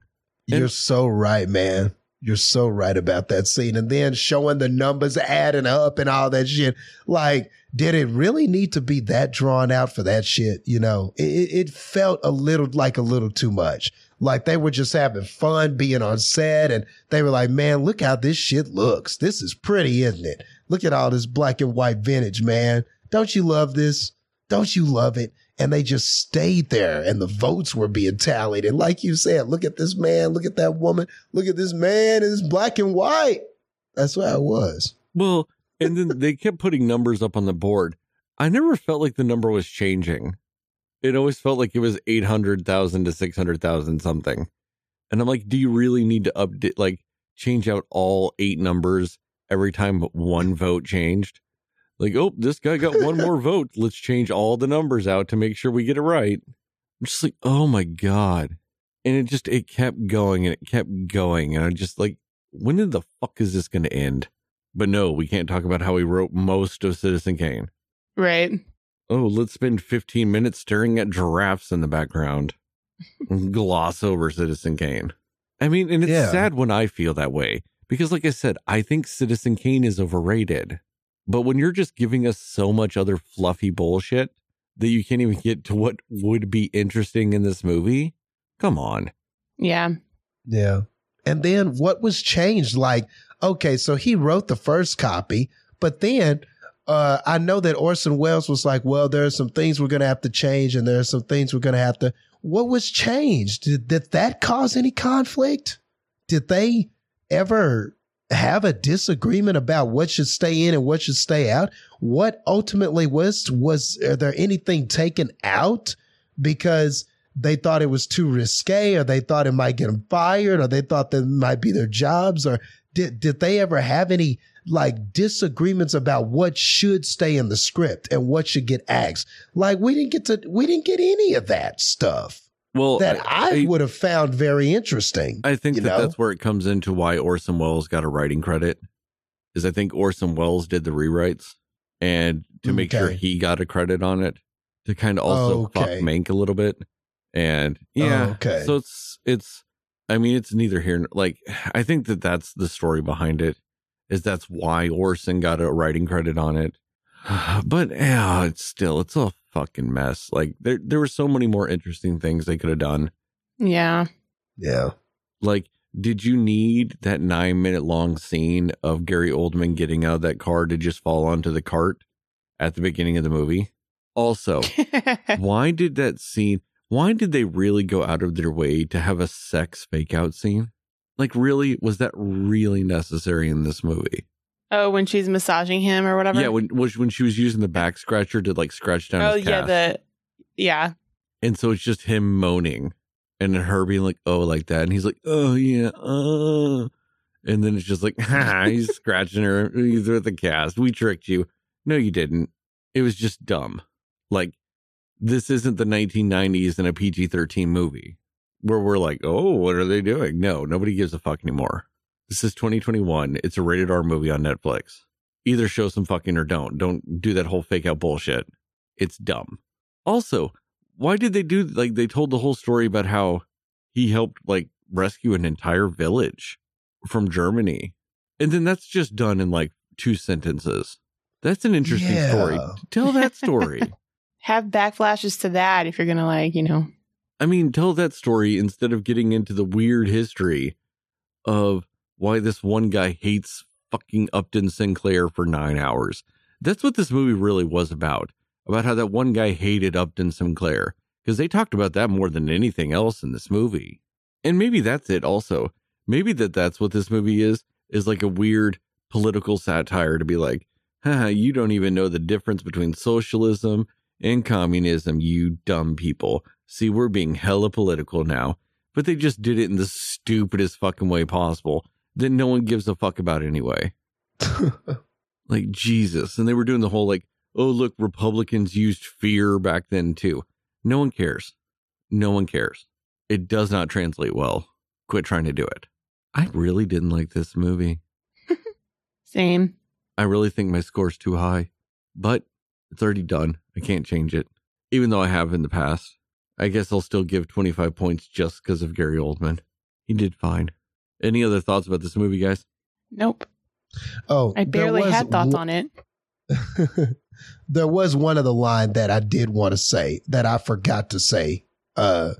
And- you're so right man you're so right about that scene. And then showing the numbers adding up and all that shit. Like, did it really need to be that drawn out for that shit? You know, it, it felt a little like a little too much. Like they were just having fun being on set and they were like, man, look how this shit looks. This is pretty, isn't it? Look at all this black and white vintage, man. Don't you love this? Don't you love it? And they just stayed there and the votes were being tallied. And like you said, look at this man, look at that woman, look at this man, it's black and white. That's what I was. Well, (laughs) and then they kept putting numbers up on the board. I never felt like the number was changing. It always felt like it was 800,000 to 600,000 something. And I'm like, do you really need to update, like change out all eight numbers every time one vote changed? Like, oh, this guy got one more vote. Let's change all the numbers out to make sure we get it right. I'm just like, oh my God. And it just, it kept going and it kept going. And I just like, when did the fuck is this going to end? But no, we can't talk about how he wrote most of Citizen Kane. Right. Oh, let's spend 15 minutes staring at giraffes in the background gloss over Citizen Kane. I mean, and it's yeah. sad when I feel that way because, like I said, I think Citizen Kane is overrated. But when you're just giving us so much other fluffy bullshit that you can't even get to what would be interesting in this movie, come on. Yeah. Yeah. And then what was changed? Like, okay, so he wrote the first copy, but then uh, I know that Orson Welles was like, well, there are some things we're going to have to change and there are some things we're going to have to. What was changed? Did, did that cause any conflict? Did they ever have a disagreement about what should stay in and what should stay out? What ultimately was, was are there anything taken out because they thought it was too risque or they thought it might get them fired or they thought that might be their jobs or did, did they ever have any like disagreements about what should stay in the script and what should get axed? Like we didn't get to, we didn't get any of that stuff. Well, that I, I- would have found very interesting. I think that know? that's where it comes into why Orson Welles got a writing credit. Is I think Orson Welles did the rewrites, and to make sure he got a credit on it, to kind of also fuck Okay. Mank a little bit, and yeah, okay. So it's it's. I mean, it's neither here. Like, I think that that's the story behind it. Is that's why Orson got a writing credit on it. (sighs) But yeah, it's still it's a fucking mess. Like there there were so many more interesting things they could have done. Yeah. yeah. Like, did you need that nine minute long scene of Gary Oldman getting out of that car to just fall onto the cart at the beginning of the movie? Also, (laughs) why did that scene, why did they really go out of their way to have a sex fake out scene? Like, really, was that really necessary in this movie? Oh, when she's massaging him or whatever. Yeah, when, when she- was using the back scratcher to like scratch down oh yeah, the yeah. And so it's just him moaning and her being like, oh, like that. And he's like, oh, yeah. Uh. And then it's just like, (laughs) ha, he's scratching her. He's with the cast. We tricked you. No, you didn't. It was just dumb. Like, this isn't the 1990s in a PG 13 movie where we're like, oh, what are they doing? No, nobody gives a fuck anymore. This is 2021. It's a rated R movie on Netflix. Either show some fucking or don't. Don't do that whole fake out bullshit. It's dumb. Also, why did they do like they told the whole story about how he helped like rescue an entire village from Germany. And then that's just done in like two sentences. That's an interesting Yeah. story. Tell that story. (laughs) Have backflashes to that if you're gonna like, you know. I mean, tell that story instead of getting into the weird history of why this one guy hates fucking Upton Sinclair for nine hours. That's what this movie really was about. About how that one guy hated Upton Sinclair. Because they talked about that more than anything else in this movie. And maybe that's it also. Maybe that that's what this movie is, is like a weird political satire to be like, haha, you don't even know the difference between socialism and communism, you dumb people. See, we're being hella political now. But they just did it in the stupidest fucking way possible that no one gives a fuck about anyway. (laughs) Like, Jesus. And they were doing the whole, like, oh, look, Republicans used fear back then too. No one cares. No one cares. It does not translate well. Quit trying to do it. I really didn't like this movie. (laughs) Same. I really think my score's too high, but it's already done. I can't change it, even though I have in the past. I guess I'll still give 25 points just because of Gary Oldman. He did fine. Any other thoughts about this movie, guys? Nope. oh, I barely had thoughts one- on it. (laughs) there was one other line that I did want to say that I forgot to say uh,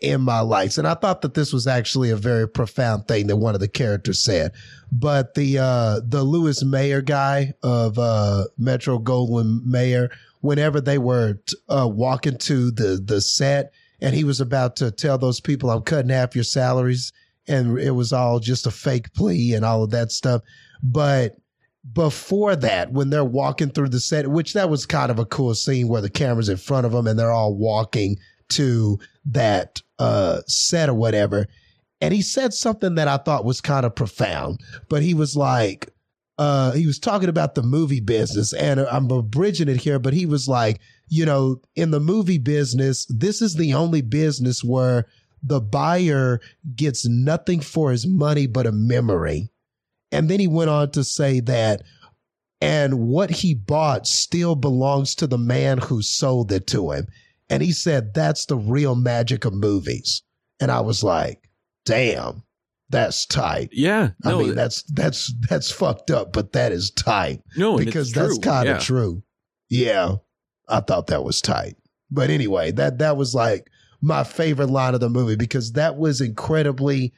in my likes, and I thought that this was actually a very profound thing that one of the characters said. But the uh, the Louis Mayer guy of uh, Metro Goldwyn Mayer, whenever they were t- uh, walking to the the set, and he was about to tell those people, "I'm cutting half your salaries," and it was all just a fake plea and all of that stuff, but before that, when they're walking through the set, which that was kind of a cool scene where the camera's in front of them and they're all walking to that uh, set or whatever. And he said something that I thought was kind of profound, but he was like, uh, he was talking about the movie business, and I'm abridging it here, but he was like, you know, in the movie business, this is the only business where the buyer gets nothing for his money but a memory. And then he went on to say that, and what he bought still belongs to the man who sold it to him. And he said, that's the real magic of movies. And I was like, damn, that's tight. Yeah. I No, mean, that's, that's, that's fucked up, but that is tight no, because that's kind of Yeah. true. Yeah. I thought that was tight. But anyway, that, that was like my favorite line of the movie because that was incredibly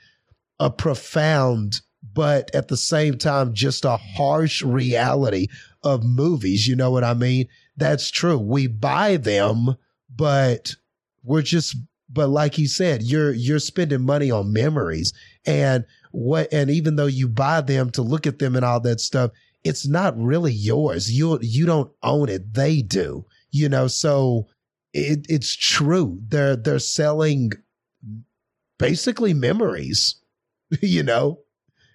a profound, but at the same time, just a harsh reality of movies. You know what I mean? That's true. We buy them, but we're just, but like he said, you're, you're spending money on memories and what, and even though you buy them to look at them and all that stuff, it's not really yours. You, you don't own it. They do, you know, so it, it's true. They're, they're selling basically memories, (laughs) you know?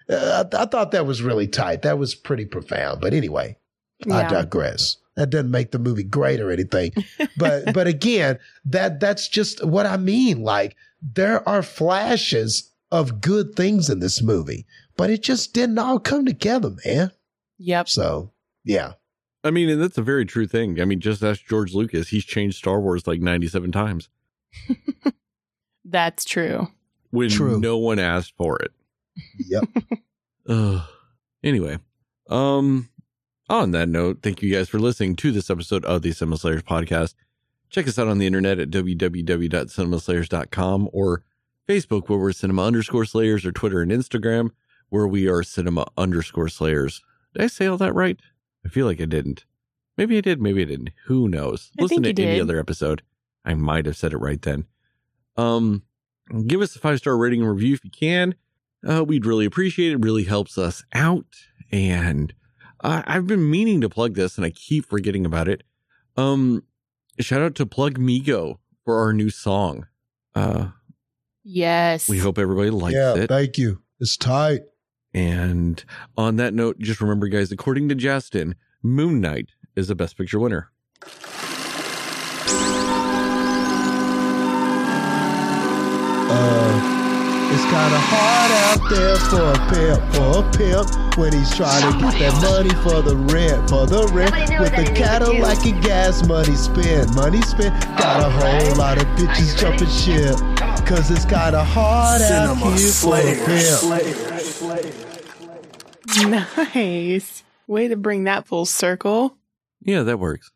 Uh, I, I thought that was really tight. That was pretty profound. But anyway, I digress. that doesn't make the movie great or anything. (laughs) But but again, that that's just what I mean. Like there are flashes of good things in this movie, but it just didn't all come together, man. Yep. So yeah. I mean, and that's a very true thing. I mean, just ask George Lucas. He's changed Star Wars like 97 times (laughs) That's true. when True. no one asked for it. Yep. (laughs) Ugh. Anyway, um, on that note, thank you guys for listening to this episode of the Cinema Slayers podcast. Check us out on the internet at www.cinemaslayers.com or Facebook, where we're cinema underscore slayers, or Twitter and Instagram, where we are cinema underscore slayers. Did I say all that right? I feel like I didn't. Maybe I did, maybe I didn't. Who knows? I Listen think to you any did. other episode. I might have said it right then. Um, give us a five star rating and review if you can. Uh, we'd really appreciate it. it. Really helps us out. And uh, I've been meaning to plug this, and I keep forgetting about it. Um, shout out to Plug Migo for our new song. Uh, Yes. we hope everybody likes yeah. it. Thank you. It's tight. And on that note, just remember, guys, according to Justin, Moonlight is the best picture winner. Uh, it's kind of hard out there for a pimp, for a pimp, when he's trying to get that money for the rent, for the rent, with the anything but Cadillac and gas money spent, money spent. Got a whole lot of bitches jumping ship, cause it's kind of hard out Cinema here for a Slayers. pimp. (laughs) Nice. Way to bring that full circle. Yeah, that works.